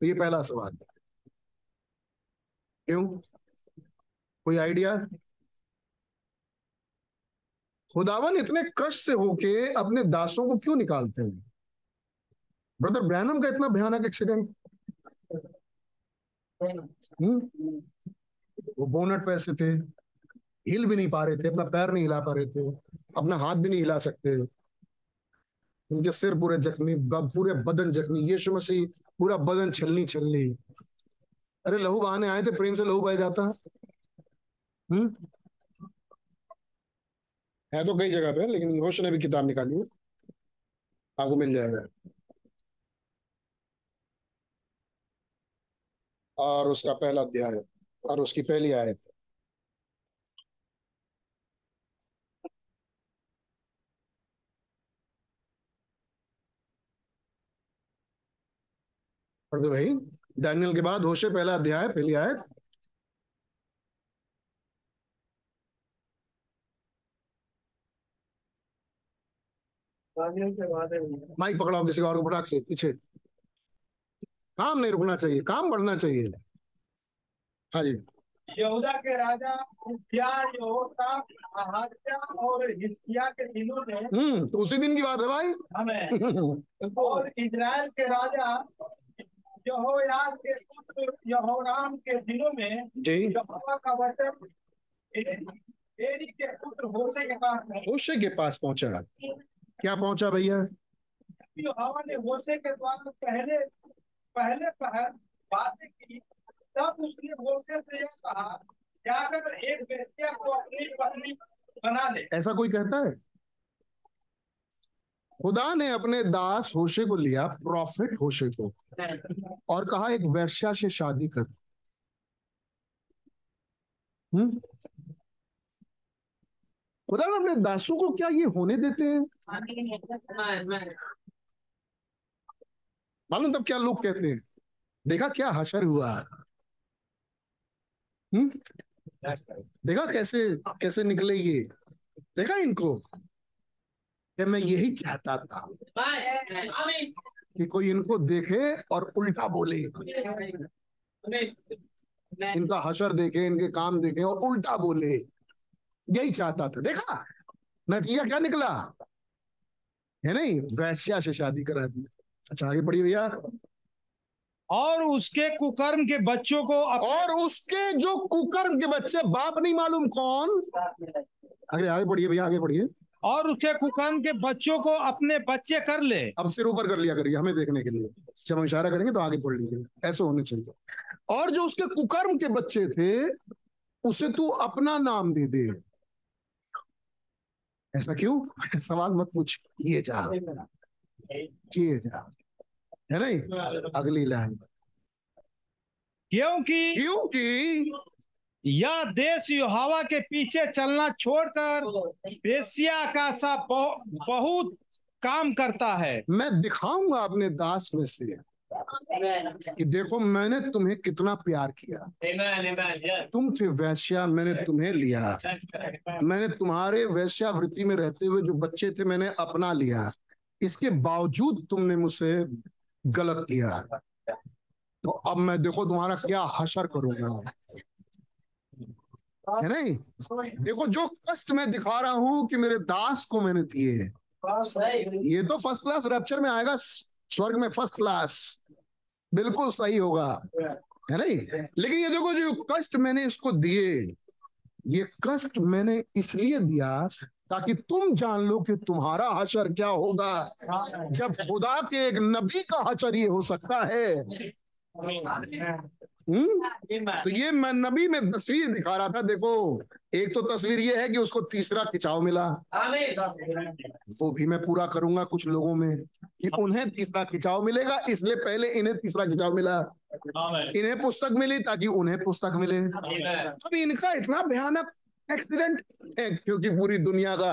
तो ये पहला सवाल है। क्यों? कोई आइडिया? खुदावन इतने कष्ट से होके अपने दासों को क्यों निकालते हैं? ब्रदर ब्रैनम का इतना भयानक एक्सीडेंट। हम्म। वो बोनट पे ऐसे थे। हिल भी नहीं पा रहे थे, अपना पैर नहीं हिला पा रहे थे, अपना हाथ भी नहीं हिला सकते। उनके सिर पूरे जख्मी पूरे बदन जख्मी, यीशु मसीह, पूरा बदन छलनी छलनी। अरे लहू बहाने आए थे, प्रेम से लहू बह जाता। हम्म? है तो कई जगह पे, लेकिन होश ने भी किताब निकाली है। आपको मिल जाएगा। और उसका पहला अध्याय, और उसकी पहली आयत। पढ़ दो भाई। डैनियल के बाद होशे पहला अध्याय पहली आयत। माइक पकड़ाओ किसी और को फटाक से पीछे। काम नहीं रुकना चाहिए काम बढ़ना चाहिए। हाँ जी। यहूदा के राजा और हिस्किया के दिनों में हम्म तो उसी दिन की बात है भाई। हमें। और इजराइल के राजा के यहोराम के दिनों में जी। यहोवा का वचन एरी के पुत्र होशे के पास होशे के पास पहुँचा। क्या पहुँचा भैया? यहोवा ने होशे के द्वारा पहले पहले पहल बातें की। तब उसने होशे से यह कहा जाकर एक को अपनी पत्नी बना ले। ऐसा कोई कहता है? खुदा ने अपने दास होशे को लिया प्रॉफिट होशे को, और कहा, एक वैश्या से शादी कर। हम्म? खुदा ने अपने दासों को क्या ये होने देते हैं? मालूम तब क्या लोग कहते हैं? देखा क्या हशर हुआ? हम्म? देखा कैसे कैसे निकले ये? देखा इनको? कि मैं यही चाहता था कि कोई इनको देखे और उल्टा बोले। इनका हशर देखे इनके काम देखे और उल्टा बोले। यही चाहता था। देखा? नतीजा क्या निकला? है नहीं? वैश्या से शादी करा दी। अच्छा आगे पढ़िए भैया। और उसके कुकर्म के बच्चों को अप... और उसके जो कुकर्म के बच्चे बाप नहीं मालूम कौन। आगे आगे पढ़िए भैया आगे पढ़िए। और उसके कुकर्म के बच्चों को अपने बच्चे कर ले। अब सिर ऊपर कर लिया करिए हमें देखने के लिए। जब हम इशारा करेंगे तो आगे पढ़ लीजिए। ऐसे होने चाहिए। और जो उसके कुकर्म के बच्चे थे उसे तू अपना नाम दे दे। ऐसा क्यों? सवाल मत पूछ। ये जा। किए जा। है नहीं? अगली लाइन क्योंकि क्योंकि यह देश युहावा के पीछे चलना छोड़कर बेसिया का सा बहु, बहुत काम करता है। मैं दिखाऊँगा अपने दास में से कि देखो मैंने तुम्हें कितना प्यार किया। तुम थे वैश्या मैंने तुम्हें लिया। मैंने तुम्हारे वैश्यावृत्ति में रहते हुए जो बच्चे थे मैंने अपना लिया। इसके बावजूद तुमने मुझसे गलत किया। तो अब मैं देखो तुम्हारा क्या हशर करूँगा। है नहीं देखो जो कष्ट मैं दिखा रहा हूँ कि मेरे दास को मैंने दिए ये तो फ़र्स्ट क्लास रैप्चर में आएगा स्वर्ग में फ़र्स्ट क्लास बिल्कुल सही होगा। है नहीं लेकिन ये देखो जो कष्ट मैंने इसको दिए ये कष्ट मैंने इसलिए दिया ताकि तुम जान लो कि तुम्हारा हशर क्या होगा। जब खुदा के एक नबी का हशर ये हो सकता है। हम्म। तो ये मैं नबी में तस्वीर दिखा रहा था देखो एक तो तस्वीर ये है कि उसको तीसरा खिंचाव मिला। वो भी मैं पूरा करूँगा कुछ लोगों में कि उन्हें तीसरा खिंचाव मिलेगा इसलिए पहले इन्हें तीसरा खिंचाव मिला। इन्हें पुस्तक मिली ताकि उन्हें पुस्तक मिले। अब इनका इतना भयानक एक्सीडेंट है क्योंकि पूरी दुनिया का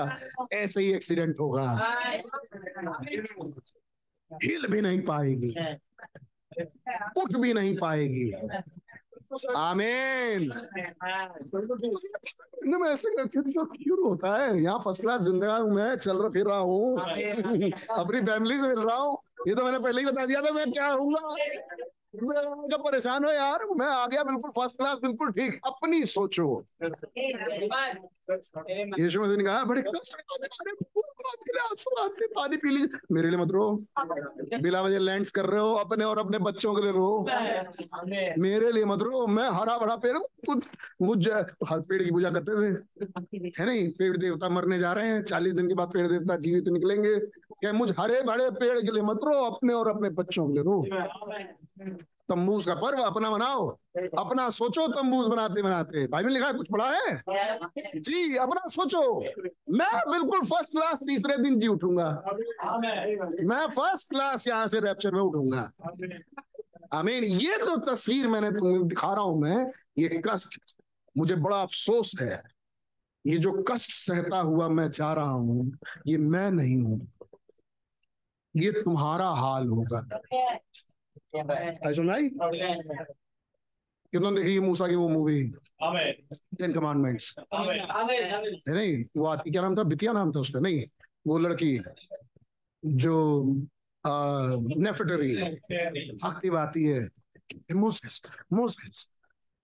ऐसे ही एक्सीडेंट होगा। हिल भी नहीं पाएगी। उठ भी नहीं पाएगी। आमीन। मैं ऐसे क्यों क्यों होता है यहाँ फ़र्स्ट क्लास ज़िंदगी मैं चल रहा फिर रहा हूँ। अपनी फैमिली से मिल रहा हूँ। ये तो मैंने पहले ही बता दिया था मैं क्या मैं परेशान हो यार? मैं आ गया बिल्कुल फ़र्स्ट क्लास बिल्कुल ठीक। अपनी सोचो। यीशु मसीह ने कहा बड़े पानी पी लीजिए मेरे लिए मत रो बिला वजह लैंड्स कर रहे हो अपने और अपने बच्चों के लिए रो मेरे लिए मत रो मैं हरा भरा पेड़ मुझ हर पेड़ की पूजा करते थे है नहीं पेड़ देवता मरने जा रहे हैं चालीस दिन के बाद पेड़ देवता जीवित निकलेंगे क्या मुझ हरे भरे पेड़ के लिए मत रो अपने और अपने बच्चों के लिए रो। तम्बूज का पर्व अपना बनाओ। अपना सोचो तम्बूज बनाते बनाते। भाई लिखा है, कुछ पढ़ा है? जी, अपना सोचो। मैं बिल्कुल फ़र्स्ट क्लास तीसरे दिन जी उठूँगा। मैं फ़र्स्ट क्लास यहाँ से रैप्चर में उठूँगा। आमीन ये तो तस्वीर मैंने तुम्हें दिखा रहा हूँ मैं, ये कष्ट मुझे बड़ा अफसोस है। ये जो कष्ट सहता हुआ मैं जा रहा हूँ, ये मैं नहीं हूँ। ये तुम्हारा हाल होगा। सुनाई कितना देखिए मूसा की वो मूवी टेन कमांडमेंट्स है नहीं वो आती क्या नाम था बितिया नाम था उसका नहीं वो लड़की जो नेफेटरी बाती है मोसेस मोसेस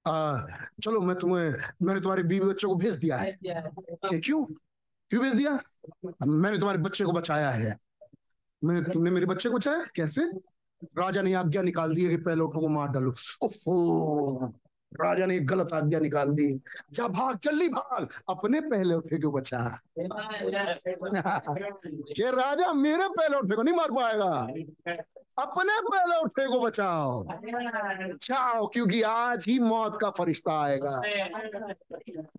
चलो मैं तुम्हें मैंने तुम्हारे बीवी बच्चों को भेज दिया है क्यों क्यों भेज दिया मैंने तुम्हारे बच्चे को बचाया है मैंने तुमने मेरे बच्चे को बचाया कैसे राजा ने आज्ञा निकाल दी है कि पहलोटों को मार डालो। ओफो राजा ने गलत आज्ञा निकाल दी। जा भाग चली भाग। अपने पहले उठे को बचा ये राजा मेरे पहले उठे को नहीं मार पाएगा? अपने पहले उठे को बचाओ बचाओ क्योंकि आज ही मौत का फरिश्ता आएगा।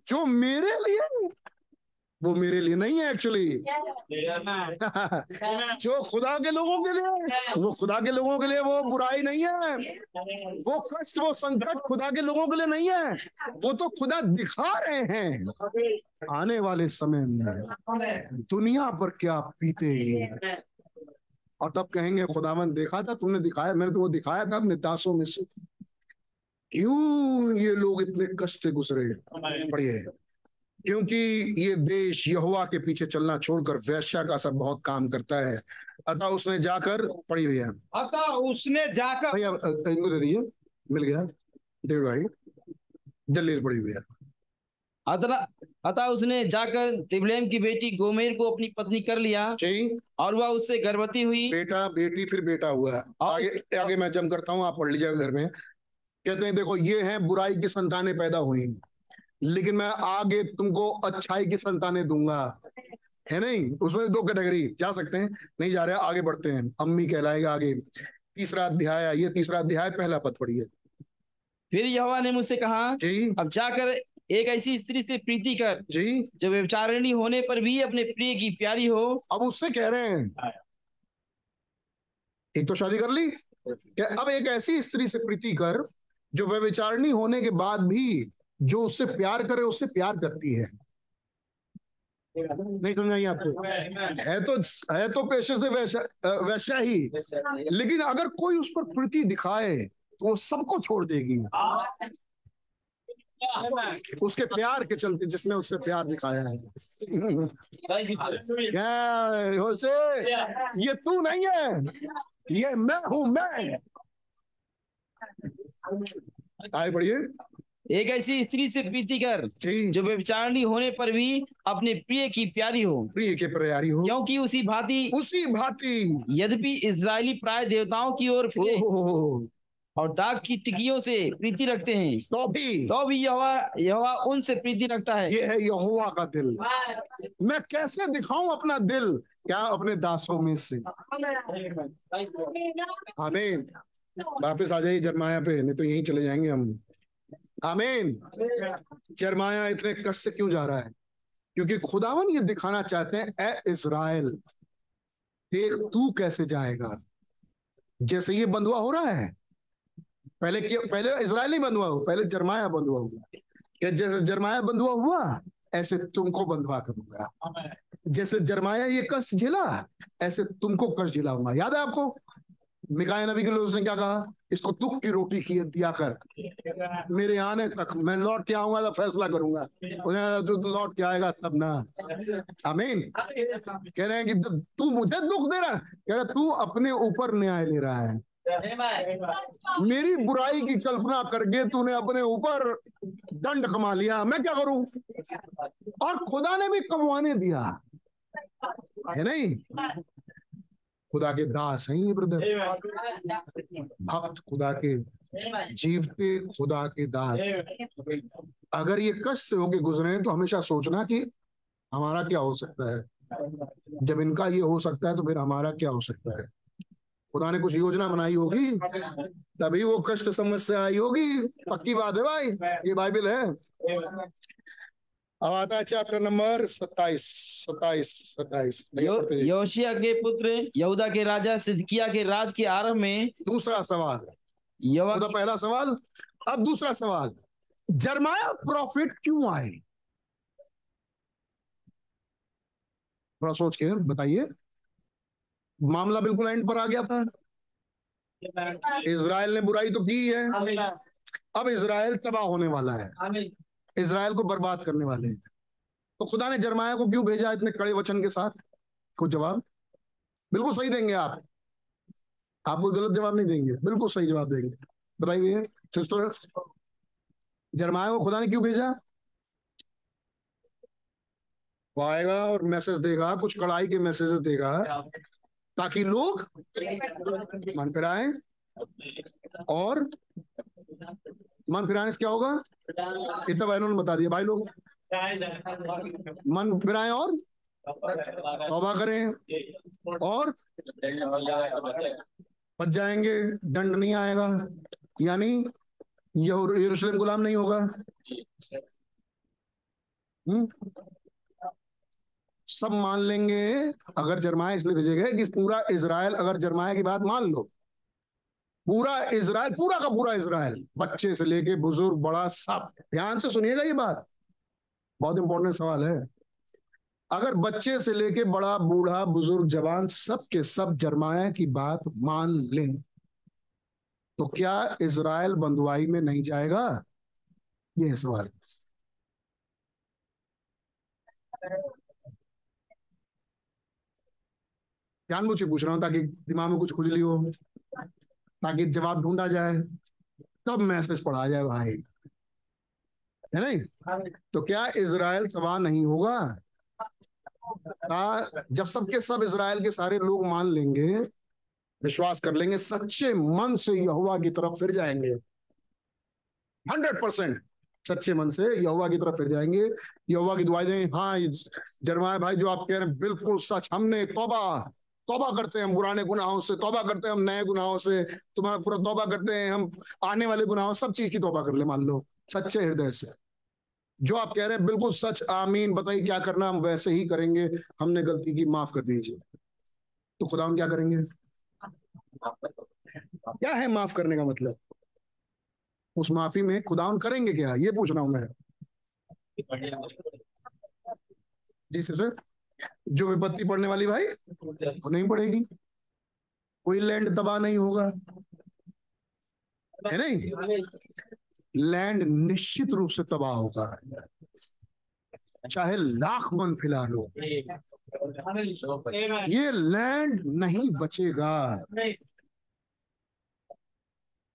जो मेरे लिए वो मेरे लिए नहीं है एक्चुअली जो खुदा के लोगों के लिए वो खुदा के लोगों के लिए वो बुराई नहीं है। वो कष्ट वो संकट खुदा के लोगों के लिए नहीं है। वो तो खुदा दिखा रहे हैं। आने वाले समय में दुनिया पर क्या पीते ही और तब कहेंगे खुदावन देखा था तुमने दिखाया मैंने तो वो दिखाया था अपने दासों में से। क्यों ये लोग इतने कष्ट से गुजरे? पढ़िए। क्योंकि ये देश यहुआ के पीछे चलना छोड़कर वैश्या का सब बहुत काम करता है। अतः उसने जाकर पढ़ी भैया अतः उसने जाकर भैया इनको दे दीजिए। मिल गया। डेढ़ भाई जल्दी पढ़ी भैया अतः अतः उसने जाकर तिबलेम की बेटी गोमेर को अपनी पत्नी कर लिया। जी। और वह उससे गर्भवती हुई। बेटा बेटी फिर बेटा हुआ आगे आगे मैं जम करता हूँ आप पढ़ लीजिएगा घर में। कहते हैं देखो ये है बुराई की संतानें पैदा हुई। लेकिन मैं आगे तुमको अच्छाई की संतानें दूँगा। है नहीं? उसमें दो कैटेगरी जा सकते हैं नहीं जा रहे आगे बढ़ते हैं। अम्मी कहलाएगा आगे। तीसरा अध्याय आइए तीसरा अध्याय पहला पद पढ़िए। फिर यहोवा ने मुझसे कहा जी। अब जाकर एक ऐसी स्त्री से प्रीति कर। जी। जो व्यभिचारिणी होने पर भी अपने प्रिय की प्यारी हो। अब उससे कह रहे हैं। एक तो शादी कर ली? अब एक ऐसी स्त्री से प्रीति कर जो व्यविचारणी होने के बाद भी जो उससे प्यार करे उससे प्यार करती है। नहीं समझाइए आपको? है तो है तो पेशे से वैसा वैसा ही। लेकिन अगर कोई उस पर प्रीति दिखाए तो वो सबको छोड़ देगी। उसके प्यार के चलते जिसने उससे प्यार दिखाया है। क्या होसे ये तू नहीं है। ये मैं हूँ मैं। आए बढ़िए। एक ऐसी स्त्री से प्रीति कर जो। व्यभिचारिणी होने पर भी अपने प्रिय की प्यारी हो। प्रिय के प्यारी हो। क्योंकि उसी भांति उसी भांति। यद्यपि इसराइली प्राय देवताओं की ओर फिरे और दाग की टिकियों से प्रीति रखते हैं तो भी। तो भी यहोवा यहोवा उनसे प्रीति रखता है। ये है यहोवा का दिल। मैं कैसे दिखाऊँ अपना दिल? क्या अपने दासों में से? आमीन। वापस आ जाइए जरमाया पे नहीं तो यहीं चले जाएँगे हम। आमीन। जरमाया इतने कष्ट से क्यों जा रहा है? क्योंकि खुदावन ये दिखाना चाहते हैं ए इज़राइल, देख तू कैसे जाएगा? जैसे ये बंधुआ हो रहा है। पहले क्या पहले इज़राइल नहीं बंधुआ हुआ, पहले जरमाया बंधुआ हुआ। कि जैसे जरमाया बंधुआ हुआ, ऐसे तुमको बंधुआ करूँगा। जैसे जरमाया ये कष्ट झेला, ऐसे तुमको कष्ट झेलाऊँगा। याद है आपको? मिकाया नबी के लोग उसने क्या कहा? इसको दुख की रोटी की दिया कर। मेरे आने तक मैं लौट के आऊँगा तो फैसला करूँगा। उन्हें तू लौट के आएगा तब ना। आमीन। कह रहे हैं कि तू मुझे दुख दे रहा है। कह रहा तू अपने ऊपर न्याय ले रहा है। मेरी बुराई की कल्पना करके तूने अपने ऊपर दंड कमा लिया। मैं क्या करूँ? और खुदा ने भी कमवाने दिया। है नहीं? खुदा के दास हैं ये ब्रदर। भक्त खुदा के जीवते खुदा के दास। अगर ये कष्ट से होके गुजरे हैं तो हमेशा सोचना कि हमारा क्या हो सकता है। जब इनका ये हो सकता है तो फिर हमारा क्या हो सकता है। खुदा ने कुछ योजना बनाई होगी तभी वो कष्ट समस्या आई होगी। पक्की बात है भाई ये बाइबिल है। अब आता है चैप्टर नंबर सत्ताईस सत्ताईस सत्ताईस। यो, योशिया के पुत्र यहूदा के राजा सिदकिया के राज के आरंभ में दूसरा सवाल। यहोवा तो पहला सवाल। अब दूसरा सवाल। जरमाया प्रॉफिट क्यों आए? थोड़ा सोच के बताइए। मामला बिल्कुल एंड पर आ गया था। इज़राइल ने बुराई तो की है। अब इज़राइल तबाह होने वाला है। इज़राइल को बर्बाद करने वाले हैं। तो खुदा ने जरमाया को क्यों भेजा इतने कड़े वचन के साथ? कुछ जवाब? बिल्कुल सही देंगे आप। आप कोई गलत जवाब नहीं देंगे। बिल्कुल सही जवाब देंगे। बताइए सिस्टर, जरमाया को खुदा ने क्यों भेजा? वो आएगा और मैसेज देगा, कुछ कड़ाई के मैसेज देगा, ताकि लोग मन फिराए और मन फिराने से क्या होगा? इतना भाई ने बता दिया। भाई लोग, मन फिराए और? तौबा करें। और? बच जाएँगे, दंड नहीं आएगा। यानी यरूशलेम गुलाम नहीं होगा। हम्म? सब मान लेंगे, अगर जरमाया इसलिए भेजे गए कि पूरा इसराइल अगर जरमाया की बात मान लो। पूरा इसराइल पूरा का पूरा इसराइल बच्चे से लेके बुज़ुर्ग, बड़ा, सब। ध्यान से सुनिएगा ये बात। बहुत इंपॉर्टेंट सवाल है। अगर बच्चे से लेके बड़ा, बूढ़ा, बुज़ुर्ग, जवान, सब के सब जरमाया की बात मान लें तो क्या इसराइल बंधुआई में नहीं जाएगा? ये सवाल। जानबूझ के पूछ रहा हूँ ताकि दिमाग में कुछ खुजली हो। ताकि जवाब ढूंढा जाए तब मैसेज पढ़ा जाए भाई। है नहीं? तो क्या इसराइल तबाह नहीं होगा? आ, जब सबके सब इज़राइल के सारे लोग मान लेंगे विश्वास कर लेंगे सच्चे मन से यहोवा की तरफ़ फिर जाएँगे। हंड्रेड परसेंट सच्चे मन से यहुआ की तरफ़ फिर जाएँगे। यहुआ की दुआई देंगे हाँ जरमाया भाई जो आप कह रहे हैं बिल्कुल सच हमने तौबा। तौबा करते हैं हम पुराने गुनाहों से, तौबा करते हैं हम नए गुनाहों से, तुम्हारा पूरा तौबा करते हैं हम, आने वाले गुनाहों, सब चीज़ की तौबा कर ले, मान लो, सच्चे हृदय से। जो आप कह रहे हैं, बिल्कुल सच, आमीन, बताइए क्या करना, हम वैसे ही करेंगे, हमने गलती की, माफ़ कर दीजिए। तो खुदा क्या करेंगे? क्या है माफ़ करने का मतलब? उस माफ़ी में खुदा करेंगे क्या? ये पूछ रहा हूँ मैं जी सर जो विपत्ति पड़ने वाली भाई, वो नहीं पड़ेगी। कोई लैंड तबाह नहीं होगा। है नहीं? लैंड निश्चित रूप से तबाह होगा। चाहे लाख मन फ़िलहाल हो ये लैंड नहीं बचेगा।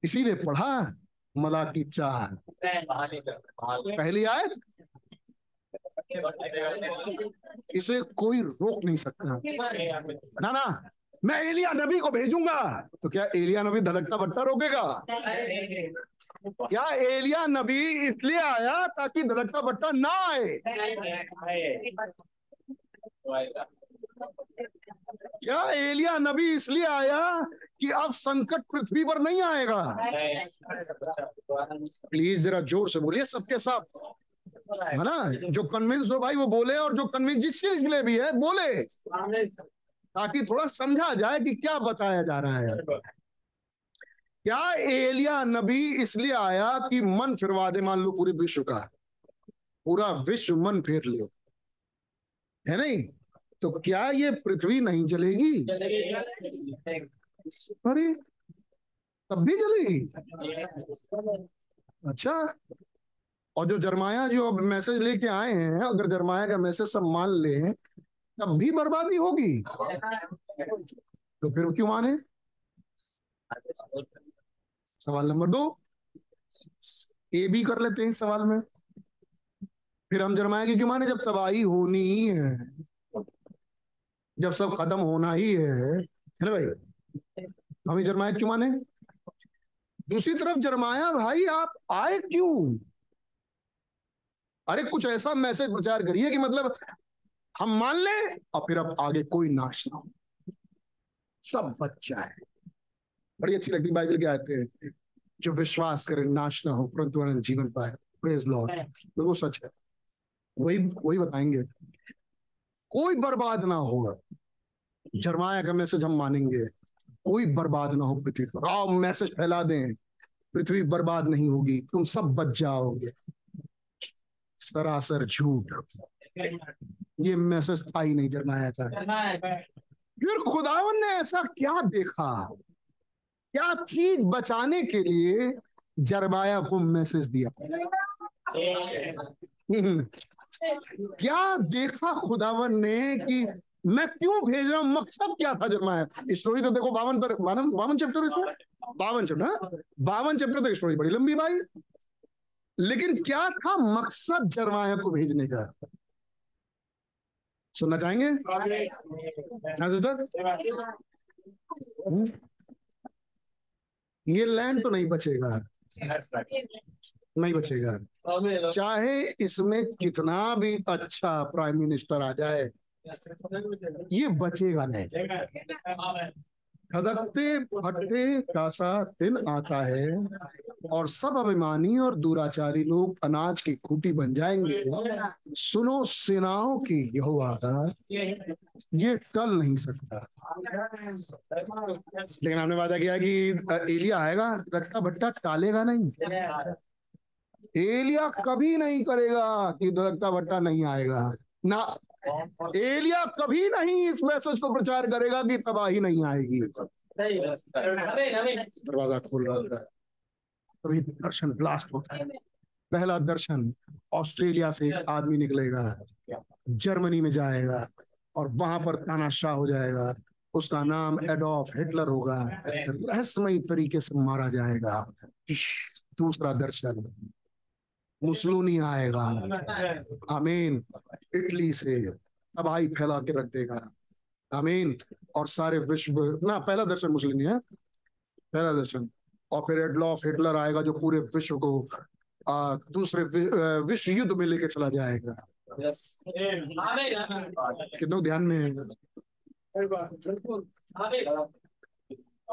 इसीलिए पढ़ा मला की चार पहली आयत? इसे कोई रोक नहीं सकता। ना ना, मैं एलिया नबी को भेजूँगा। तो क्या एलिया नबी धड़कता भट्टा रोकेगा? क्या एलिया नबी इसलिए आया ताकि धड़कता भट्टा ना आए? क्या एलिया नबी इसलिए आया कि अब संकट पृथ्वी पर नहीं आएगा? प्लीज़ जरा ज़ोर से बोलिए, सबके साथ। है। ना? जो कन्विंस हो भाई वो बोले और जो कन्विंस जिस चीज़ के लिए भी है बोले। ताकि थोड़ा समझा जाए कि क्या बताया जा रहा है। क्या एलिया नबी इसलिए आया कि मन फिरवा दे मान लो पूरे विश्व का? पूरा विश्व मन फेर ले है नहीं? तो क्या ये पृथ्वी नहीं जलेगी? अरे तब भी जलेगी? अच्छा। और जो जरमाया जो अब मैसेज लेके आए हैं, अगर जरमाया का मैसेज सब मान ले, तब भी बर्बादी होगी। तो फिर क्यों माने? सवाल नंबर दो। ए भी कर लेते हैं सवाल में। फिर हम जरमाया की क्यों माने? जब तबाही होनी ही। है जब सब खत्म होना ही है। है भाई? हम जरमाया क्यों माने? दूसरी तरफ़, जरमाया भाई, आप आए क्यों? अरे कुछ ऐसा मैसेज प्रचार करिए कि मतलब हम मान ले और फिर अब आगे कोई नाश ना हो। सब बच्चा है। बड़ी अच्छी लगती बाइबल के आते हैं जो विश्वास करे नाश ना हो परंतु अनंत जीवन पाए। प्रेज लॉर्ड तो वो सच है। वही वही बताएँगे। कोई बर्बाद ना होगा। जरमाया का मैसेज हम मानेंगे। कोई बर्बाद ना हो पृथ्वी पर। आओ मैसेज फैला दें। पृथ्वी बर्बाद नहीं होगी। तुम सब बच जाओगे। सरासर झूठ। ये मैसेज था ही नहीं जरमाया था। फिर खुदावन ने ऐसा क्या देखा? क्या चीज़ बचाने के लिए जरमाया को मैसेज दिया? क्या देखा खुदावन ने कि मैं क्यों भेज रहा हूँ? मकसद क्या था जरमाया? स्टोरी तो देखो बावन पर बावन बावन चैप्टर इसमें? बावन चैप्टर बावन चैप्टर तक स्टोरी बड़ी लंबी भाई। लेकिन क्या था मकसद जरमाया को भेजने का? सुनना चाहेंगे? हाँ ये लैंड तो नहीं बचेगा। नहीं बचेगा। चाहे इसमें कितना भी अच्छा प्राइम मिनिस्टर आ जाए, ये बचेगा नहीं। खदकते फटते का सा दिन आता है और सब अभिमानी और दुराचारी लोग अनाज की खूटी बन जाएँगे। सुनो सेनाओं की यहोवा का, ये टल नहीं सकता। लेकिन हमने वादा किया कि एलिया आएगा, रट्टा भट्टा टालेगा नहीं। एलिया कभी नहीं करेगा कि दरकता भट्टा नहीं आएगा। ना एलिया कभी नहीं इस मैसेज को प्रचार करेगा कि तबाही नहीं आएगी। दरवाज़ा खोल रहा था तभी दर्शन ब्लास्ट होता है। पहला दर्शन ऑस्ट्रेलिया से एक आदमी निकलेगा जर्मनी में जाएगा और वहाँ पर तानाशाह हो जाएगा। उसका नाम एडोल्फ हिटलर होगा। रहस्यमय तरीके से मारा जाएगा। दूसरा दर्शन। मुसलूनी आएगा। आमीन। इटली से तबाही फैला के रख देगा। आमीन। और सारे विश्व ना पहला दर्शन मुसलिनी है पहला दर्शन। और फिर एडलॉफ हिटलर आएगा जो पूरे विश्व को आ, दूसरे वि- विश्व युद्ध में लेके चला जाएगा। कितनों ध्यान में है।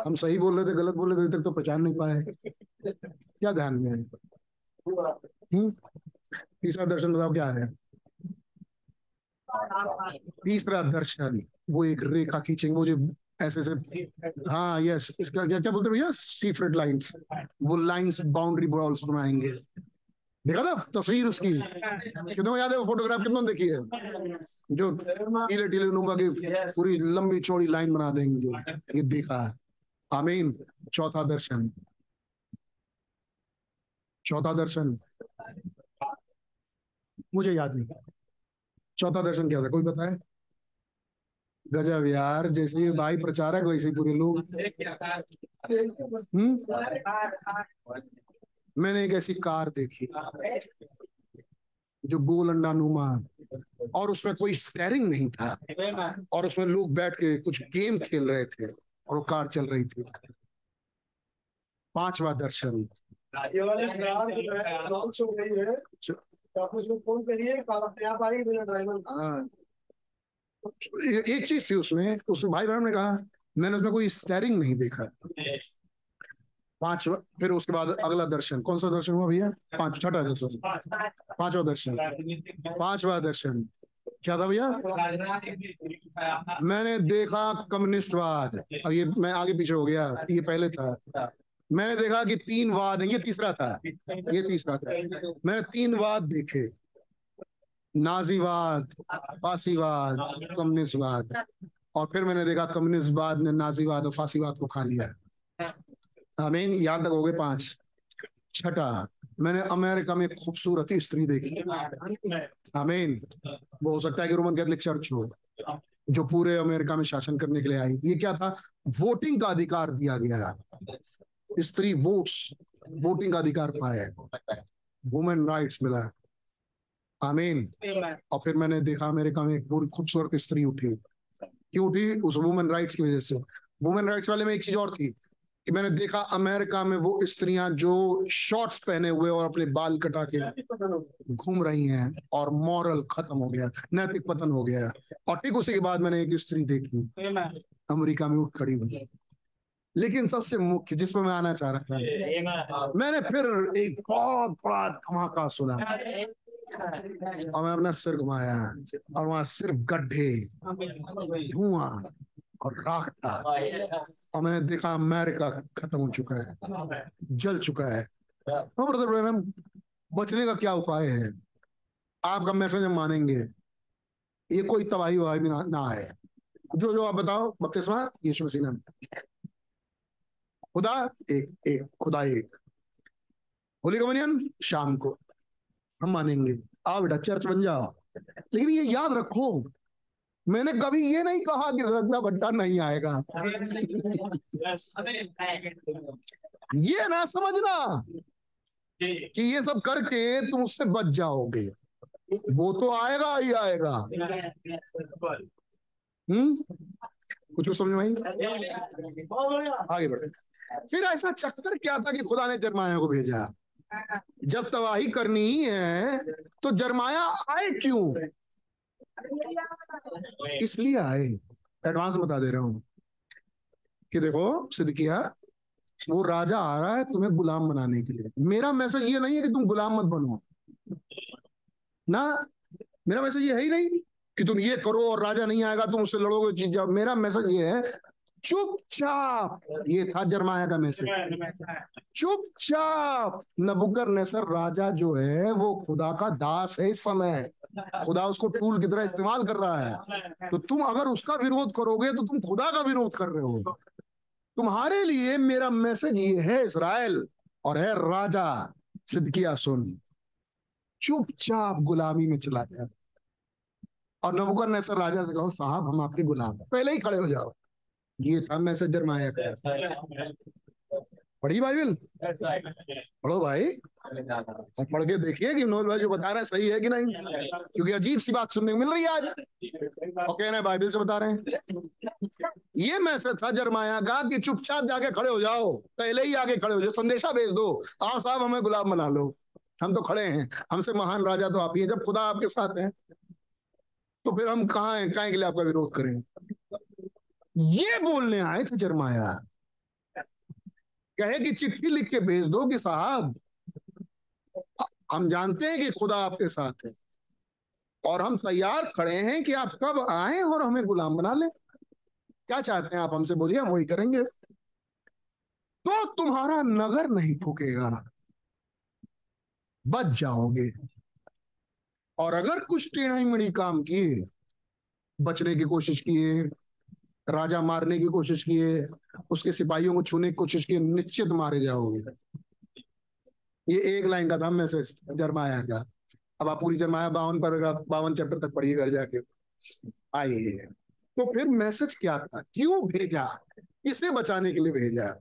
हम सही बोल रहे थे गलत बोल रहे थे तक तो पहचान नहीं पाए। क्या ध्यान में है? तीसरा दर्शन बताओ क्या है? तीसरा दर्शन, वो एक रेखा खींचेंगे, वो जो ऐसे ऐसे हाँ यस इसका क्या क्या बोलते भैया? सीफ्रेट लाइंस वो लाइंस बाउंड्री बॉल्स बनाएँगे। देखा था? तस्वीर उसकी। कितना याद है वो फोटोग्राफ कितनों देखी है? जो टीले टीले नुमा की पूरी लंबी चौड़ी लाइन बना देंगे। ये देखा है। आमीन चौथा दर्शन। चौथा दर्शन। मुझे याद नहीं। चौथा दर्शन क्या था? कोई बताए? गजब यार, जैसे भाई प्रचारक वैसे पूरे लोग। हम्म? मैंने एक ऐसी कार देखी, जो गोल अंडा नुमा, और उसमें कोई स्टेरिंग नहीं था, और उसमें लोग बैठ के कुछ गेम खेल रहे थे, और वो कार चल रही थी। पांचवा दर्शन। ये वाले कार जो है। लॉन्च हो गई है। तो आप उसमें फ़ोन करिए कार अपने आप आएगी बिना ड्राइवर। हाँ। एक चीज़ थी उसमें उसमें भाई बहन ने कहा मैंने उसमें कोई स्टेयरिंग नहीं देखा। पांचवा फिर उसके बाद अगला दर्शन कौन सा दर्शन हुआ भैया? पाँच छठा दर्शन। पांचवा दर्शन। पांचवा दर्शन। क्या था भैया? मैंने देखा कम्युनिस्टवाद अब ये मैं आगे पीछे हो गया ये पहले था। मैंने देखा कि तीन वाद हैं, ये तीसरा था। ये तीसरा था। मैंने तीन वाद देखे। नाजीवाद, फांसीवाद, कम्युनिस्टवाद। और फिर मैंने देखा कम्युनिस्टवाद ने नाजीवाद और फांसीवाद को खा लिया। आमीन। याद तक हो गए पाँच। छठा। मैंने अमेरिका में खूबसूरत स्त्री देखी। आमीन। वो हो सकता है कि रोमन कैथलिक चर्च हो, जो पूरे अमेरिका में शासन करने के लिए आई। ये क्या था? वोटिंग का अधिकार दिया गया। स्त्री वोट्स वोटिंग का अधिकार पाया है। वुमेन राइट्स मिला है। आमीन और फिर मैंने देखा अमेरिका में एक पूरी खूबसूरत स्त्री उठी। क्यों उठी? उस वुमेन राइट्स की वजह से। वुमेन राइट्स वाले में एक चीज़ और थी कि मैंने देखा अमेरिका में वो स्त्रियाँ जो शॉर्ट्स पहने हुए और अपने बाल कटा के घूम रही हैं और मॉरल खत्म हो गया नैतिक पतन हो गया। और ठीक उसी के बाद मैंने एक स्त्री देखी। अमेरिका में उठ खड़ी हुई। लेकिन सबसे मुख्य जिसमें मैं आना चाह रहा था। मैंने फिर एक बहुत बड़ा धमाका सुना। और मैं अपना सिर घुमाया और वहाँ सिर्फ़ गड्ढे धुआँ और राख था और मैंने देखा अमेरिका खत्म हो चुका है जल चुका है। तो ब्रदर बचने का क्या उपाय है? आपका मैसेज हम मानेंगे ये कोई तबाही वबाही भी ना, ना आए। जो जो आप बताओ बत्तीसवा यीशु मसीह नाम। खुदा, एक एक खुदा, एक। होली कम्युनियन शाम को। हम मानेंगे। आओ बेटा चर्च बन जाओ। लेकिन ये याद रखो, मैंने कभी ये नहीं कहा कि रत्ना भट्टा नहीं आएगा। ये ना समझना कि ये सब करके तुम उससे बच जाओगे। वो तो आएगा ही आएगा। हम्म? कुछ कुछ समझ में आई आगे बढ़े। फिर ऐसा चक्कर क्या था कि खुदा ने जरमाया को भेजा? जब तबाही करनी ही तो जरमाया आए क्यों? इसलिए आए। एडवांस बता दे रहा हूँ कि देखो सिद्दकिया वो राजा आ रहा है तुम्हें गुलाम बनाने के लिए। मेरा मैसेज ये नहीं है कि तुम गुलाम मत बनो। ना, मेरा मैसेज ये है ही नहीं कि तुम ये करो और राजा नहीं आएगा, तुम उससे लड़ोगे मेरा मैसेज ये है चुपचाप ये था जरमाया का मैसेज चुपचाप नबुकर नेसर राजा जो है वो खुदा का दास है इस समय। खुदा उसको टूल की तरह इस्तेमाल कर रहा है। तो तुम अगर उसका विरोध करोगे तो तुम खुदा का विरोध कर रहे हो। तुम्हारे लिए मेरा मैसेज ये है इसराइल और है राजा सिद्दकिया सुन। चुपचाप गुलामी में चला जाए और नबुकर नेसर राजा से कहो साहब हम आपके गुलाम हैं। पहले ही खड़े हो जाओ। ये था मैसेज जरमाया का। पढ़ी बाइबल पढ़ो भाई। और पढ़ के देखिए कि नोल भाई जो बता रहे हैं सही है कि नहीं? क्योंकि अजीब सी बात सुनने को मिल रही है आज। और कह रहे बाइबल से बता रहे हैं। ये मैसेज था जरमाया का कि चुपचाप जाके खड़े हो जाओ। पहले ही आके खड़े हो जाओ। संदेशा भेज दो। आओ साहब हमें गुलाब बना लो। हम तो खड़े हैं। हमसे महान राजा तो आप ही हैं। जब खुदा आपके साथ है तो फिर हम कहाँ हैं? कहाँ के लिए आपका विरोध करें? ये बोलने आए थे जरमाया। कहे कि चिट्ठी लिख के भेज दो कि साहब, हम जानते हैं कि खुदा आपके साथ है और हम तैयार खड़े हैं कि आप कब आए और हमें गुलाम बना ले। क्या चाहते हैं आप हमसे बोलिए, हम वही करेंगे। तो तुम्हारा नगर नहीं फूकेगा, बच जाओगे। और अगर कुछ टेढ़ी मेढ़ी काम किए, बचने की कोशिश किए राजा मारने की कोशिश किए उसके सिपाहियों को छूने की कोशिश की निश्चित मारे जाओगे। ये एक लाइन का था मैसेज जरमाया का अब आप पूरी जरमाया बावन पर बावन चैप्टर तक पढ़िए घर जाके। आइए। तो फिर मैसेज क्या था? क्यों भेजा? किसे बचाने के लिए भेजा?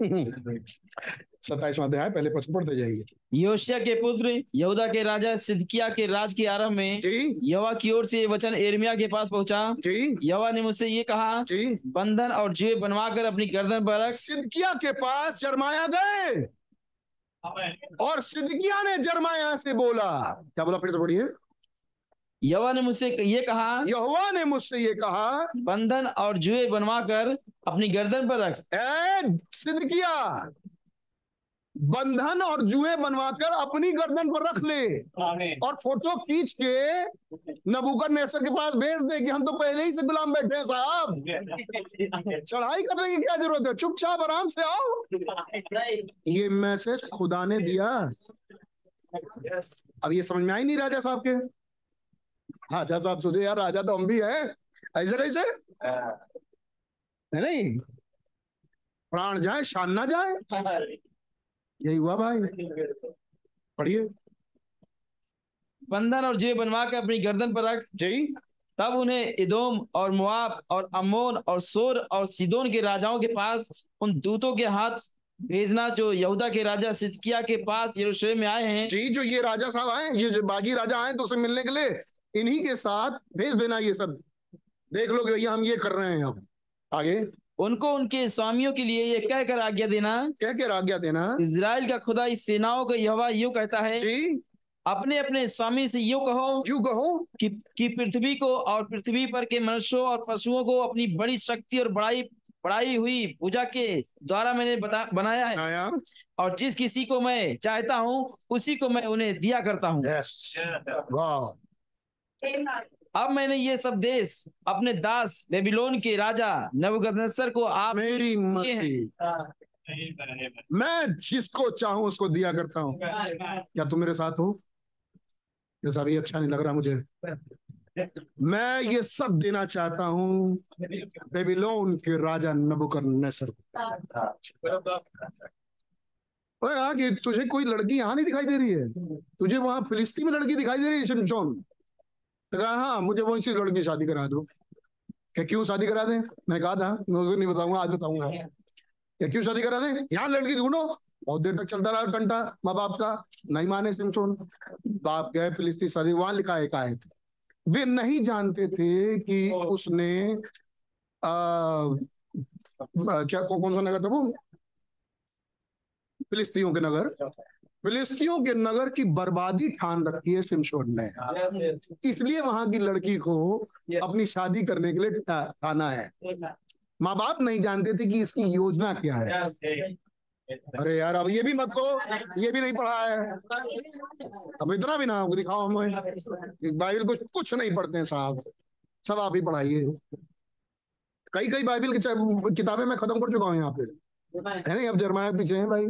सत्ताईसवां अध्याय पहले पच पढ़ते जाइए। योशिया के पुत्र यहूदा के राजा सिदकिया के राज के आरंभ में यवा की ओर से वचन एर्मिया के पास पहुँचा। जी। यवा ने मुझसे ये कहा जी। बंधन और जुए बनवा कर अपनी गर्दन पर रख। सिदकिया के पास जरमाया गए। और सिदकिया ने जरमाया से बोला। क्या बोला? फिर से पढ़िए यवा ने मुझसे ये कहा यहोवा ने मुझसे ये कहा बंधन और जुए बनवा कर अपनी गर्दन पर रख। ए सिदकिया बंधन और जुए बनवाकर अपनी गर्दन पर रख ले। और फ़ोटो खींच के नबूकर नेसर के पास भेज दे कि हम तो पहले ही से गुलाम बैठे हैं साहब। चढ़ाई करने की क्या ज़रूरत है? चुपचाप आराम से आओ। ये मैसेज खुदा ने दिया। अब ये समझ में आई नहीं राजा साहब के? राजा साहब सोचे यार राजा तो हम भी है। ऐसे कैसे? है। नहीं? प्राण जाए शान ना जाए। यही हुआ भाई। पढ़िए। बंधन और जुए बनवा कर अपनी गर्दन पर रख। जी। तब उन्हें इदोम और मुआब और अम्मोन और सोर और सिदोन के राजाओं के पास उन दूतों के हाथ भेजना जो यहूदा के राजा सिदकिया के पास यरूशलेम में आए हैं। जी जो ये राजा साहब आए ये जो बागी राजा आए तो उसे मिलने के लिए इन्हीं के साथ भेज देना ये सब। देख लो कि भैया हम ये कर रहे हैं हम आगे। उनको उनके स्वामियों के लिए ये कह कर आज्ञा देना। क्या क्या आज्ञा देना। इसराइल का खुदा इस सेनाओं का यहोवा यूँ कहता है जी। अपने अपने स्वामी से यूँ कहो यू कहो। कि, कि पृथ्वी को और पृथ्वी पर के मनुष्यों और पशुओं को अपनी बड़ी शक्ति और बड़ाई बढ़ाई हुई पूजा के द्वारा मैंने बता बनाया है। आया और जिस किसी को मैं चाहता हूँ उसी को मैं उन्हें दिया करता हूँ। यस वाह अब मैंने ये सब देश अपने दास बेबीलोन के राजा नबुकदनेस्सर को आप मेरी मैं जिसको चाहूँ उसको दिया करता हूँ। क्या तुम मेरे साथ हो? ये सब ये अच्छा नहीं लग रहा मुझे। मैं ये सब देना चाहता हूँ बेबीलोन के राजा नबुकदनेस्सर को। अरे हाँ तुझे कोई लड़की यहाँ नहीं दिखाई दे रही है? तुझे वहाँ फिलिस्ती में लड़की दिखाई दे रही है शिमशोन तो कहा हाँ मुझे वो से लड़की शादी करा दो। क्या क्यों शादी करा दें? मैंने कहा था मैं उसे नहीं बताऊँगा आज बताऊँगा। क्या क्यों शादी करा दें? यहाँ लड़की ढूंढो। बहुत देर तक चलता रहा टंटा माँ बाप का नहीं माने सिमसोन बाप गए फिलिस्ती शादी वहाँ लिखा एक आयत। वे नहीं जानते थे कि उसने आ, क्या कौन सा नगर था वो? फिलिस्तियों के नगर। फिलिस्तियों के नगर की बर्बादी ठान रखी है शिमशोन ने। इसलिए वहाँ की लड़की को अपनी शादी करने के लिए ठाना है। माँ बाप नहीं जानते थे कि इसकी योजना क्या है। अरे यार अब ये भी मत कहो ये भी नहीं पढ़ा है। अब इतना भी ना दिखाओ हमें। बाइबल कुछ कुछ नहीं पढ़ते हैं साहब। सब आप ही पढ़ाइए। कई कई बाइबल की किताबें मैं खत्म कर चुका हूँ यहाँ पे। है नहीं अब जरमाया पीछे है भाई।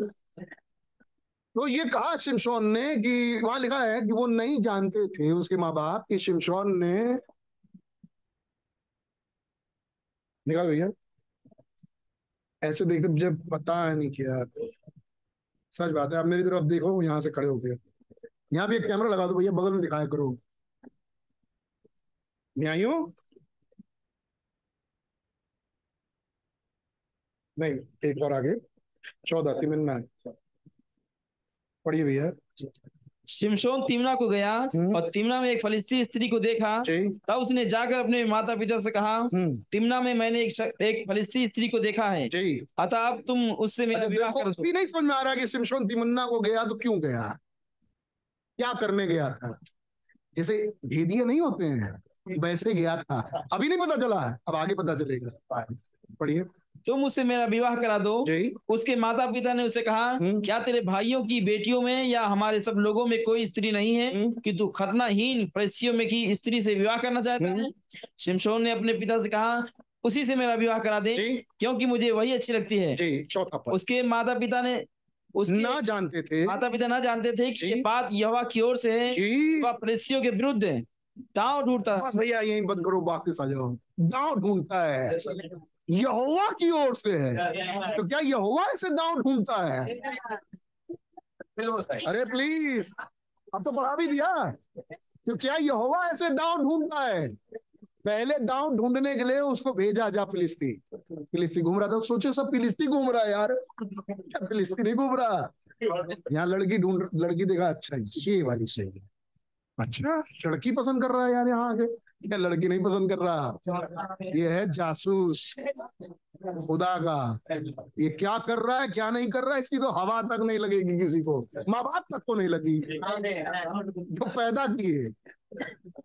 तो ये कहा शिमशोन ने कि, वहाँ लिखा है कि वो नहीं जानते थे उसके माँ बाप कि शिमशोन ने निकाल भैया? ऐसे देखते जब पता नहीं किया। सच बात है, आप मेरी तरफ़ देखो, यहाँ से खड़े हो गए यहाँ भी एक कैमरा लगा दो भैया, बगल में दिखाया करो। न्यायो नहीं, एक और आगे। चौदह तिमन्ना पढ़िए भैया। शिमशोन तिमना को गया हम्म। और तिमना में एक फलिस्ती स्त्री को देखा। तब उसने जाकर अपने माता पिता से कहा हम्म। तिमना में मैंने एक श- एक फलिस्ती स्त्री को देखा है। अतः अब तुम उससे मेरा विवाह कर। भी नहीं समझ में आ रहा कि सिमशोन तिमन्ना को गया तो क्यों गया? क्या करने गया था? जैसे भेदिए नहीं होते हैं वैसे गया था। अभी नहीं पता चला है अब आगे पता चलेगा। पढ़िए। तुम उससे मेरा विवाह करा दो। उसके माता पिता ने उसे कहा हम्म। क्या तेरे भाइयों की बेटियों में या हमारे सब लोगों में कोई स्त्री नहीं है हम्म। कि तू खतनाहीन परिस्थितियों में की स्त्री से विवाह करना चाहता है? शिमशोन ने अपने पिता से कहा उसी से मेरा विवाह करा दे क्योंकि मुझे वही अच्छी लगती है। जी चौथा उसके माता पिता ने उसके ना जानते थे। माता पिता ना जानते थे कि बात यहोवा की ओर से है वह परिस्थितियों के विरुद्ध है। दांव ढूंढता। भैया यही बंद करो बाकी आ जाओ। दांव ढूंढता है। यहोवा की ओर से है। तो क्या यहोवा ऐसे दांव ढूंढता है? अरे प्लीज़ अब तो बढ़ा भी दिया। तो क्या यहोवा ऐसे दांव ढूंढता है? पहले दांव ढूँढने के लिए उसको भेजा जा फिलिस्ती। फिलिस्ती घूम रहा था। सोचे सब फिलिस्ती घूम रहा है यार। क्या फिलिस्ती नहीं घूम रहा? यहाँ लड़की ढूंढ लड़की देखा अच्छा ये वाली सही है। अच्छा लड़की पसंद कर रहा है यार यहाँ आके। क्या लड़की नहीं पसंद कर रहा? ये है जासूस। खुदा का। ये क्या कर रहा है क्या नहीं कर रहा है? इसकी तो हवा तक नहीं लगेगी किसी को। माँ बाप तक को नहीं लगी। जो पैदा किए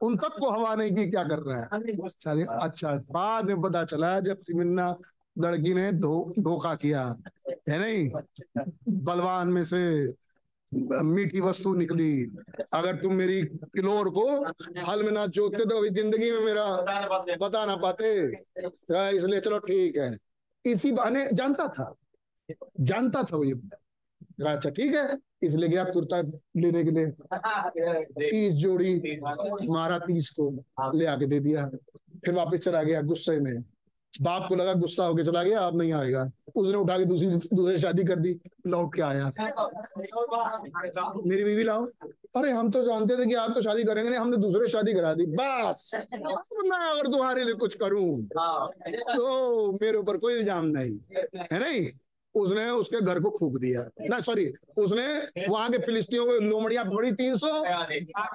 उन तक को हवा नहीं की क्या कर रहा है? अच्छा अच्छा बाद में पता चला जब तिमन्ना लड़की ने धोखा किया है नहीं? बलवान में से मीठी वस्तु निकली। अगर तुम मेरी किलोर को हल में ना जोतते तो अभी ज़िंदगी में मेरा बता ना पाते। हाँ, इसलिए चलो ठीक है। इसी बहाने जानता था। जानता था वो ये। अच्छा ठीक है। इसलिए गया कुर्ता लेने के लिए। तीस जोड़ी मारा तीस को ले आके दे दिया। फिर वापस चला गया गुस्से में। बाप को लगा गुस्सा होके चला गया, अब नहीं आएगा। उसने उठा के दूसरी दूसरी शादी कर दी, लौट के आया। मेरी बीवी लाओ। अरे, हम तो जानते थे कि आप तो शादी करेंगे, नहीं, हमने दूसरे शादी करा दी। बस। मैं अगर तुम्हारे लिए कुछ करूँ तो मेरे ऊपर कोई इल्ज़ाम नहीं। है नहीं? उसने उसके घर को फूक दिया। ना सॉरी उसने वहाँ के फिलिस्तीनियों को लोमड़िया पकड़ी तीन सौ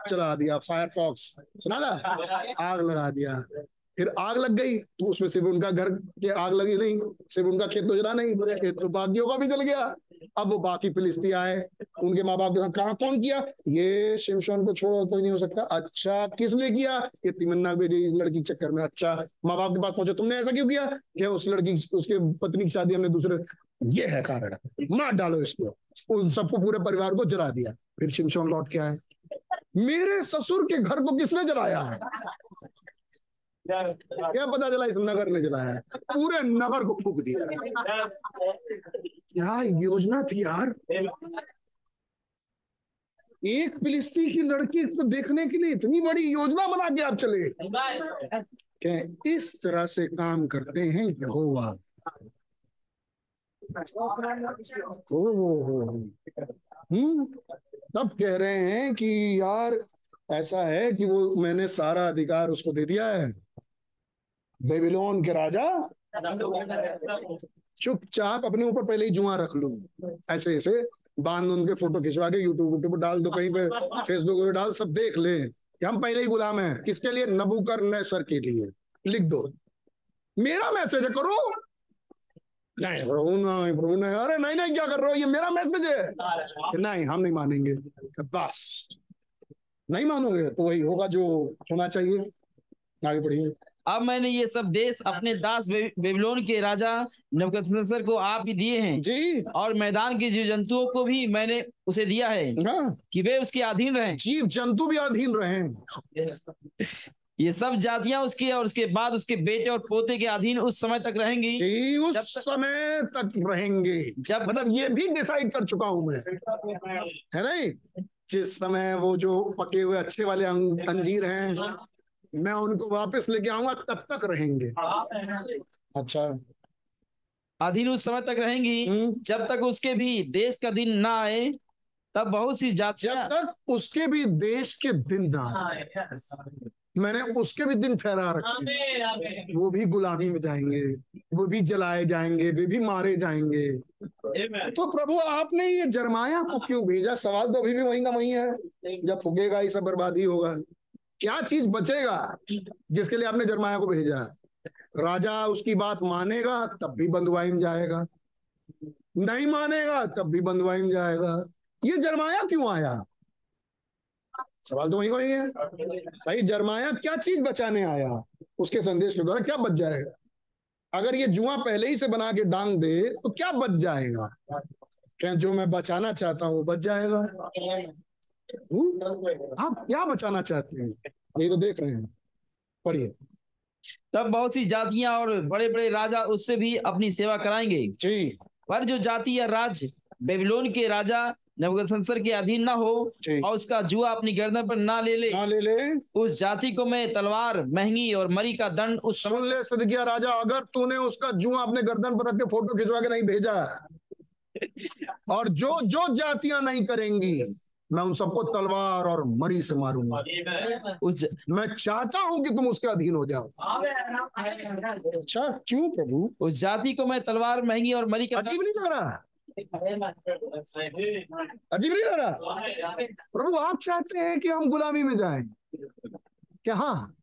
चला दिया फायरफॉक्स सुना था? आग लगा दिया। फिर आग लग गई तो उसमें सिर्फ़ उनका घर के आग लगी नहीं, सिर्फ़ उनका खेत तो जला नहीं खेत तो बाकियों का भी जल गया। अब वो बाकी फिलिस्ती आए, उनके माँ बाप के साथ कहा कौन किया? ये शिमशोन को छोड़ो, कोई नहीं हो सकता। अच्छा किस लिए किया? ये तिमन्ना बेटी लड़की के चक्कर में। अच्छा माँ बाप के पास पहुँचे, तुमने ऐसा क्यों किया? क्या उस लड़की, उसके पत्नी की शादी हमने दूसरे, ये है कारण। मार डालो इसको। उन सबको पूरे परिवार को जला दिया। फिर शिमशोन लौट के आए। मेरे ससुर के घर को किसने जलाया? है क्या पता चला इस नगर ने जलाया है। पूरे नगर को फूक दिया। क्या योजना थी यार? एक फिलिस्ती की लड़की को देखने के लिए इतनी बड़ी योजना बना के आप चले। क्या इस तरह से काम करते हैं यहोवा? ओ हो हो। हम्म तब कह रहे हैं कि यार ऐसा है कि वो मैंने सारा अधिकार उसको दे दिया है? बेबीलोन के राजा? चुपचाप अपने ऊपर पहले ही जुआ रख लू। ऐसे ऐसे बाँध उनके फ़ोटो खिंचवा के यूट्यूब पे डाल दो कहीं पे फेसबुक पे डाल सब देख ले। कि हम पहले ही गुलाम हैं। किसके लिए? नबूकर सर के लिए। लिख दो। मेरा मैसेज है करो। नहीं प्रभु नहीं प्रभु नहीं। अरे नहीं नहीं क्या कर रहे हो? ये मेरा मैसेज है। नहीं हम नहीं मानेंगे। बस। नहीं मानोगे तो वही होगा जो होना चाहिए। आगे बढ़िए। अब मैंने ये सब देश अपने दास बेबीलोन के राजा नबूकदनेस्सर को आप ही दिए हैं। जी। और मैदान के जीव जंतुओं को भी मैंने उसे दिया है। हाँ। कि वे उसके अधीन रहे। जीव जंतु भी अधीन रहे। ये सब जातियाँ उसके और उसके बाद उसके बेटे और पोते के अधीन उस समय तक रहेंगी। जी उस तक- समय तक रहेंगे। जब मतलब ये भी डिसाइड कर चुका हूँ मैं। है नहीं? जिस समय वो जो पके हुए अच्छे वाले अंजीर हैं मैं उनको वापस लेके आऊँगा तब तक रहेंगे। अच्छा। अधीन उस समय तक रहेंगी हम्म, जब तक उसके भी देश का दिन ना आए तब बहुत सी जब तक उसके भी देश के दिन ना आए। मैंने उसके भी दिन ठहरा रखे। वो भी गुलामी में जाएँगे वो भी जलाए जाएँगे वे भी मारे जाएँगे। तो प्रभु आपने ये जरमाया को क्यों भेजा? सवाल तो अभी भी वहीं का वहीं है। जब फूकेगा ही सब बर्बादी होगा। क्या चीज़ बचेगा जिसके लिए आपने जरमाया को भेजा? राजा उसकी बात मानेगा तब भी बंधुआई जाएगा। नहीं मानेगा तब भी बंधुआई जाएगा। ये जरमाया क्यों आया? सवाल तो वही वही है भाई जरमाया क्या चीज़ बचाने आया? उसके संदेश के द्वारा क्या बच जाएगा? अगर ये जुआ पहले ही से बना के डांग दे तो क्या बच जाएगा? क्या जो मैं बचाना चाहता हूँ वो बच जाएगा। हम्म? आप क्या बचाना चाहते हैं? ये तो देख रहे हैं। पढ़िए। तब बहुत सी जातियाँ और बड़े बड़े राजा उससे भी अपनी सेवा कराएँगे। जी। पर जो जाति या राज बेबीलोन के राजा नबूकदनेस्सर के अधीन ना हो और उसका जुआ अपनी गर्दन पर ना ले ले। ना ले ले। उस जाति को मैं तलवार महँगी और मरी का दंड उस ले सदकिया राजा अगर तूने उसका जुआ अपने गर्दन पर रख के फ़ोटो खिंचवा के नहीं भेजा और जो जो जातियाँ नहीं करेंगी मैं उन सबको तलवार और मरी से मारूँगा। उस मैं चाहता हूँ कि तुम उसके अधीन हो जाओ। अच्छा क्यों प्रभु? उस जाति को मैं तलवार महँगी और मरी का अजीब नहीं लग रहा? अजीब नहीं लग रहा? प्रभु आप चाहते हैं कि हम गुलामी में जाएँ? क्या? हाँ।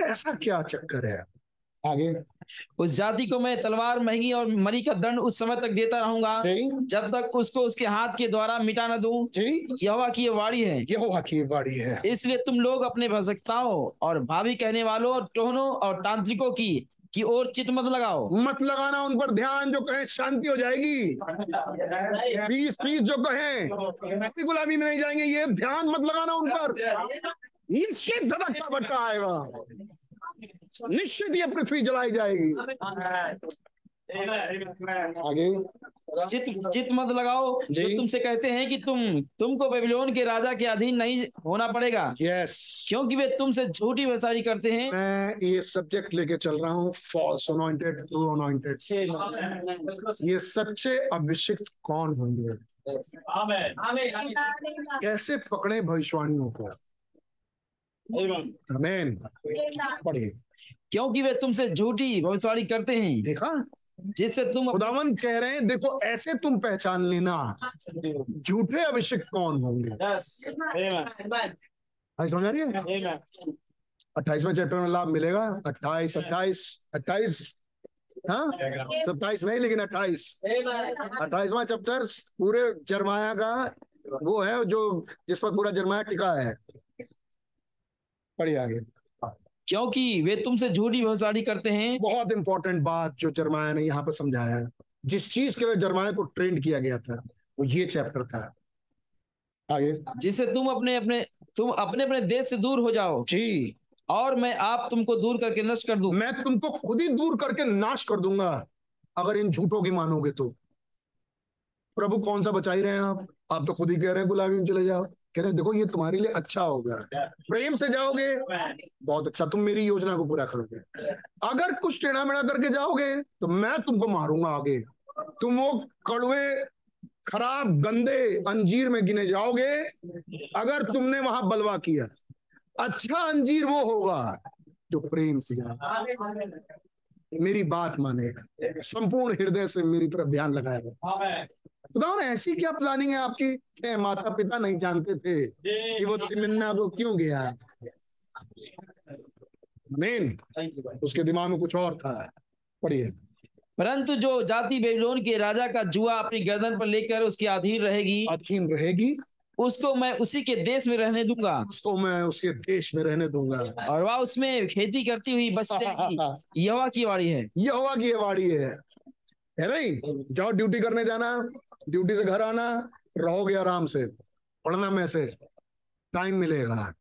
ऐसा क्या चक्कर है? आगे। उस जाति को मैं तलवार महँगी और मरी का दंड उस समय तक देता रहूँगा जब तक उसको उसके हाथ के द्वारा मिटा न दूँ यहोवा की ये वाणी है। यहोवा की बाड़ी है। इसलिए तुम लोग अपने भजकताओं और भावी कहने वालों और टोहनों और तांत्रिकों की की ओर चित मत लगाओ। मत लगाना उन पर, ध्यान जो कहे, शांति हो जाएगी। पीस पीस जो कहे गुलामी में नहीं जाएँगे ये। ध्यान मत लगाना उन पर। निश्चित धड़कता भटका आएगा। निश्चित ये पृथ्वी जलाई जाएगी। आगे। चित चित मत लगाओ। जो। तुमसे कहते हैं कि तुम तुमको बेबीलोन के राजा के अधीन नहीं होना पड़ेगा। यस क्योंकि वे तुमसे झूठी वसारी करते हैं। मैं ये सब्जेक्ट लेके चल रहा हूँ। फॉल्स अनॉइंटेड ट्रू अनॉइंटेड ये सच्चे अभिषिक्त कौन होंगे? कैसे पकड़े भविष्यवाणियों को? आमीन पढ़िए। क्योंकि वे तुमसे झूठी भविष्यवाणी करते हैं। देखा? जिससे तुम खुदावन कह रहे हैं देखो ऐसे तुम पहचान लेना। झूठे अभिषेक कौन होंगे? भाई समझ आ रही है? अट्ठाईसवें चैप्टर में लाभ मिलेगा। अट्ठाईस अट्ठाईस अट्ठाईस। हाँ? सत्ताईस नहीं लेकिन अट्ठाईस। अट्ठाईसवां चैप्टर पूरे जरमाया का वो है जो जिस पर पूरा जरमाया टिका है। पढ़िए आगे। क्योंकि वे तुमसे झूठी भविष्यवाणी करते हैं। बहुत इंपॉर्टेंट बात जो जरमाया ने यहाँ पर समझाया। है जिस चीज़ के लिए जरमाया को ट्रेंड किया गया था वो ये चैप्टर था। आगे। जिससे तुम अपने अपने तुम अपने अपने देश से दूर हो जाओ। जी। और मैं आप तुमको दूर करके नष्ट कर दूँ। मैं तुमको खुद ही दूर करके नाश कर दूँगा अगर इन झूठों की मानोगे तो। प्रभु कौन सा बचा ही रहे हैं आप? आप तो खुद ही कह रहे हैं गुलामी में चले जाओ। कह रहे देखो, ये तुम्हारे लिए अच्छा होगा। प्रेम से जाओगे, बहुत अच्छा तुम मेरी योजना को पूरा करोगे। अगर कुछ टेढ़ा मेढ़ा करके जाओगे तो मैं तुमको मारूँगा आगे। तुम वो कड़वे, खराब, गंदे, अंजीर में गिने जाओगे, अगर तुमने वहाँ बलवा किया। अच्छा अंजीर वो होगा जो प्रेम से जाए। मेरी बात मानेगा संपूर्ण हृदय से मेरी तरफ़ ध्यान लगाएगा खुदा ऐसी क्या प्लानिंग है आपकी? कि माता पिता नहीं जानते थे कि वो तिमन्ना को क्यों गया? मेन उसके दिमाग में कुछ और था। पढ़िए। परंतु जो जाति बेबीलोन के राजा का जुआ अपनी गर्दन पर लेकर उसके अधीन रहेगी अधीन रहेगी उसको मैं उसी के देश में रहने दूँगा। उसको मैं उसके देश में रहने दूँगा। और वह उसमें खेती करती हुई बस यहोवा की वाणी है। ये हुआ की वाड़ी है। है नहीं? जाओ ड्यूटी करने जाना ड्यूटी से घर आना रहोगे आराम से पढ़ना मैसेज टाइम मिलेगा।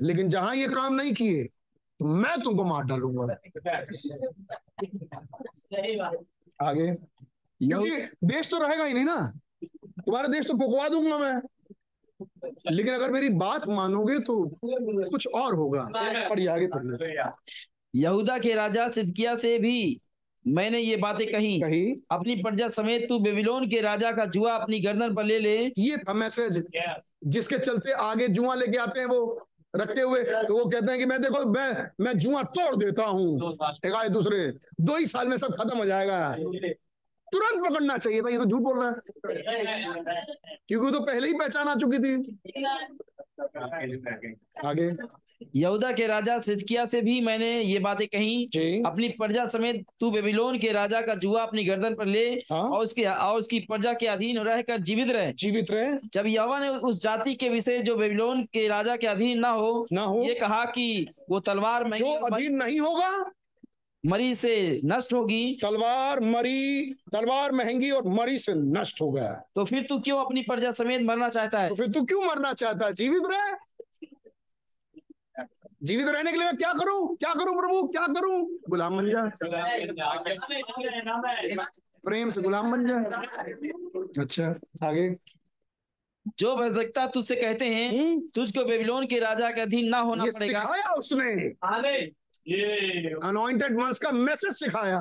लेकिन जहाँ ये काम नहीं किए तो मैं तुमको मार डालूँगा। आगे। देश तो रहेगा ही नहीं ना। तुम्हारा देश तो फुकवा दूँगा मैं। लेकिन अगर मेरी बात मानोगे तो कुछ और होगा। पढ़िए आगे पढ़िए। यहूदा के राजा सिदकिया से भी मैंने ये बातें कही। कही। अपनी प्रजा समेत तू बेबीलोन के राजा का जुआ अपनी गर्दन पर ले ले। ये था मैसेज। जिसके चलते आगे जुआ लेके आते हैं वो रखे हुए। तो वो कहते हैं कि मैं देखो मैं मैं जुआ तोड़ देता हूँ। एक दूसरे। दो ही साल में सब खत्म हो जाएगा। तुरंत पकड़ना चाहिए था ये तो झूठ बोल रहा है। क्योंकि तो पहले ही पहचान आ चुकी थी। आगे। यहूदा के राजा सिदकिया से भी मैंने ये बातें कही। अपनी प्रजा समेत तू बेबीलोन के राजा का जुआ अपनी गर्दन पर ले हाँ। और उसके और उसकी प्रजा के अधीन रहकर जीवित रहे। जीवित रहे। जब यहोवा ने उस जाति के विषय जो बेबीलोन के राजा के अधीन ना हो ना हो। ये कहा कि वो तलवार और अधीन नहीं होगा मरी से नष्ट होगी। तलवार मरी तलवार महँगी और मरी से नष्ट हो गया। तो फिर तू क्यों अपनी प्रजा समेत मरना चाहता है? तो फिर तू क्यों मरना चाहता है? जीवित रहे। जीवित रहने के लिए मैं क्या करूँ? क्या करूँ प्रभु? क्या करूँ? गुलाम बन जा। प्रेम से गुलाम बन जा। अच्छा आगे। जो भजकता तुझसे कहते हैं हम्म, तुझको बेबीलोन के राजा के अधीन ना होना पड़ेगा। सिखाया उसने। अनॉइंटेड वंस का मैसेज सिखाया।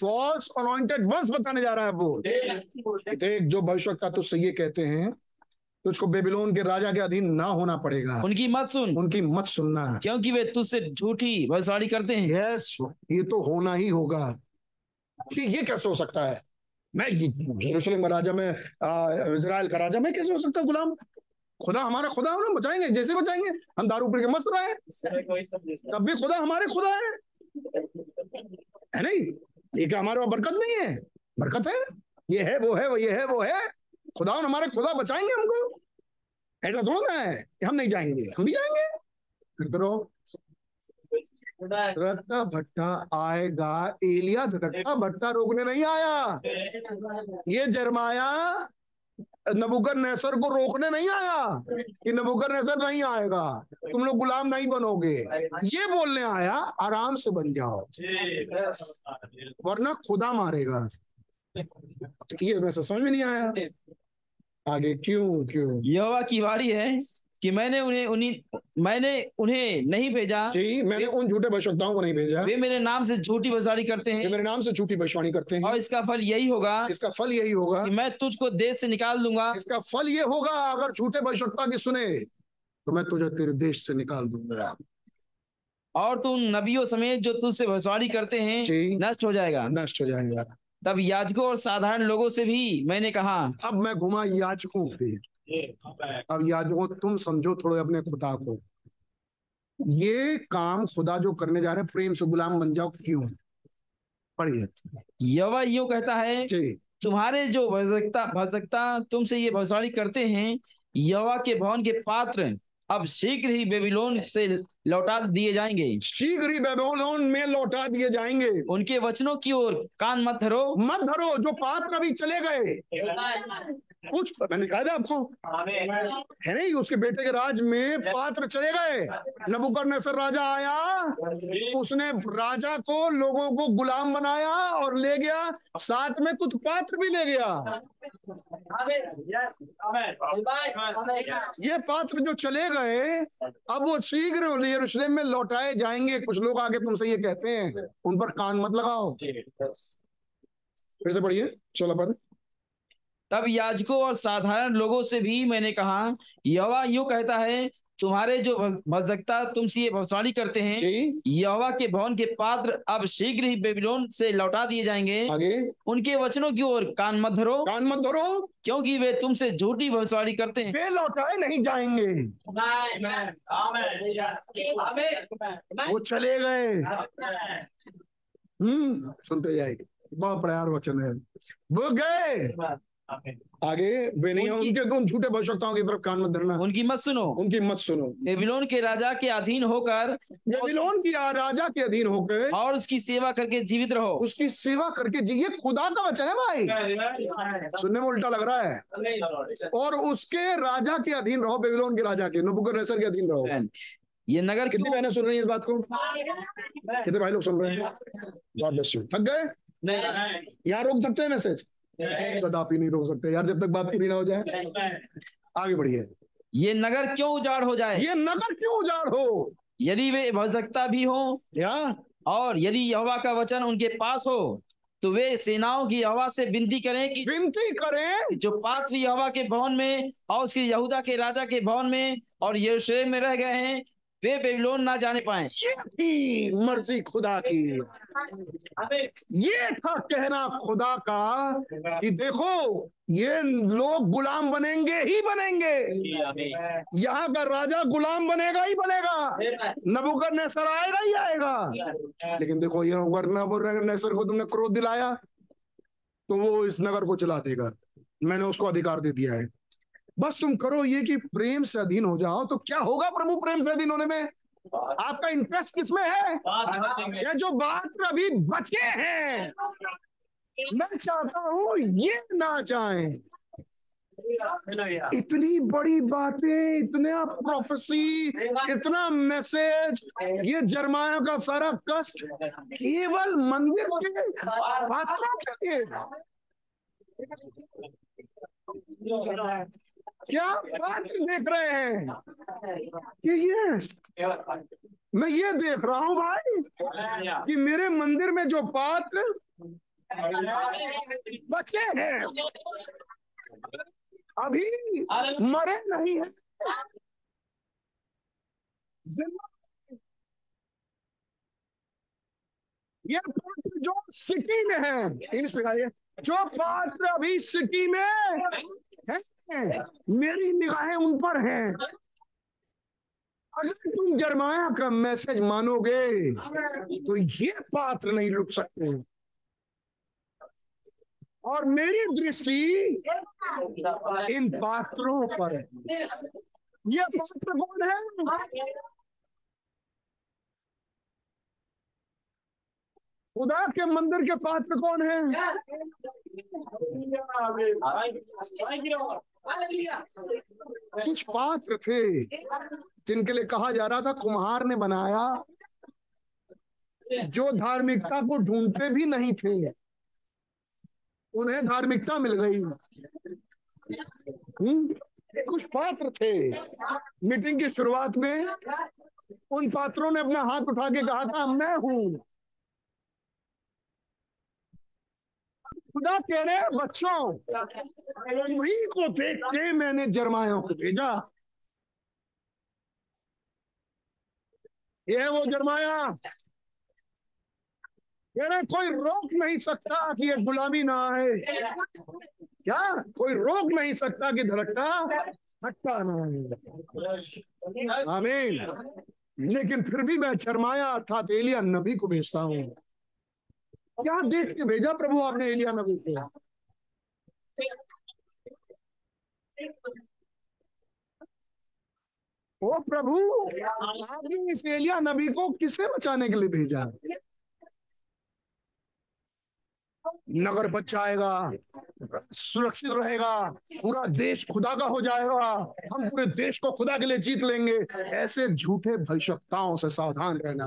फॉल्स अनॉइंटेड वंस बताने जा रहा है वो। देख जो भविष्यवक्ता तुझसे ये कहते हैं तुझको बेबीलोन के राजा के अधीन ना होना पड़ेगा। उनकी मत सुन। उनकी मत सुनना। क्योंकि वे तुझसे झूठी भविष्यवाणी करते हैं। यस ये तो होना ही होगा। कि ये कैसे हो सकता है? मैं यरूशलेम का राजा मैं इजराइल का राजा मैं कैसे हो सकता हूँ गुलाम? खुदा हमारा खुदा है ना बचाएँगे जैसे बचाएँगे हम दारू पी के मस्त रहे तब भी खुदा हमारे खुदा है। है नहीं? ये क्या हमारे पास बरकत नहीं है? बरकत है? ये है वो है वो ये है वो है। खुदा हमारे खुदा बचाएँगे हमको। ऐसा थोड़ा ना है कि हम नहीं जाएँगे हम भी जाएँगे। फिर तो रहो धधकता भट्टा आएगा एलिया धधकता भट्टा रोकने नहीं आया। ये जरमाया नबुकर नेसर को रोकने नहीं आया कि नबुकर नेसर नहीं आएगा। तुम लोग गुलाम नहीं बनोगे। ये बोलने आया, आराम से बन जाओ। वरना खुदा मारेगा। तो ये मैं समझ में नहीं आया। आगे क्यों क्यों? यहोवा की बारी है। कि मैंने उन्हें उन्हीं मैंने उन्हें नहीं भेजा। जी मैंने उन झूठे भविष्यवक्ताओं को नहीं भेजा। वे मेरे नाम से झूठी भविष्यवाणी करते हैं। मेरे नाम से झूठी भविष्यवाणी करते हैं। और इसका फल यही होगा इसका फल यही होगा कि मैं तुझको देश से निकाल दूँगा। इसका फल ये होगा अगर झूठे भविष्यवक्ता की सुने तो मैं तुझे तेरे देश से निकाल दूँगा। और तुम नबियों समेत जो तुझसे भविष्यवाणी करते हैं नष्ट हो जाएगा। नष्ट हो जाएगा। तब याजकों और साधारण लोगों से भी मैंने कहा अब मैं घुमा याजकों पे। अब याजकों तुम समझो थोड़े अपने खुदा को। ये काम खुदा जो करने जा रहे हैं प्रेम से गुलाम बन जाओ क्यों? पढ़िए। यवा यूँ कहता है तुम्हारे जो भजकता भजकता तुमसे ये भविष्यवाणी करते हैं यवा के भवन के पात्र अब शीघ्र ही बेबीलोन से लौटा दिए जाएँगे। शीघ्र ही बेबीलोन में लौटा दिए जाएँगे। उनके वचनों की ओर कान मत धरो। मत धरो जो पात्र अभी चले गए। कुछ मैंने कहा था आपको? है नहीं उसके बेटे के राज में पात्र चले गए। नबुकर नसर राजा आया उसने राजा को लोगों को गुलाम बनाया और ले गया। साथ में कुछ पात्र भी ले गया। ये पात्र जो चले गए अब वो शीघ्र यरूशलेम में लौटाए जाएँगे। कुछ लोग आगे तुमसे ये कहते हैं उन पर कान मत लगाओ। फिर से पढ़िए चलो पर तब याजकों और साधारण लोगों से भी मैंने कहा यवा यूँ कहता है तुम्हारे जो भजकता तुमसे ये भविष्यवाणी करते हैं जी। यहोवा के भवन के पात्र अब शीघ्र ही बेबीलोन से लौटा दिए जाएँगे। आगे। उनके वचनों की ओर कान मत धरो। कान मत धरो। क्योंकि वे तुमसे झूठी भविष्यवाणी करते हैं। वे लौटाए नहीं जाएँगे। वो चले गए। हम्म सुनते जाएँगे बहुत प्यार वचन है। वो गए। आगे वे नहीं उनकी- उनके उन झूठे भविष्यताओं की तरफ़ कान मत धरना। उनकी मत सुनो। उनकी मत सुनो। बेबीलोन के राजा के अधीन होकर बेबीलोन की राजा के अधीन होकर और उसकी सेवा करके जीवित रहो। उसकी सेवा करके जी ये खुदा का वचन है भाई। सुनने में उल्टा लग रहा है। और उसके राजा के अधीन रहो बेबीलोन के राजा के नबुकदनेस्सर के अधीन रहो। ये नगर कितनी बहनें सुन रही है इस बात को? कितने भाई लोग सुन रहे हैं? गॉड ब्लेस यू थक गए? नहीं। यहाँ रोक सकते हैं मैसेज? कदापि नहीं रोक सकते यार जब तक बात पूरी ना हो जाए। आगे बढ़िए। ये नगर क्यों उजाड़ हो जाए? ये नगर क्यों उजाड़ हो? यदि वे भजकता भी हो या और यदि यहोवा का वचन उनके पास हो तो वे सेनाओं की हवा से विनती करें कि विनती करें? जो पात्र यहोवा के भवन में और उसके यहूदा के राजा के भवन में और यरूशलेम में रह गए हैं वे बेबीलोन ना जाने पाए। ये मर्ज़ी खुदा की। ये था कहना खुदा का कि देखो, ये लोग गुलाम बनेंगे ही बनेंगे। यहाँ का राजा गुलाम बनेगा ही बनेगा। नबुकर नेसर आएगा ही आएगा। लेकिन देखो, ये नबुकर नेसर को तुमने क्रोध दिलाया तो वो इस नगर को चला देगा। मैंने उसको अधिकार दे दिया है। बस तुम करो ये कि प्रेम से अधीन हो जाओ तो क्या होगा प्रभु प्रेम से अधीन होने में? आपका इंटरेस्ट किसमें है? ये जो बात अभी बचे हैं? मैं चाहता हूँ ये ना चाहे इतनी बड़ी बातें इतना प्रोफेसी इतना मैसेज ये जरमाया का सारा कष्ट केवल मंदिर के पात्रों के लिए। क्या पात्र देख रहे हैं कि ये मैं ये देख रहा हूँ भाई कि मेरे मंदिर में जो पात्र बचे हैं, अभी मरे नहीं है। ये पात्र जो सिटी में है, इंग्लिश में जो पात्र अभी सिटी में है मेरी निगाहें उन पर हैं अगर तुम जरमाया का मैसेज मानोगे तो ये पात्र नहीं लुट सकते और मेरी दृष्टि इन पात्रों पर है ये पात्र कौन है खुदा के मंदिर के पात्र कौन है कुछ पात्र थे, जिनके लिए कहा जा रहा था, कुम्हार ने बनाया। जो धार्मिकता को ढूंढते भी नहीं थे, उन्हें धार्मिकता मिल गई। हुँ? कुछ पात्र थे। मीटिंग की शुरुआत में उन पात्रों ने अपना हाथ उठा के कहा था, मैं हूँ। खुदा कह रहे हैं बच्चों तुम्ही को देख के मैंने जरमाया को भेजा। ये वो जरमाया। कह रहे कोई रोक नहीं सकता कि ये गुलामी ना आए। क्या? कोई रोक नहीं सकता कि धड़कता हटता ना आए। आमीन। लेकिन फिर भी मैं शर्माया अर्थात एलिया नबी को भेजता हूँ। क्या देख के भेजा प्रभु आपने एलिया नबी को? ओ प्रभु, आपने इस एलिया नबी को किसे बचाने के लिए भेजा? नगर बच जाएगा, सुरक्षित रहेगा, पूरा देश खुदा का हो जाएगा, हम पूरे देश को खुदा के लिए जीत लेंगे। ऐसे झूठे भविष्यताओं से सावधान रहना।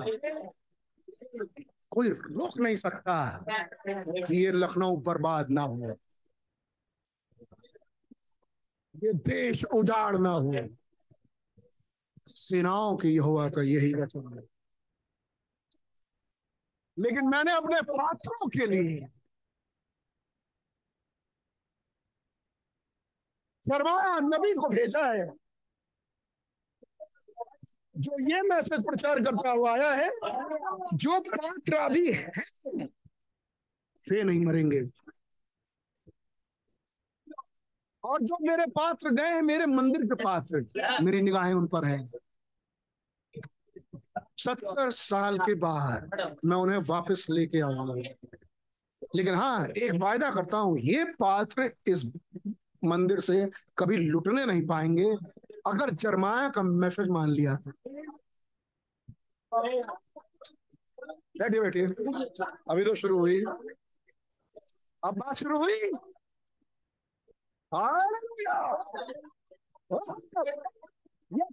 कोई रोक नहीं सकता कि ये लखनऊ बर्बाद ना हो। ये देश उजाड़ ना हो। सेनाओं की हुआ का यही वचन है। लेकिन मैंने अपने पात्रों के लिए सरमाया नबी को भेजा है। जो ये मैसेज प्रचार करता हुआ आया है, जो पात्र अभी है, वे नहीं मरेंगे। और जो मेरे पात्र गए हैं, मेरे मंदिर के पात्र, मेरी निगाहें उन पर हैं। सत्तर साल के बाद मैं उन्हें वापस लेके आऊँगा लेकिन हाँ एक वायदा करता हूँ, ये पात्र इस मंदिर से कभी लुटने नहीं पाएँगे। अगर जरमाया का मैसेज मान लिया। बैठिए बैठिए अभी तो शुरू हुई। अब बात शुरू हुई? ये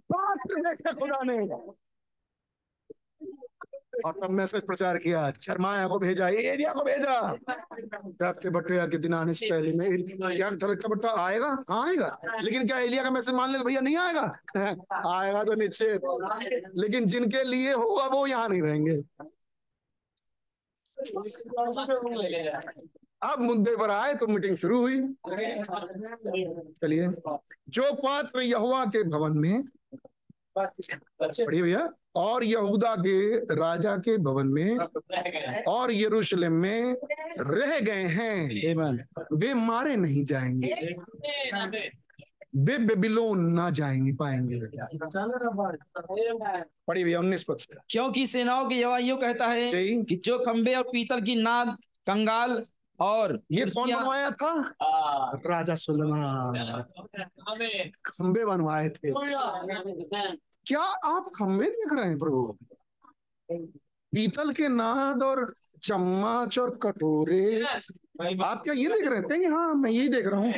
देखे खुदा ने। और तब मैसेज प्रचार किया, शर्माया, को भेजा एरिया को भेजा। धरते बट्टे के दिन आने से पहले में क्या धरता बट्टा आएगा? हाँ आएगा। लेकिन क्या एलिया का मैसेज मान ले, भैया, नहीं आएगा? आएगा तो निश्चित लेकिन जिनके लिए होगा, वो यहाँ नहीं रहेंगे। अब मुद्दे पर आए तो मीटिंग शुरू हुई। चलिए। जो पात्र यहुआ के भवन में पढ़िए भैया। और यहूदा के राजा के भवन में और यरूशलेम में रह गए हैं। वे मारे नहीं जाएँगे। वे बेबीलोन ना जाएँगे पाएँगे। पढ़िए भैया उन्नीस पद से। क्योंकि सेनाओं के यहोवा यूँ कहता है कि जो खंबे और पीतल की नाद कंगाल और ये कौन बनवाया था? राजा सुलेमान। खंबे बनवाए थे। क्या आप खंबे देख रहे हैं प्रभु? पीतल के नाद और चम्मच और कटोरे। आप क्या ये देख रहे थे? कि हाँ मैं यही देख रहा हूँ।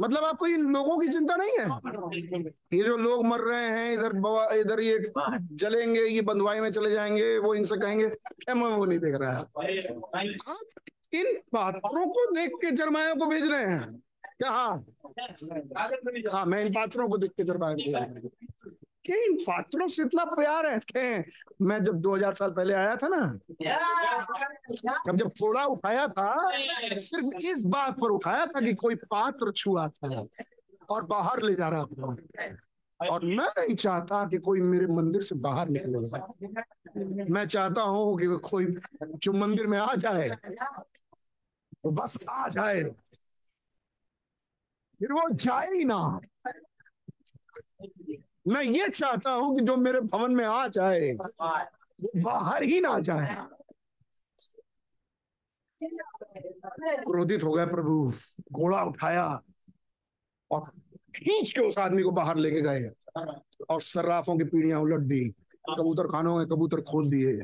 मतलब आपको इन लोगों की चिंता नहीं है? ये जो लोग मर रहे हैं, इधर इधर ये जलेंगे, ये बंधुआई में चले जाएँगे, वो इनसे कहेंगे, क्या मैं वो नहीं देख रहा? आप इन पात्रों को देख के जरमाया को भेज रहे हैं। क्या हाँ मैं इन पात्रों को देख के जरमाया को इन पात्रों से इतना प्यार है? कि मैं जब 2000 साल पहले आया था ना जब जब थोड़ा उठाया था, सिर्फ़ इस बात पर उठाया था कि कोई पात्र छुआ था और बाहर ले जा रहा था। और मैं नहीं चाहता कि कोई मेरे मंदिर से बाहर निकले। मैं चाहता हूँ कि कोई जो मंदिर में आ जाए, वो बस आ जाए। फिर वो जाए ही ना। मैं ये चाहता हूँ कि जो मेरे भवन में आ जाए, वो बाहर ही ना जाए। क्रोधित हो गया प्रभु, घोड़ा उठाया और खींच के उस आदमी को बाहर लेके गए और सर्राफों की पीढ़ियाँ उलट दी कबूतर खानों में कबूतर खोल दिए।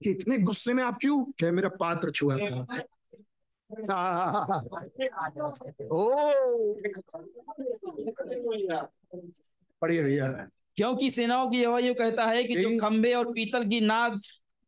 कि इतने गुस्से में आप क्यों? क्या मेरा पात्र छुआ था। पढ़िए भैया। क्योंकि सेनाओं की यहोवा यूँ कहता है कि जो खंबे और पीतल की नाद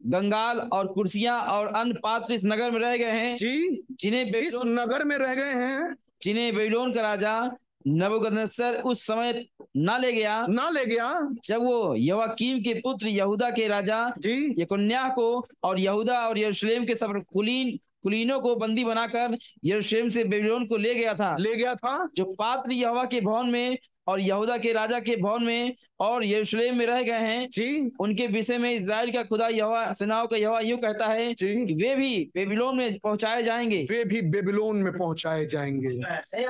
गंगाल और कुर्सियाँ और अन्य पात्र इस नगर में रह गए हैं जी जिन्हें इस नगर में रह गए हैं। जिन्हें बेबीलोन का राजा नबूकदनेस्सर उस समय ना ले गया। ना ले गया। जब वो यवाकीम के पुत्र यहूदा के राजा जी। यकुन्याह को और यहूदा और यरूशलेम के सब कुलीन कुलीनों को बंदी बनाकर यरूशलेम से बेबीलोन को ले गया था। ले गया था। जो पात्र यहोवा के भवन में और यहूदा के राजा के भवन में और यरूशलेम में रह गए हैं जी। उनके विषय में इज़राइल का खुदा यहोवा सेनाओं का यहोवा यूँ कहता है जी। कि वे भी बेबीलोन में पहुँचाए जाएँगे। वे भी बेबीलोन में पहुँचाए जाएँगे।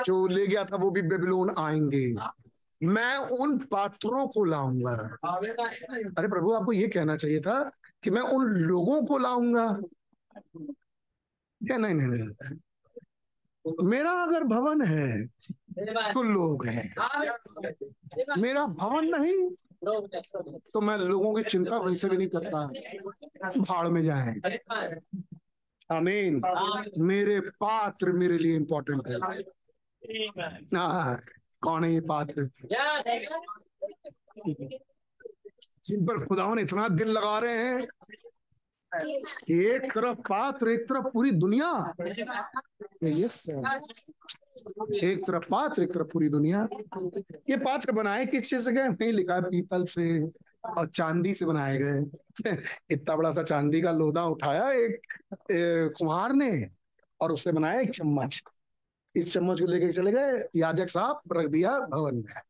जो ले गया था वो भी बेबीलोन आएँगे। मैं उन पात्रों को लाऊँगा। अरे प्रभु आपको ये कहना चाहिए था कि मैं उन लोगों को लाऊँगा। क्या नहीं नहीं नहीं। मेरा अगर भवन है तो लोग हैं। मेरा भवन नहीं तो मैं लोगों की चिंता वैसे भी नहीं करता। भाड़ में जाए। आमीन। मेरे पात्र मेरे लिए इम्पोर्टेंट है। हाँ कौन है ये पात्र? जिन पर खुदावन इतना दिल लगा रहे हैं एक तरफ़ पात्र, एक तरफ़ पूरी दुनिया। यस एक तरफ़ पात्र, एक तरफ़ पूरी दुनिया। ये पात्र बनाए किस चीज़ से गए? नहीं लिखा पीतल से और चांदी से बनाए गए। इतना बड़ा सा चांदी का लोदा उठाया एक कुम्हार ने और उससे बनाया एक चम्मच। इस चम्मच को लेके चले गए, याजक साहब, रख दिया भवन में।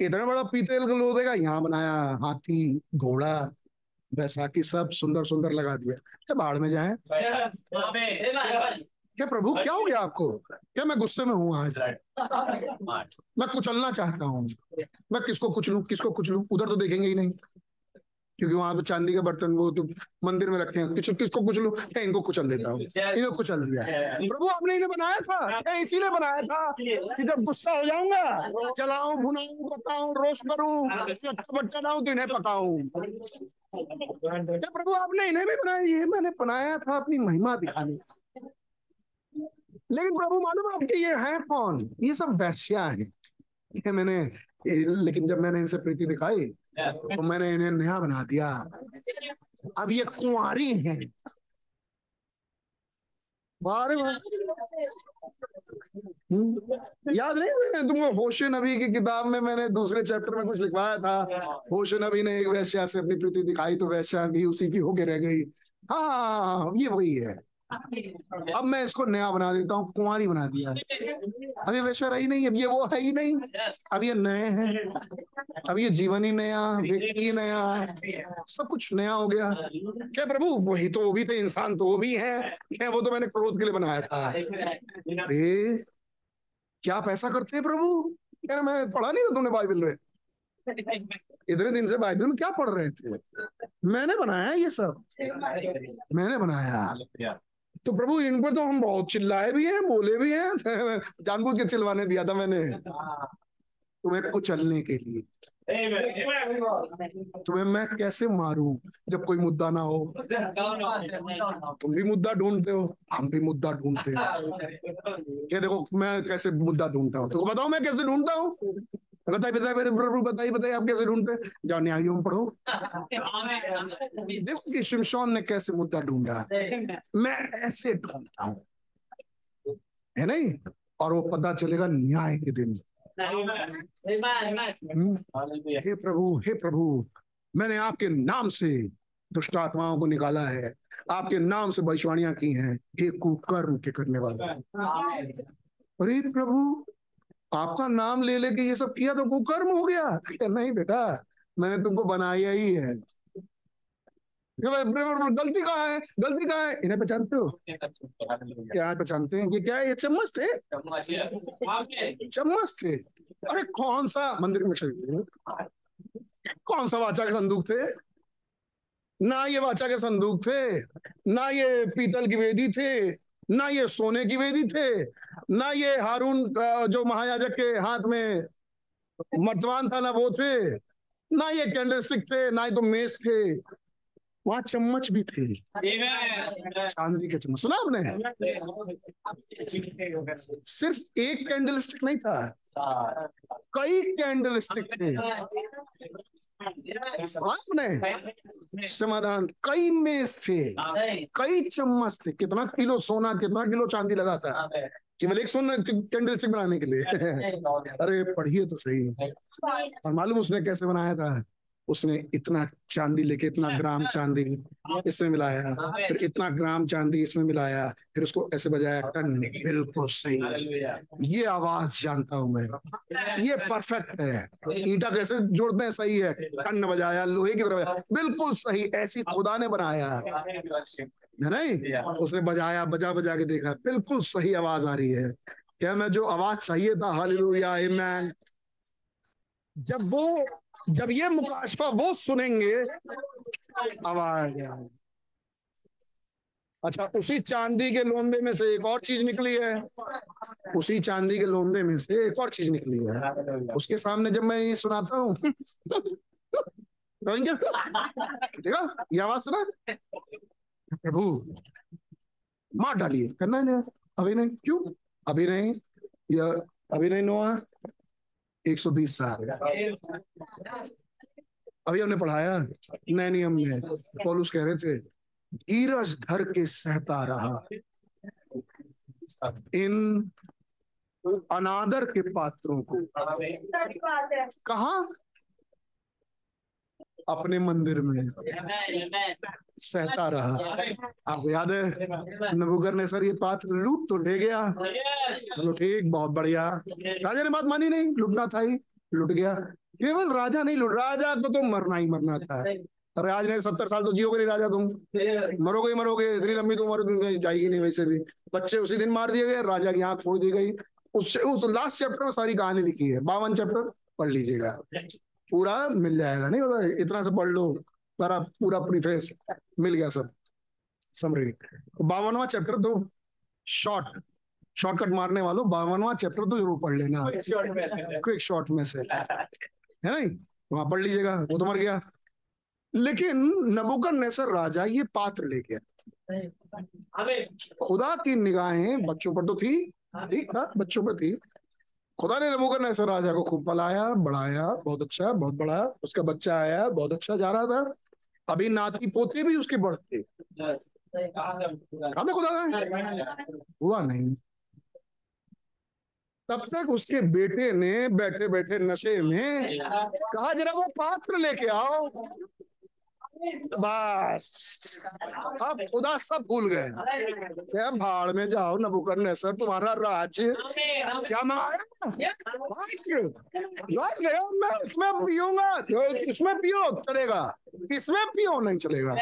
इतना बड़ा पीतल का लोदे का यहाँ बनाया, हाथी, घोड़ा बैसाखी सब सुंदर सुंदर लगा दिया। क्या बाढ़ में जाए? क्या प्रभु, क्या हो गया आपको? क्या मैं गुस्से में हूँ आज? मैं कुचलना चाहता हूँ। मैं किसको कुचलूं? किसको कुचलूं? उधर तो देखेंगे ही नहीं। क्योंकि वहाँ पे चांदी के बर्तन, वो तो मंदिर में रखे हैं। किस किसको कुचलूं? क्या इनको कुचल देता हूँ? इन्हें कुचल दिया। प्रभु, आपने इन्हें बनाया था? क्या इसीलिए बनाया था? कि जब गुस्सा हो जाऊँगा चलाऊ भुनाऊं, बताऊँ, रोस्ट करूँ डाऊं तो इन्हें पकाऊं। क्या प्रभु आपने इन्हें भी बनाया? ये मैंने बनाया था अपनी महिमा दिखाने। लेकिन प्रभु मालूम आपके ये है कौन? ये सब वैश्या हैं। ये मैंने, लेकिन जब मैंने इनसे प्रीति दिखाई तो मैंने इन्हें नया बना दिया। अब ये कुंवारी हैं। याद नहीं मैंने तुमको होश नबी की किताब में मैंने दूसरे चैप्टर में कुछ लिखवाया था। होश नबी ने एक वैश्या से अपनी प्रीति दिखाई तो वैश्या भी उसी की होके रह गई। हाँ ये वही है। अब मैं इसको नया बना देता हूँ कुंवारी बना दिया अब ये वैश्या रही नहीं, अब ये वो है ही नहीं। अब ये नए हैं, अब ये जीवन ही नया, व्यक्ति नया सब कुछ नया हो गया। क्या प्रभु, वही तो वो भी थे, इंसान तो वो भी है। क्या वो तो मैंने क्रोध के लिए बनाया था। अरे, क्या पैसा करते हैं प्रभु? कह रहे मैंने पढ़ा नहीं था तुमने बाइबल में। इतने दिन से बाइबल में क्या पढ़ रहे थे? मैंने बनाया ये सब। मैंने बनाया। तो प्रभु, इन पर तो हम बहुत चिल्लाए भी हैं, बोले भी हैं। जानबूझ के चिल्वाने दिया था मैंने। तुम्हें कुचलने के लिए। तुम्हें मैं कैसे मारूं जब कोई मुद्दा ना हो? तुम भी मुद्दा ढूंढते हो, हम भी मुद्दा ढूंढते हैं। क्या देखो, मैं कैसे मुद्दा ढूंढता हूँ? तो बताओ मैं कैसे ढूंढता हूँ? बताइए बताइए प्रभु बताइए बताइए आप कैसे ढूंढते जाओ न्यायों में पढ़ो। देखो कि शिमशोन ने कैसे मुद्दा ढूंढा। मैं ऐसे ढूंढता हूँ। है नहीं? और वो पता चलेगा न्याय के दिन। हे प्रभु हे प्रभु मैंने आपके नाम से दुष्ट आत्माओं को निकाला है। आपके नाम से भविष्यवाणियाँ की हैं। हे कुकर्म के करने वाला। अरे प्रभु आपका नाम ले लेके ये सब किया तो कुकर्म हो गया। नहीं बेटा, मैंने तुमको बनाया ही है। गलती कहाँ है? गलती कहाँ है? इन्हें पहचानते हो? क्या पहचानते हैं? ये क्या है? ये चम्मच थे? चम्मच थे। अरे कौन सा मंदिर में कौन सा वाचा के संदूक थे? ना ये वाचा के संदूक थे, ना ये पीतल की वेदी थे ना ये सोने की वेदी थे, ना ये हारून जो महायाजक के हाथ में मर्तवान था, ना वो थे, ना ये कैंडल स्टिक थे, ना ही तो मेज थे। वहाँ चम्मच भी थे। चांदी के चम्मच। सुना आपने? सिर्फ़ एक कैंडल स्टिक नहीं था। कई कैंडल स्टिक थे। आपने समाधान कई मेज थे कई चम्मच थे कितना किलो सोना कितना किलो चांदी लगा था केवल एक सोना कैंडल स्टिक बनाने के लिए। अरे पढ़िए तो सही। और मालूम उसने कैसे बनाया था? उसने इतना चांदी लेके, इतना ग्राम चांदी इसमें मिलाया, फिर इतना ग्राम चांदी इसमें मिलाया, फिर उसको ऐसे बजाया टन बिल्कुल सही। ये आवाज़ जानता हूँ मैं। ये परफेक्ट है। ईटा कैसे जोड़ते हैं? सही है। टन बजाया, लोहे की तरह बिल्कुल सही। ऐसी खुदा ने बनाया। है नहीं उसने बजाया, बजा बजा के देखा। बिल्कुल सही आवाज़ आ रही है। क्या मैं जो आवाज़ चाहिए था? Hallelujah, amen. जब वो जब ये मुकाशफा वो सुनेंगे आवाज़ अच्छा उसी चांदी के लोंदे में से एक और चीज़ निकली है। उसी चांदी के लोंदे में से एक और चीज़ निकली है। उसके सामने जब मैं ये सुनाता हूँ देखा? ये आवाज़ सुना? प्रभु, मार डालिए। करना नहीं अभी नहीं? क्यों? अभी नहीं? या, अभी नहीं नोआ 120 साल। अभी हमने पढ़ाया नए नियम में। पोलूस कह रहे थे धीरज धर के सहता रहा। इन अनादर के पात्रों को। कहा? अपने मंदिर में। सहता रहा। आपको याद है? नबुगर ने सर ये पात्र लूट तो ले गया। चलो ठीक, बहुत बढ़िया। राजा ने बात मानी नहीं, लूटना था ही, लुट गया। केवल राजा नहीं लुट, राजा को तो मरना ही मरना था। राज ने सत्तर साल तो जियोगे नहीं, राजा तुम। मरोगे मरोगे, इतनी लंबी तो उम्र जाएगी नहीं वैसे भी। बच्चे उसी दिन मार दिए गए, राजा की आँख फोड़ दी गई। उससे, उस लास्ट चैप्टर में सारी कहानी लिखी है। बावन चैप्टर पढ़ लीजिएगा। पूरा मिल जाएगा। नहीं होता इतना से पढ़ लो सारा पूरा प्रीफेस मिल गया सब। समरी बावनवा चैप्टर तो शॉर्ट शॉर्टकट मारने वालों बावनवा चैप्टर तो ज़रूर पढ़ लेना। क्विक शॉर्ट में से। है नहीं? वहाँ पढ़ लीजिएगा वो तो मर गया। लेकिन नबुकन नेसर राजा ये पात्र ले गया खुदा की निगाहें बच्चों पर तो थी। ठीक था बच्चों पर थी। खुदा ने नबूकर नैसर राजा को खूब पलाया बढ़ाया बहुत अच्छा बहुत बड़ा उसका बच्चा आया बहुत अच्छा जा रहा था। अभी नाती पोते भी उसके बढ़ते। खुदा हुआ नहीं। तब तक उसके बेटे ने बैठे बैठे नशे में कहा जरा वो पात्र लेके आओ। बस। अब खुदा सब भूल गए क्या भाड़ में जाओ नबुकरने सर तुम्हारा राज्य क्या गया मैं इसमें पीऊँगा। इसमें पियो, चलेगा। इसमें पियो, नहीं चलेगा।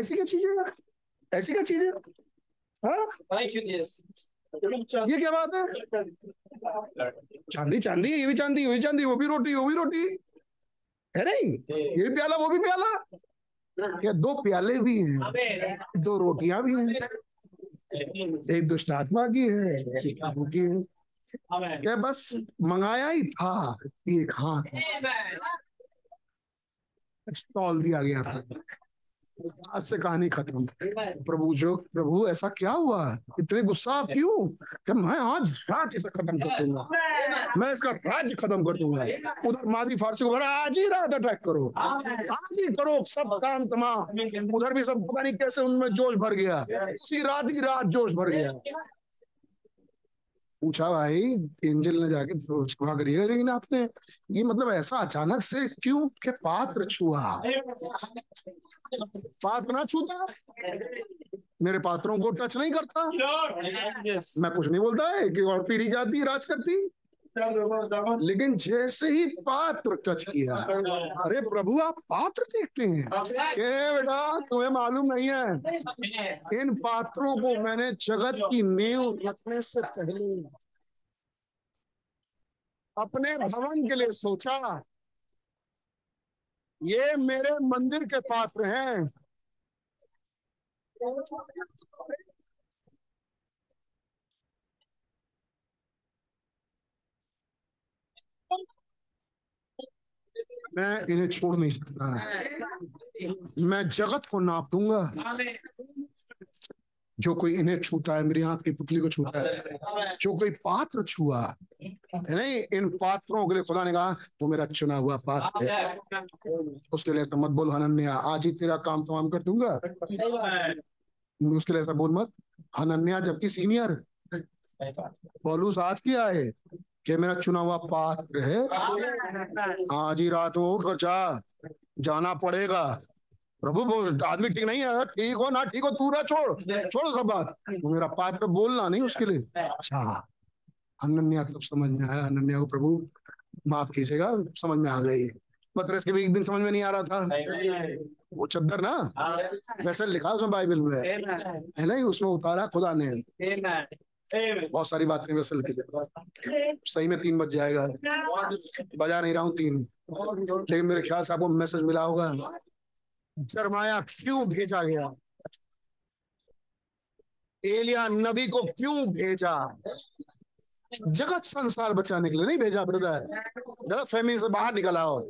ऐसी क्या चीज़ ऐसी क्या चीज़ है. ये क्या बात है? चांदी चांदी, ये भी चांदी वो भी चांदी, वो भी रोटी, वो भी रोटी। है नहीं? ये भी प्याला वो भी प्याला? क्या दो प्याले भी हैं? दो रोटियाँ भी हैं? एक दुष्ट आत्मा की है की है। क्या बस मंगाया ही था? एक हाथ। स्टॉल दिया गया था। आज से कहानी खत्म। प्रभु जो प्रभु ऐसा क्या हुआ? इतने गुस्सा आप क्यों? कि मैं आज राज इसे खत्म कर दूँगा? मैं इसका राज्य खत्म कर दूँगा। उधर माधी फारसी को बोला आज ही रात अटैक करो। आज ही करो सब काम तमाम। उधर भी सब पता नहीं कैसे उनमें जोश भर गया। उसी रात ही रात जोश भर गया। पूछा भाई एंजल ने जाके क्षमा करिएगा लेकिन आपने ये मतलब ऐसा अचानक से क्यों के पात्र छुआ? पात्र ना छूता? मेरे पात्रों को टच नहीं करता? मैं कुछ नहीं बोलता है कि और पीढ़ी जाती राज करती। लेकिन जैसे ही पात्र टच किया अरे प्रभु आप पात्र देखते हैं। के बेटा तुम्हें मालूम नहीं है इन पात्रों को मैंने जगत की नींव रखने से पहले अपने भवन के लिए सोचा। ये मेरे मंदिर के पात्र हैं। मैं इन्हें छोड़ नहीं सकता। मैं जगत को नाप दूँगा। जो कोई इन्हें छूता है, मेरी हाथ की पुतली को छूता है। जो कोई पात्र छुआ नहीं, इन पात्रों के लिए खुदा ने कहा वो मेरा चुना हुआ पात्र है। उसके लिए ऐसा मत बोल हनन्या आज ही तेरा काम तमाम कर दूँगा। उसके लिए ऐसा बोल मत हनन्या जबकि सीनियर बोलूस आज क्या है कि मेरा चुना हुआ पात्र है। आज ही रात को उठ जा जाना पड़ेगा। प्रभु आदमी ठीक नहीं है। ठीक हो ना ठीक हो तू ना छोड़। छोड़ सब बात। वो मेरा पात्र बोलना नहीं उसके लिए। अच्छा अनन्या तब समझ में आया। अनन्या को प्रभु माफ़ कीजिएगा समझ में आ गई। पत्रस के भी एक दिन समझ में नहीं आ रहा था। वो चद्दर ना वैसे लिखा उसमें बाइबल में। है नहीं उसमें उतारा खुदा ने। बहुत सारी बातें वैसल की सही में तीन बज जाएगा। बजा नहीं रहा हूँ तीन। लेकिन मेरे ख्याल से आपको मैसेज मिला होगा। जरमाया क्यों भेजा गया? एलिया, नबी को क्यों भेजा? जगत संसार बचाने के लिए नहीं भेजा ब्रदर गलत फहमी से बाहर निकल आओ।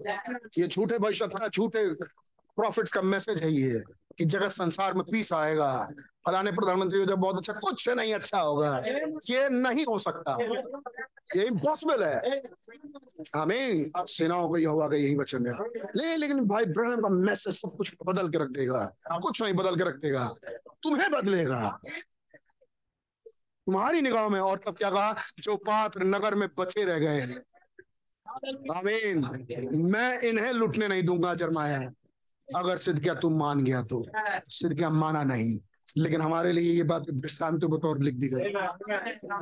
ये झूठे भविष्य झूठे प्रॉफिट्स का मैसेज है ये, कि जगत संसार में पीस आएगा। फलाने प्रधानमंत्री जब बहुत अच्छा कुछ नहीं अच्छा होगा, ये नहीं हो सकता। ये इम्पॉसिबल है। हमें सेनाओं को यहोवा का यही वचन है। लेकिन लेकिन भाई, ब्रह्म का मैसेज सब कुछ बदल के रख देगा। कुछ नहीं बदल के रख देगा। तुम्हें बदलेगा। तुम्हारी निगाह में और तब क्या कहा? जो पात्र नगर में बचे रह गए हैं। आमीन। मैं इन्हें लुटने नहीं दूँगा, जरमाया अगर सिद्ध क्या तुम मान गया तो। सिद्ध क्या माना नहीं। लेकिन हमारे लिए ये बात दृष्टांत बतौर लिख दी गई।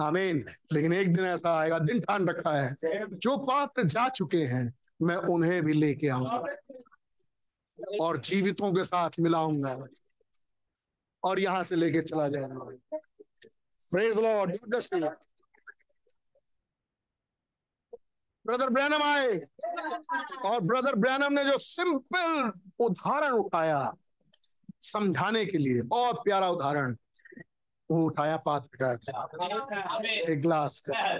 आमीन। लेकिन एक दिन ऐसा आएगा, दिन ठान रखा है, जो पात्र जा चुके हैं, मैं उन्हें भी लेके आऊँगा और जीवितों के साथ मिलाऊँगा और यहाँ से लेके चला जाऊँगा। ब्रदर ब्रैनम आए। और ब्रदर ब्रैनम ने जो सिंपल उदाहरण उठाया समझाने के लिए। बहुत प्यारा उदाहरण। वो उठाया पात्र का। एक ग्लास का।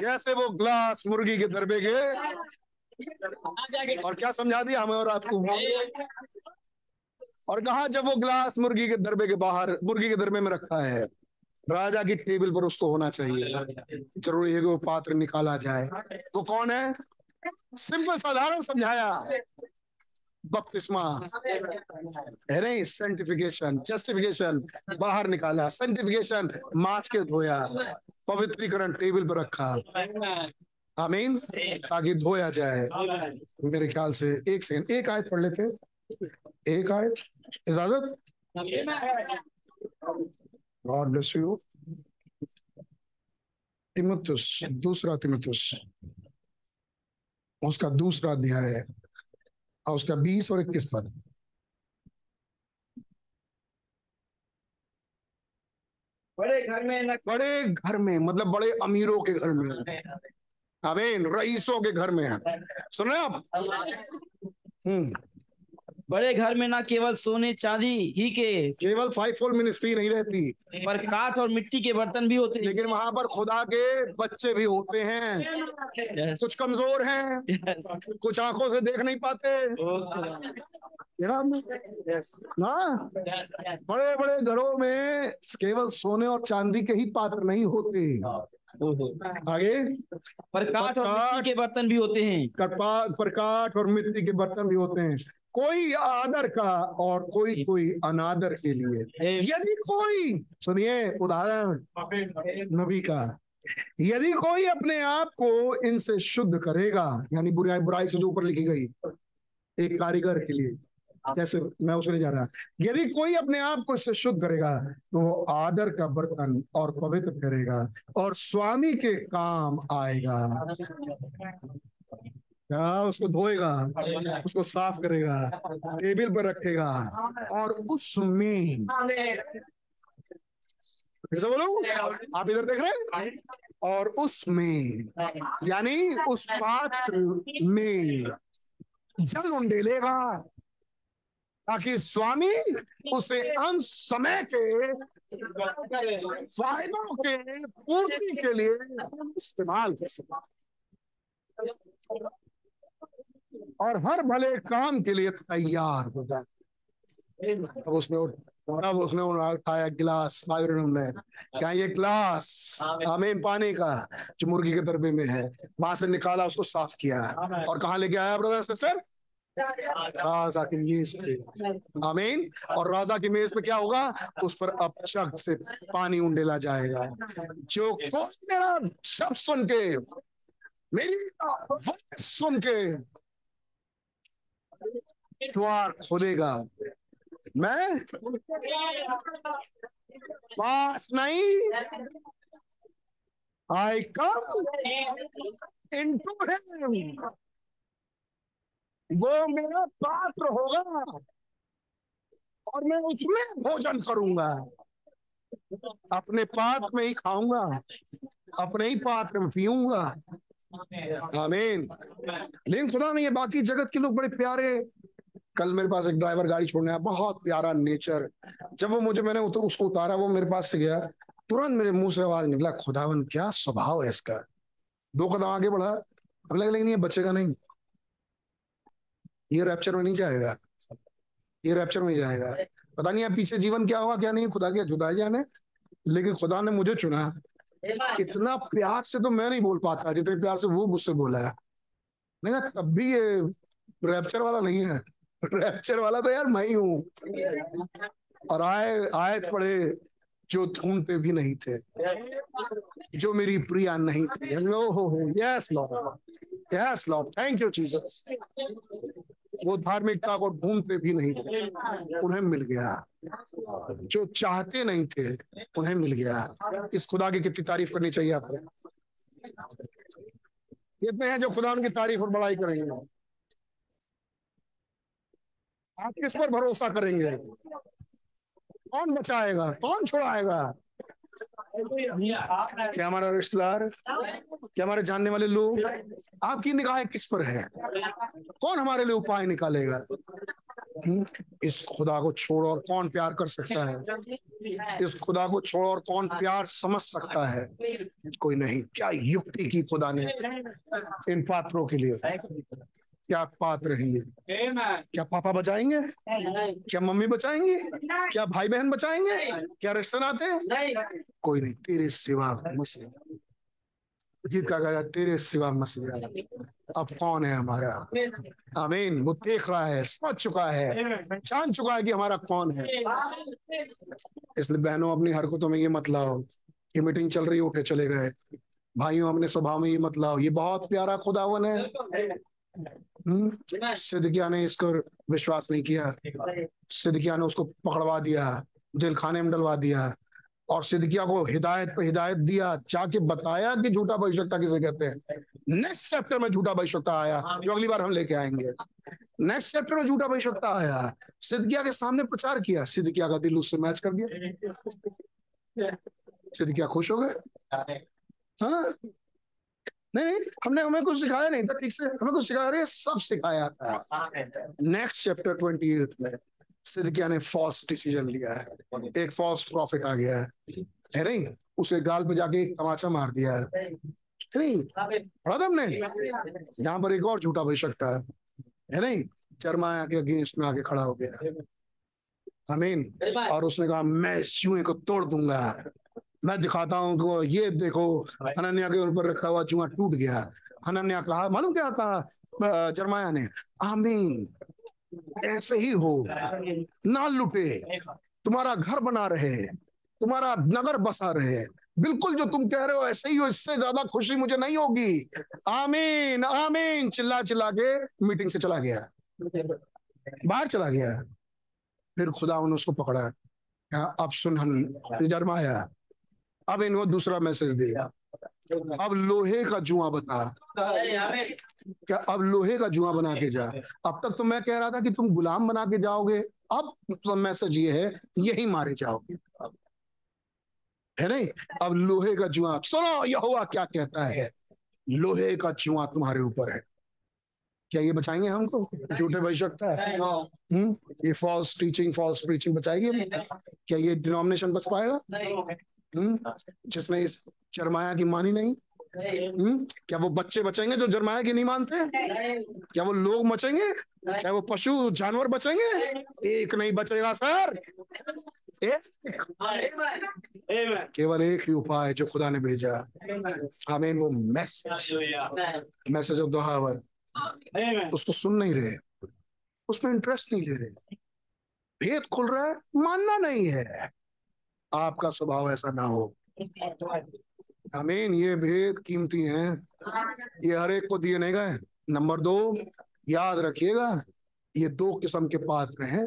कैसे वो ग्लास मुर्गी के दरबे के। और क्या समझा दिया हमें और आपको और कहा, जब वो ग्लास मुर्गी के दरबे के बाहर, मुर्गी के दरबे में रखा है, राजा की टेबल पर उसको होना चाहिए। ज़रूरी है कि वो पात्र निकाला जाए। वो कौन है? सिंपल साधारण समझाया। बपतिस्मा। नहीं सेंटिफिकेशन जस्टिफिकेशन बाहर निकाला सेंटिफिकेशन माच के धोया, पवित्रीकरण टेबल पर रखा। आमीन। ताकि धोया जाए। मेरे ख्याल से एक सेकंड, एक आयत पढ़ लेते एक आयत। इजाज़त? गॉड ब्लेस यू तिमुथुस दूसरा तिमुतुस उसका दूसरा अध्याय है। और उसका बीस और इक्कीस पद बड़े घर में न बड़े घर में मतलब बड़े अमीरों के घर में। अवेन रईसों के घर में। है सुन रहे आप? हम्म। बड़े घर में ना केवल सोने चांदी ही के केवल फाइव फोल मिनिस्ट्री नहीं रहती। पर काठ और मिट्टी के बर्तन भी होते हैं। लेकिन वहाँ पर खुदा के बच्चे भी होते हैं। Yes, कुछ कमज़ोर हैं yes. कुछ आँखों से देख नहीं पाते? हाँ बड़े बड़े घरों में केवल सोने और चांदी के ही पात्र नहीं होते। आगे? पर काठ और मिट्टी के बर्तन भी होते हैं। कटपा प्रकाट और मिट्टी के बर्तन भी होते हैं। कोई आदर का और कोई कोई अनादर के लिए। यदि कोई सुनिए उदाहरण नबी का यदि कोई अपने आप को इनसे शुद्ध करेगा यानी बुराई बुराई से जो ऊपर लिखी गई एक कारीगर के लिए कैसे मैं उसमें नहीं जा रहा यदि कोई अपने आप को इससे शुद्ध करेगा तो वो आदर का बर्तन और पवित्र करेगा और स्वामी के काम आएगा। क्या उसको धोएगा, उसको साफ़ करेगा, टेबल पर रखेगा और उसमें फिर से बोलो, आप इधर देख रहे हैं? और उसमें, यानी उस पात्र में जल उंडेलेगा ताकि स्वामी उसे अंत समय के फायदों के पूर्ति के लिए इस्तेमाल कर सके। और हर भले काम के लिए तैयार हो जाए। अब उसने अब उसने उठाया गिलास ने क्या ये गिलास आमीन। पानी का जो मुर्गी के दरबे में है वहाँ से निकाला उसको साफ़ किया और कहा लेके आया ब्रदर सिस्टर? राजा। की मेज पे। आमीन। और राजा की मेज पे क्या होगा? उस पर अब चक से पानी उंडेला जाएगा। जो कोई मेरा शब्द सुन के मेरी सुन के द्वार खोलेगा मैं पास नहीं आई कम इनटू हिम वो मेरा पात्र होगा और मैं उसमें भोजन करूँगा। अपने पात्र में ही खाऊँगा, अपने ही पात्र में पीऊँगा। आमीन। लेकिन खुदा नहीं है बाकी जगत के लोग बड़े प्यारे कल मेरे पास एक ड्राइवर गाड़ी छोड़ने आया बहुत प्यारा नेचर। जब वो मुझे मैंने उत, उसको उतारा वो मेरे पास से गया। तुरंत मेरे मुँह से आवाज़ निकला खुदावन क्या स्वभाव है इसका? दो कदम आगे बढ़ा अब लगा लेकिन ये बचेगा नहीं। ये रैप्चर में नहीं जाएगा। ये रैप्चर में जाएगा। पता नहीं अब पीछे जीवन क्या होगा क्या नहीं खुदा क्या जुदा जाने। लेकिन खुदा ने मुझे चुना। इतना प्यार से तो मैं नहीं बोल पाता जितने प्यार से वो मुझसे बोला है। नहीं तब भी ये रैप्चर वाला नहीं है। रैप्चर वाला तो यार मैं ही हूँ। और आए आए पड़े जो ढूंढते भी नहीं थे, जो मेरी प्रिया नहीं थी। लो हो हो yes lord yes lord thank you Jesus वो धार्मिकता को ढूंढते भी नहीं थे, उन्हें मिल गया। जो चाहते नहीं थे, उन्हें मिल गया। इस खुदा की कितनी तारीफ़ करनी चाहिए आपको? कितने हैं जो खुदा उनकी तारीफ़ और बड़ाई करेंगे? आप किस पर भरोसा करेंगे? कौन बचाएगा? कौन छुड़ाएगा? क्या हमारा रिश्तेदार? क्या हमारे जानने वाले लोग? आपकी निगाहें किस पर है? कौन हमारे लिए उपाय निकालेगा? इस खुदा को छोड़ और कौन प्यार कर सकता है? इस खुदा को छोड़ और कौन प्यार समझ सकता है? कोई नहीं। क्या युक्ति की खुदा ने इन पात्रों के लिए? क्या पात्र ये क्या पापा बचाएँगे? क्या मम्मी बचाएँगे? क्या भाई बहन बचाएँगे? क्या रिश्ते नाते कोई नहीं, तेरे सिवा मसीह। गीत का गाया, तेरे सिवा मसीह। अब कौन है हमारा? आमीन। वो देख रहा है, समझ चुका है, जान चुका है कि हमारा कौन है। इसलिए बहनों, अपनी हरकतों में ये मत लाओ कि मीटिंग चल रही उठे चले गए। भाइयों, अपने स्वभाव में ये मत लाओ। ये बहुत प्यारा खुदावन है। हम्म, सिद्धिकिया ने इसको विश्वास नहीं किया। सिद्धिकिया ने उसको पकड़वा दिया जेल खाने में डलवा दिया और सिद्धिकिया को हिदायत पे हिदायत दिया जाके बताया कि झूठा भविष्यता किसे कहते हैं। नेक्स्ट चैप्टर में झूठा भविष्यता आया जो अगली बार हम लेके आएँगे। नेक्स्ट चैप्टर में झूठा भविष्यता आया। सिद्धिया के सामने प्रचार किया। सिद्धिकिया का दिल उससे मैच कर गया। सिद्धिकिया खुश हो गए। हाँ। नहीं नहीं, हमने, हमें कुछ सिखाया नहीं था, ठीक से, हमें कुछ सिखाया नहीं सब सिखाया था। नेक्स्ट चैप्टर ट्वेंटी एट में सिद्धिकिया ने फॉल्स डिसीज़न लिया है। एक फॉल्स प्रॉफिट आ गया है। है नहीं? उसे गाल पे जाके तमाचा मार दिया है। नहीं? पढ़ा था हमने? यहाँ पर एक और झूठा भविष्यता है है नहीं? चरमाया के अगेंस्ट में आके खड़ा हो गया। अमीन और उसने कहा, मैं इस चूहे को तोड़ दूँगा। मैं दिखाता हूँ कि ये देखो अनन्या के ऊपर रखा हुआ चूहा टूट गया। अनन्या कहा मालूम क्या कहा जरमाया ने? आमीन। ऐसे ही हो। ना लुटे। तुम्हारा घर बना रहे। तुम्हारा नगर बसा रहे। बिल्कुल जो तुम कह रहे हो ऐसे ही हो इससे ज़्यादा खुशी मुझे नहीं होगी। आमीन आमीन। चिल्ला चिल्ला के मीटिंग से चला गया। बाहर चला गया। फिर खुदा उन्होंने उसको पकड़ा। क्या अब सुन हम जरमाया। अब इनको दूसरा मैसेज दे। अब लोहे का जुआ बता। क्या अब लोहे का जुआ बना के जा। अब तक तो मैं कह रहा था कि तुम गुलाम बना के जाओगे। अब तो मैसेज ये है यही मारे जाओगे। है नहीं? अब लोहे का जुआ सुनो यहोवा क्या कहता है? लोहे का जुआ तुम्हारे ऊपर है। क्या ये बचाएँगे हमको? झूठे भविष्यता है। हम्म? ये फॉल्स टीचिंग फॉल्स प्रीचिंग बचाएगी क्या ये डिनोमिनेशन बच पाएगा हम्म जिसने इस चरमाया की मानी नहीं? हम्म क्या वो बच्चे बचेंगे जो जरमाया की नहीं मानते? क्या वो लोग बचेंगे क्या वो पशु जानवर बचेंगे? एक नहीं बचेगा, सर। केवल एक ही उपाय जो खुदा ने भेजा। हमें वो मैसेज मैसेज ऑफ़ दोहावर उसको सुन नहीं रहे। उसमें इंटरेस्ट नहीं ले रहे। भेद खुल रहा है, मानना नहीं है। आपका स्वभाव ऐसा ना हो। अमीन ये भेद कीमती हैं। ये हर एक को दिए नहीं गए। नंबर दो याद रखिएगा ये दो किस्म के पात्र हैं।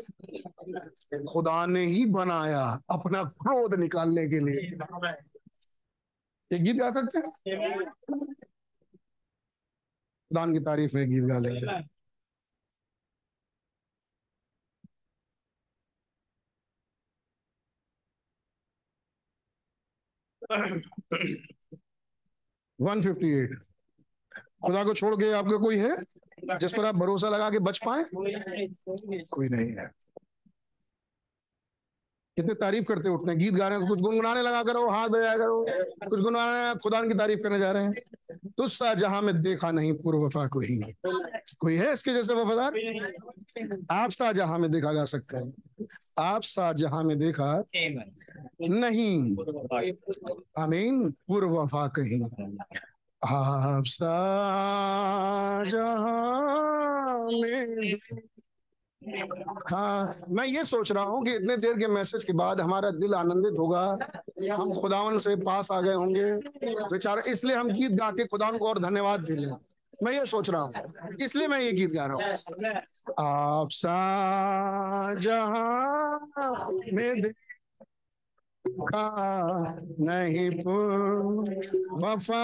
खुदा ने ही बनाया अपना क्रोध निकालने के लिए। एक गीत गा सकते हैं? खुदा की तारीफ़ में गीत गा लेंगे। वन फिफ्टी एट खुदा को छोड़ के आपका कोई है? जिस पर आप भरोसा लगा के बच पाए? कोई नहीं है। कितने तारीफ़ करते उठने गीत गा रहे हैं कुछ गुनगुनाने लगा करो, हाथ बजाया करो, कुछ गुनगुनाने खुदा की तारीफ़ करने जा रहे हैं। तुस्सा जहाँ में देखा नहीं, पूर्व वफा कोई कोई है इसके जैसे वफादार? आप सा जहाँ में देखा जा सकता है। आप सा जहाँ में देखा नहीं। अमीन पूर्व वफा कहीं। आप सा जहाँ में हाँ मैं ये सोच रहा हूँ कि इतने देर के मैसेज के बाद हमारा दिल आनंदित होगा। हम खुदावन से पास आ गए होंगे। बेचारा, इसलिए हम गीत गा के खुदावन को और धन्यवाद दे लें मैं ये सोच रहा हूँ, इसलिए मैं ये गीत गा रहा हूँ। आप में नहीं वफा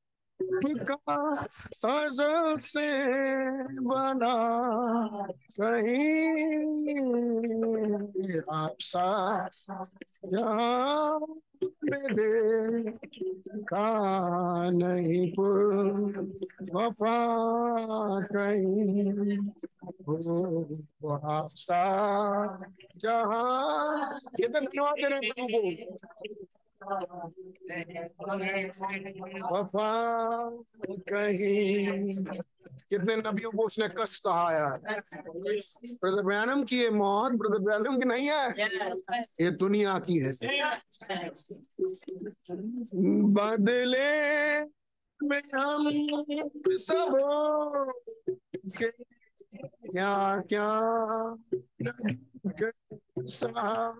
सजल से बना कहीं आप सा मेरे का नहीं वफा कहीं वो आप जहाँ ये तो धन्यवाद दे रहे हैं प्रभु को वफा कहीं। कितने नबियों को उसने कष्ट सहाया ब्रदर ब्रैनम की ये मौत, ब्रदर ब्रैनम की नहीं है? ये दुनिया की है। बदले में हम सब क्या क्या सहा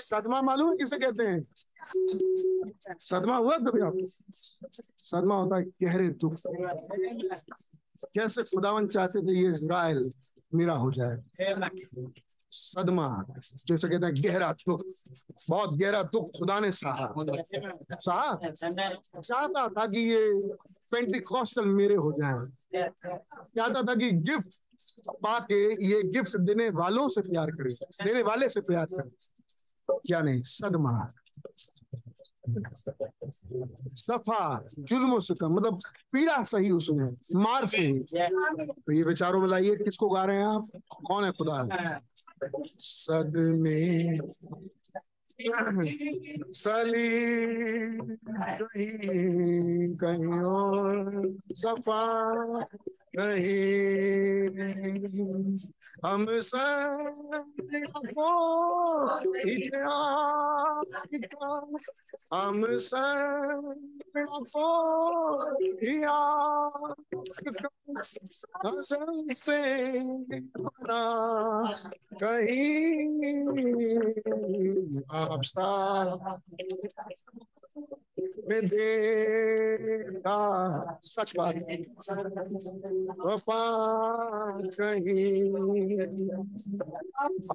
सदमे मालूम है किसे कहते हैं? सदमा हुआ कभी आप सदमा होता है गहरे दुख कैसे खुदावन चाहते थे ये इज़राइल मेरा हो जाए। सदमा, जैसे कहते हैं गहरा दुख। बहुत गहरा दुख खुदा ने सहा। सहा? चाहता था कि ये पेंटिकॉस्टल मेरे हो जाए। चाहता था कि गिफ्ट पाके ये गिफ्ट देने वालों से प्यार करे। देने वाले से प्यार करे। क्या नहीं सदमा सफ़ा, जुल्म से कम मतलब पीड़ा सही उसमें, मार से तो ये विचारों में लाइए, किसको गा रहे हैं आप? कौन है खुदा? सदमे। सली कहीं और। सफ़ा। कहीं हम सबको हम सबको हसन से बना कहीं आप सा में सच बात। वफा कहीं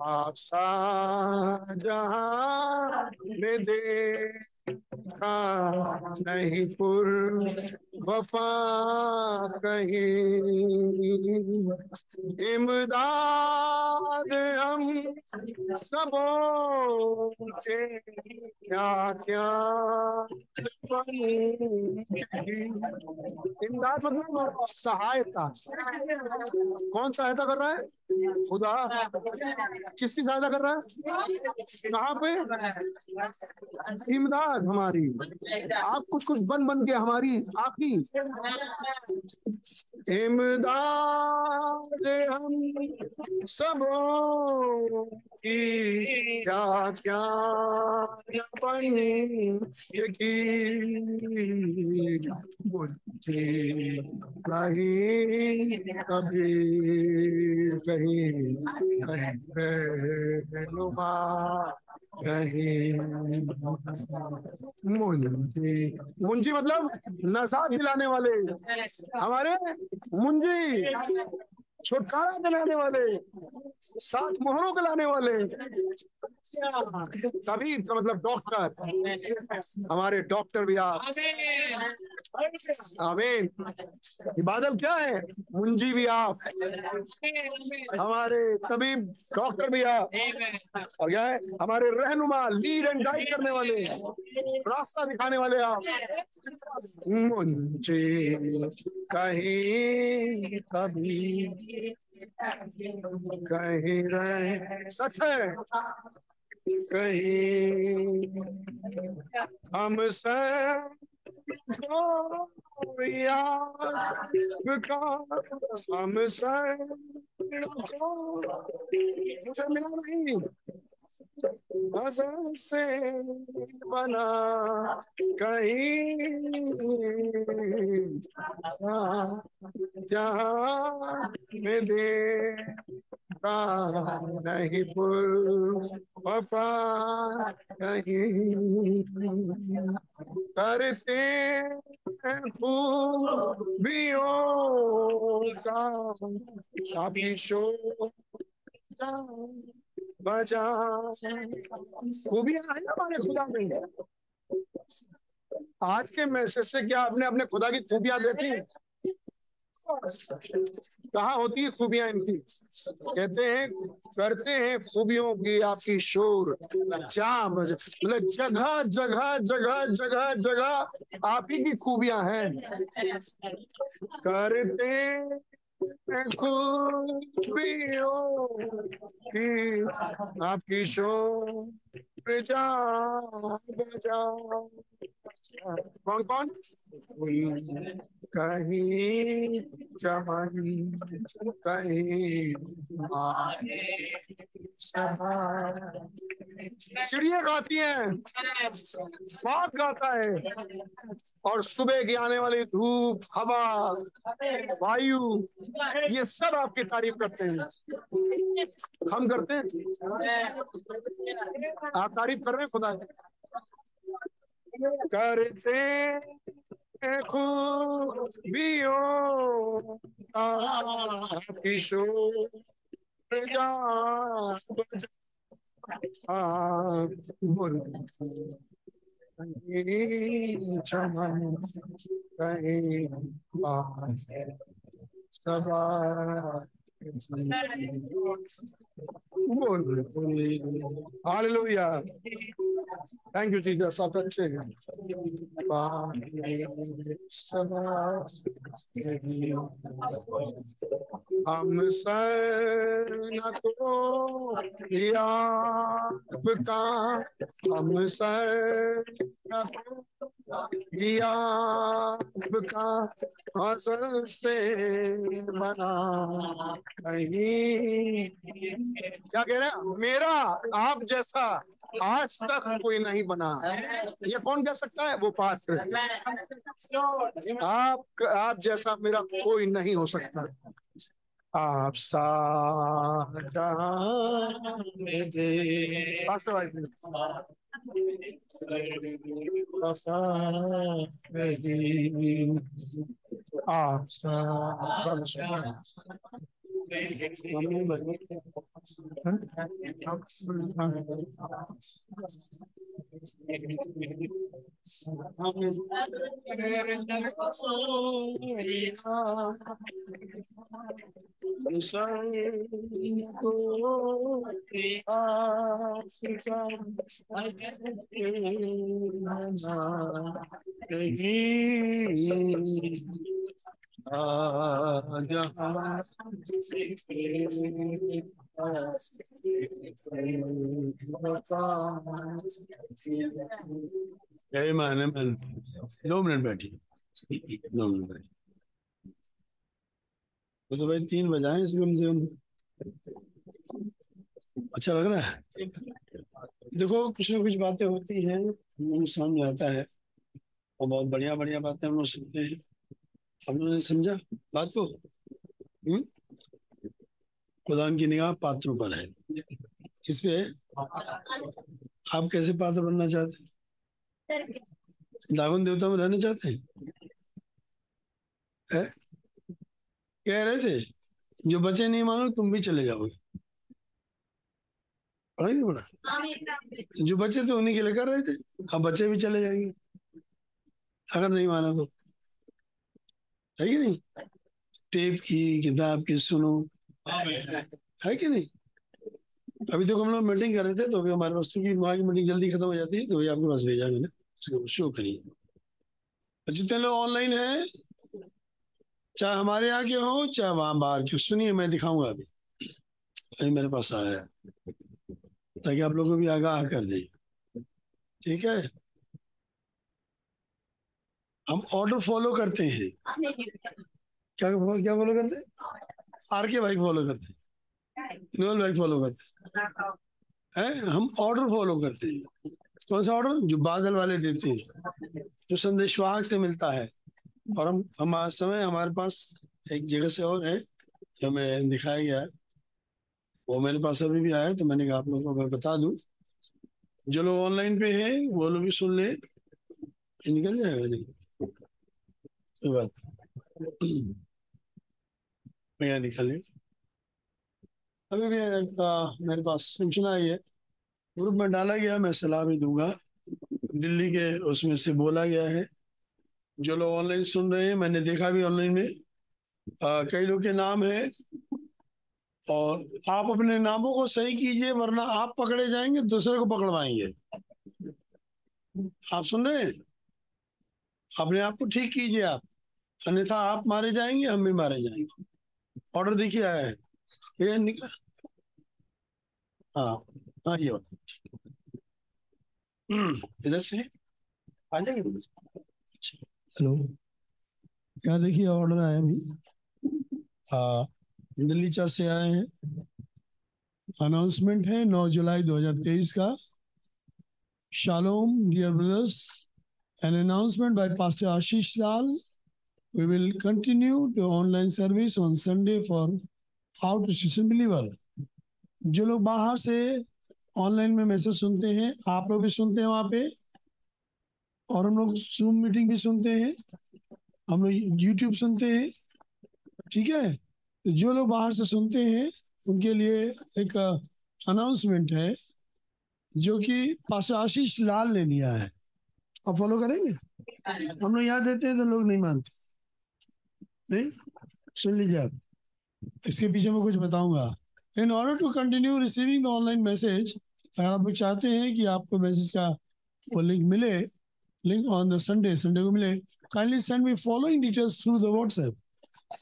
आप सा जहाँ में देखा नहीं पुर वफा कहीं। इमदाद हम सबों के क्या क्या इमदाद मतलब सहायता। कौन सहायता कर रहा है? खुदा। किसकी सहायता कर रहा है? कहाँ पे? इमदाद। हमारी आप कुछ कुछ बन बन के हमारी आपकी इमदाद हम सब की क्या क्या कहीं कभी कहीं कहीं मुंजी। मुंजी मतलब नशा दिलाने वाले। हमारे मुंजी। छुटकारा दिलाने वाले सात मोहरों को लाने वाले। तभी का मतलब डॉक्टर, हमारे डॉक्टर भी आप। आमीन। बादल क्या है? मुंजी भी आप। हमारे तबीब डॉक्टर भी आप। और क्या है? हमारे रहनुमा, लीड एंड गाइड करने वाले। रास्ता दिखाने वाले आप। मुंजी कहीं कभी कहीं रहे सच है कहीं हम सब हम सब मुझे मिला नहीं हसन से बना कहीं दे नहीं पुर वफा कहीं करते खूबियों का काफ़ी शोर बजा। खूबियाँ ना हमारे खुदा में? आज के मैसेज से क्या आपने अपने खुदा की खूबियाँ देखी? कहा होती है खूबियाँ इनकी? कहते हैं, करते हैं खूबियों की आपकी शोर, जाम मतलब जगह जगह जगह जगह जगह आप ही की खूबियाँ हैं। करते हैं खूबियों की आपकी शोर बजा कौन कौन कहीं चमन कहीं चिड़िया गाती हैं बात गाता है। और सुबह की आने वाली धूप हवा वायु ये सब आपकी तारीफ़ करते हैं। हम करते हैं। आप तारीफ़ कर रहे हैं खुदा करते खूबियों जा चमन कहीं सबा बोल हालेलुया थैंक यू जीसस आप अच्छे हैं हम सर न तो आपका हम सर न तो आपका असल से बना कहीं क्या कह रहे हैं? मेरा, आप जैसा आज तक कोई नहीं बना। ये कौन कह सकता है? वो पात्र आप आप जैसा मेरा कोई नहीं हो सकता। आप सा पास्टर भाई I'm बैठिए तो, भाई तीन बजाए कम से कम। अच्छा लग रहा है? देखो कुछ ना कुछ बातें होती हैं समझ आता है और बहुत बढ़िया बढ़िया बातें हम लोग सुनते हैं। आप लोगों ने समझा? बात? को हम्म? खुदा की निगाह पात्रों पर है। इस पे? आप कैसे पात्र बनना चाहते हैं? दागुन देवता में रहना चाहते हैं? है? कह रहे थे, जो बचे नहीं मानो, तुम भी चले जाओगे। पढ़ा नहीं पढ़ा? जो बचे थे उन्हीं के लिए कर रहे थे। अब बच्चे भी चले जाएँगे। अगर नहीं माना तो। है कि नहीं? टेप की, किताब की सुनो। है कि नहीं? अभी तो हम लोग मीटिंग कर रहे थे तो अभी हमारे पास की वहाँ की मीटिंग जल्दी खत्म हो जाती है तो वही आपके पास भेजा मैंने। उसको शो करिए। जितने लोग ऑनलाइन है, चाहे हमारे यहाँ के हो, चाहे वहाँ बाहर के सुनिए, मैं दिखाऊँगा अभी। अभी मेरे पास आया है। ताकि आप लोगों को भी आगाह कर दे। ठीक है? हम ऑर्डर फॉलो करते हैं। क्या क्या फॉलो करते हैं? आर के भाई फॉलो करते हैं। नोल भाई फॉलो करते हैं। हम ऑर्डर फॉलो करते हैं। कौन सा ऑर्डर जो बादल वाले देते हैं। जो संदेशवाहक से मिलता है। और हम हमारे समय हमारे पास एक जगह से और है। जो हमें दिखाया गया है। वो मेरे पास अभी भी आया तो मैंने कहा आप लोगों को मैं बता दूँ। जो लोग ऑनलाइन पे हैं, वो लोग भी सुन ले। निकल जाएगा नहीं? भैया निकले अभी भी मेरे पास सूचना आई है। ग्रुप में डाला गया मैं सलाह भी दूँगा। दिल्ली के उसमें से बोला गया है। जो लोग ऑनलाइन सुन रहे हैं मैंने देखा भी ऑनलाइन में। आ, कई लोग के नाम है। और आप अपने नामों को सही कीजिए वरना आप पकड़े जाएँगे दूसरे को पकड़वाएँगे। आप सुन रहे हैं? अपने आप को ठीक कीजिए आप। अन्यथा आप मारे जाएँगे हम भी मारे जाएँगे। ऑर्डर देखिए आया है। ये निकला। हाँ हाँ ये हम्म, इधर से? आ जाएँगे हेलो यहाँ देखिए ऑर्डर आया अभी। हाँ दिल्ली चर्च से आए हैं। अनाउंसमेंट है 9 जुलाई 2023 का। Shalom dear brothers an announcement by pastor Ashish lal we will continue to online service on sunday for out Christian believer. जो लोग बाहर से ऑनलाइन में मैसेज सुनते हैं आप लोग भी सुनते हैं वहाँ पे। और हम लोग जूम मीटिंग भी सुनते हैं। हम लोग यूट्यूब सुनते हैं। ठीक है? तो जो लोग बाहर से सुनते हैं उनके लिए एक अनाउंसमेंट है जो कि पास्टर आशीष लाल ने दिया है। आप फॉलो करेंगे? हम लोग याद देते हैं तो लोग नहीं मानते। नहीं सुन लीजिए आप। इसके पीछे मैं कुछ बताऊँगा। In order to continue receiving the online message अगर आप लोग चाहते हैं कि आपको मैसेज का वो लिंक मिले link on the Sunday Sunday को मिले kindly send me following details through the WhatsApp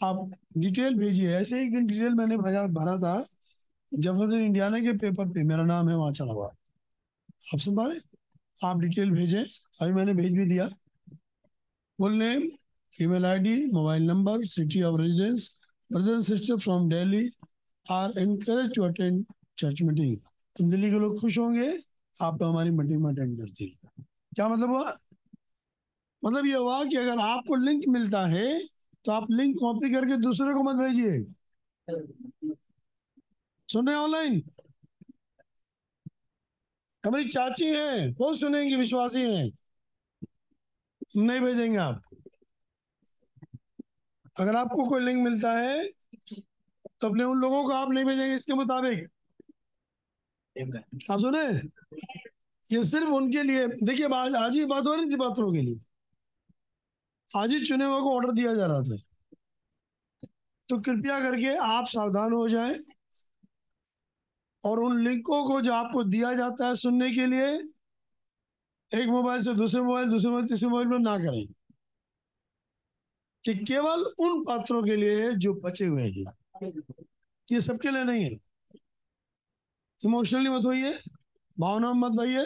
आप डिटेल भेजिए। ऐसे एक दिन डिटेल मैंने भरा था, जफरदन इंडियाना के पेपर पे। मेरा नाम है वहाँ चढ़ा हुआ आप सुन पा रहे आप डिटेल भेजें। अभी मैंने भेज भी दिया। Full name email ID mobile number city of residence brother and sister from Delhi are encourage to attend church meeting तो दिल्ली के लोग खुश होंगे, आप तो हमारी मीटिंग में अटेंड करते हैं। क्या मतलब हुआ? मतलब ये हुआ कि अगर आपको लिंक मिलता है तो आप लिंक कॉपी करके दूसरे को मत भेजिए। सुने ऑनलाइन हमारी चाची है वो सुनेंगी, विश्वासी हैं। नहीं भेजेंगे आप। अगर आपको कोई लिंक मिलता है तो अपने उन लोगों को आप नहीं भेजेंगे इसके मुताबिक। आप सुने? ये सिर्फ़ उनके लिए। देखिए आज आज ही बात हो रही थी पात्रों के लिए। आज ही चुने हुए को ऑर्डर दिया जा रहा था। तो कृपया करके आप सावधान हो जाएँ और उन लिंकों को जो आपको दिया जाता है सुनने के लिए एक मोबाइल से दूसरे मोबाइल दूसरे मोबाइल तीसरे मोबाइल में ना करें। कि केवल उन पात्रों के लिए जो बचे हुए हैं। ये सबके लिए नहीं है। इमोशनली मत होइए भावना मत भइए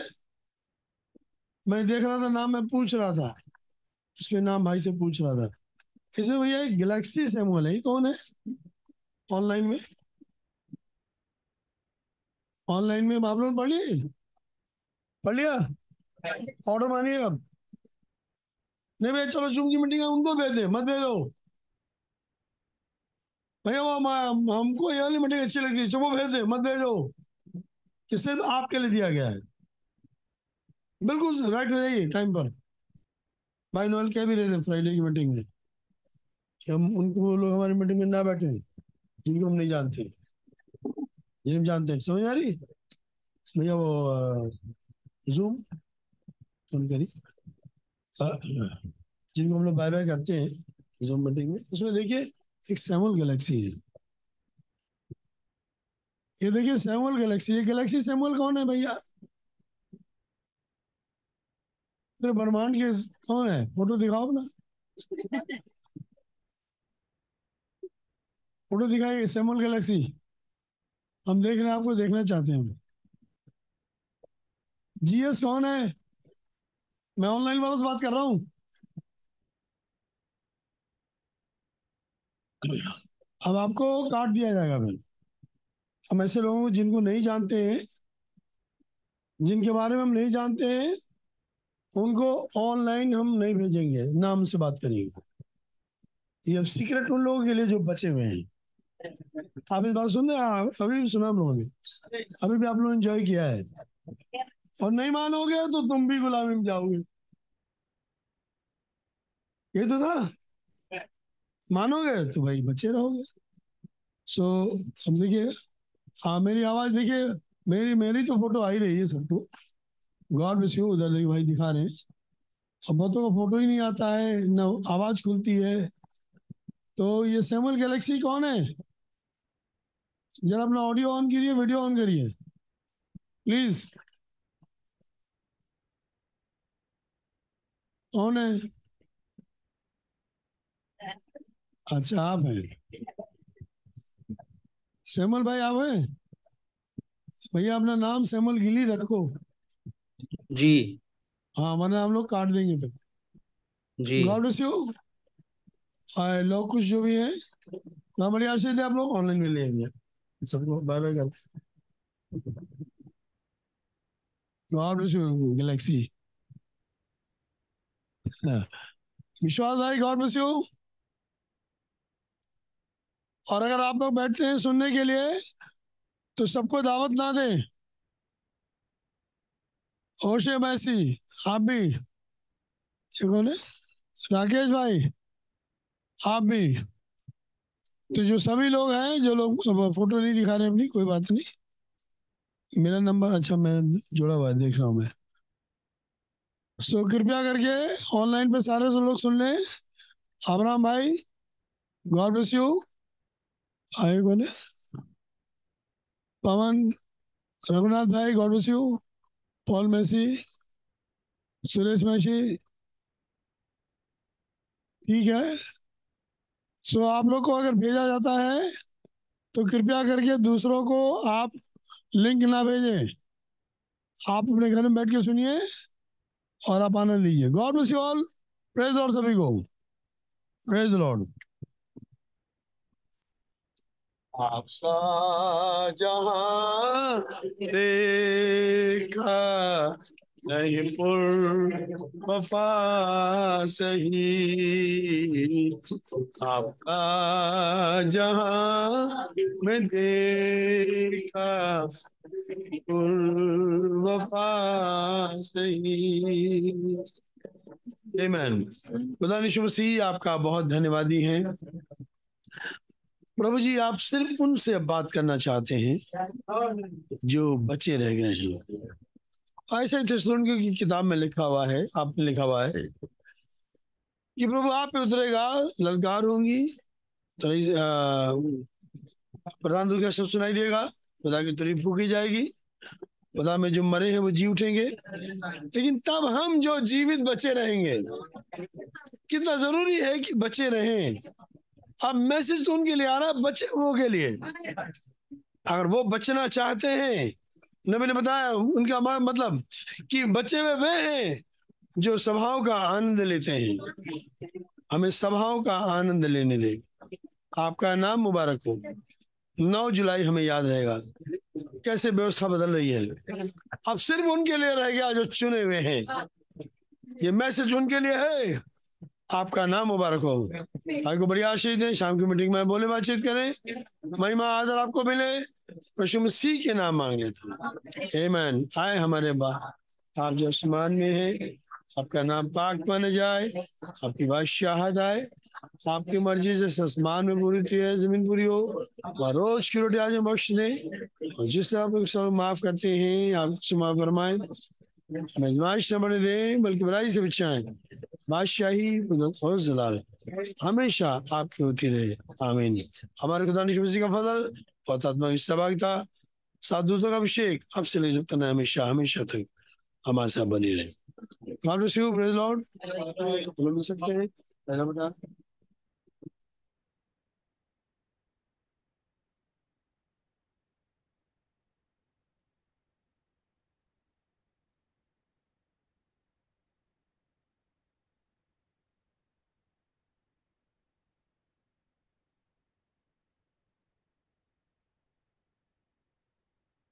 मैं देख रहा था नाम मैं पूछ रहा था। इसमें नाम भाई से पूछ रहा था। इसमें भैया गैलेक्सी सैमुअल है। कौन है? ऑनलाइन में? ऑनलाइन में आप लोग पढ़ लिए पढ़ लिया ऑर्डर मानिए अब। नहीं भैया चलो जूम की मीटिंग है उनको भेज दे मत भेजो। भैया वो हमको ये वाली मीटिंग अच्छी लगती है चलो भेज दे मत भेजो। ये सिर्फ़ आपके लिए दिया गया है। बिल्कुल राइट हो जाइए टाइम पर। भाई नोएल कह भी रहे थे फ्राइडे की मीटिंग में? कि हम उनको लोग हमारी मीटिंग में ना बैठे जिनको हम नहीं जानते। जिन्हें जानते हैं समझ आ रही? भैया वो जूम फ़ोन करी अ, जिनको हम लोग बाय बाय करते हैं जूम मीटिंग में, उसमें देखिए एक सैमुअल गैलेक्सी है। ये देखिए सैमुअल गैलेक्सी ये गैलेक्सी सैमुअल कौन है भैया? ब्रह्मांड के कौन है? फ़ोटो दिखाओ ना। फ़ोटो दिखाइए सैमुअल गैलेक्सी हम देख रहे हैं आपको देखना चाहते हैं। हम जीएस कौन है? मैं ऑनलाइन वालों से बात कर रहा हूँ। अब आपको कार्ड दिया जाएगा फिर। हम ऐसे लोगों जिनको नहीं जानते हैं, जिनके बारे में हम नहीं जानते हैं, उनको ऑनलाइन हम नहीं भेजेंगे, ना हमसे बात करेंगे। ये अब सीक्रेट उन लोगों के लिए जो बचे हुए हैं। आप इस बात सुन रहे हैं? अभी भी सुना हम लोगों ने। अभी भी आप लोगों ने एंजॉय किया है। और नहीं मानोगे तो तुम भी गुलामी में जाओगे। ये तो था। मानोगे तो भाई बचे रहोगे। सो अब देखिए हाँ मेरी आवाज़ देखिए, मेरी मेरी तो फ़ोटो आ ही रही है सबको। गॉड ब्लेस यू उधर देखिए भाई दिखा रहे हैं। अब बहुतों का फ़ोटो ही नहीं आता है, न आवाज़ खुलती है। तो ये सैमुअल गैलेक्सी कौन है? जरा अपना ऑडियो ऑन करिए वीडियो ऑन करिए। प्लीज़ कौन है? अच्छा आप हैं। सैमुअल भाई आप हैं? भैया अपना नाम सैमुअल गिली रखो। जी। हाँ वरना हम लोग काट देंगे फिर। जी। गॉड ब्लेस यू लोग कुछ जो भी है। हाँ बड़ी आशीष है आप लोग ऑनलाइन में ले भैया सबको बाय बाय करते god bless you galaxy Vishwas भाई गॉड ब्लेस यू और अगर आप लोग बैठते हैं सुनने के लिए तो सबको दावत ना दें। ओशे मैसी, आप भी। कौन राकेश भाई, आप भी। तो जो सभी लोग हैं, जो लोग फ़ोटो नहीं दिखा रहे अपनी, कोई बात नहीं। मेरा नंबर अच्छा मैंने जोड़ा हुआ है, देख रहा हूँ मैं। सो कृपया करके ऑनलाइन पे सारे सब लोग सुन लें। अबराम भाई गॉड ब्लेस यू आए कौन पवन रघुनाथ भाई god bless you Paul Massey Suresh Massey. ठीक है। सो so, आप लोग को अगर भेजा जाता है तो कृपया करके दूसरों को आप लिंक ना भेजें। आप अपने घर में बैठ के सुनिए। और आप आनंद लीजिए god bless you all praise lord सभी को प्रेज लॉर्ड आप देखा नहीं पुर वफा सही आपका जहाँ में देखा Amen. खुदा मसीह आपका बहुत धन्यवादी हैं। प्रभु जी आप सिर्फ़ उनसे अब बात करना चाहते हैं जो बचे रह गए हैं। ऐसे थिस्सलुनीकियों की किताब में लिखा हुआ है आपने लिखा हुआ है कि प्रभु आप पे उतरेगा ललकार होंगी प्रधान दुर्गा शब्द सुनाई देगा खुदा की तुरी फूकी जाएगी। खुदा में जो मरे हैं, वो जी उठेंगे। लेकिन तब हम जो जीवित बचे रहेंगे। कितना ज़रूरी है कि बचे रहें। अब मैसेज तो उनके लिए आ रहा है, बचे हुओं के लिए। अगर वो बचना चाहते हैं न मैंने बताया, उनका मतलब कि बचे हुए वे हैं जो सभाओं का आनंद लेते हैं। हमें सभाओं का आनंद लेने दे। आपका नाम मुबारक हो। नौ जुलाई हमें याद रहेगा। कैसे व्यवस्था बदल रही है? अब सिर्फ़ उनके लिए रह गया जो चुने हुए हैं। ये मैसेज उनके लिए है। आपका नाम मुबारक हो। आपको बड़ी आशीष दें। शाम की मीटिंग में बोले बातचीत करें। महिमा, आदर आपको मिले। यीशु मसीह के नाम मांग लेता लेते आमेन आए हमारे बा आप जो आसमान में हैं आपका नाम पाक माना जाए, आपकी बादशाहत आए, आपकी मर्ज़ी से आसमान में पूरी थी है ज़मीन पूरी हो, वह रोज की रोटी आज बख्श दे। और जिस तरह आप माफ़ करते हैं, आप माफ़ फरमाए। मजमाइश न बने दें, बल्कि बुराई से बचाएँ। बादशाही और जलाल, हमेशा आपकी होती रहे। आमीन। हमारे खुदा मसीह का फजल, बहुत आत्मा की सहभागिता सात दूतों का अभिषेक अब से ले जब तक हमेशा हमेशा तक हमारे साथ बनी रहे। God bless you praise Lord मिल सकते हैं पहला बेटा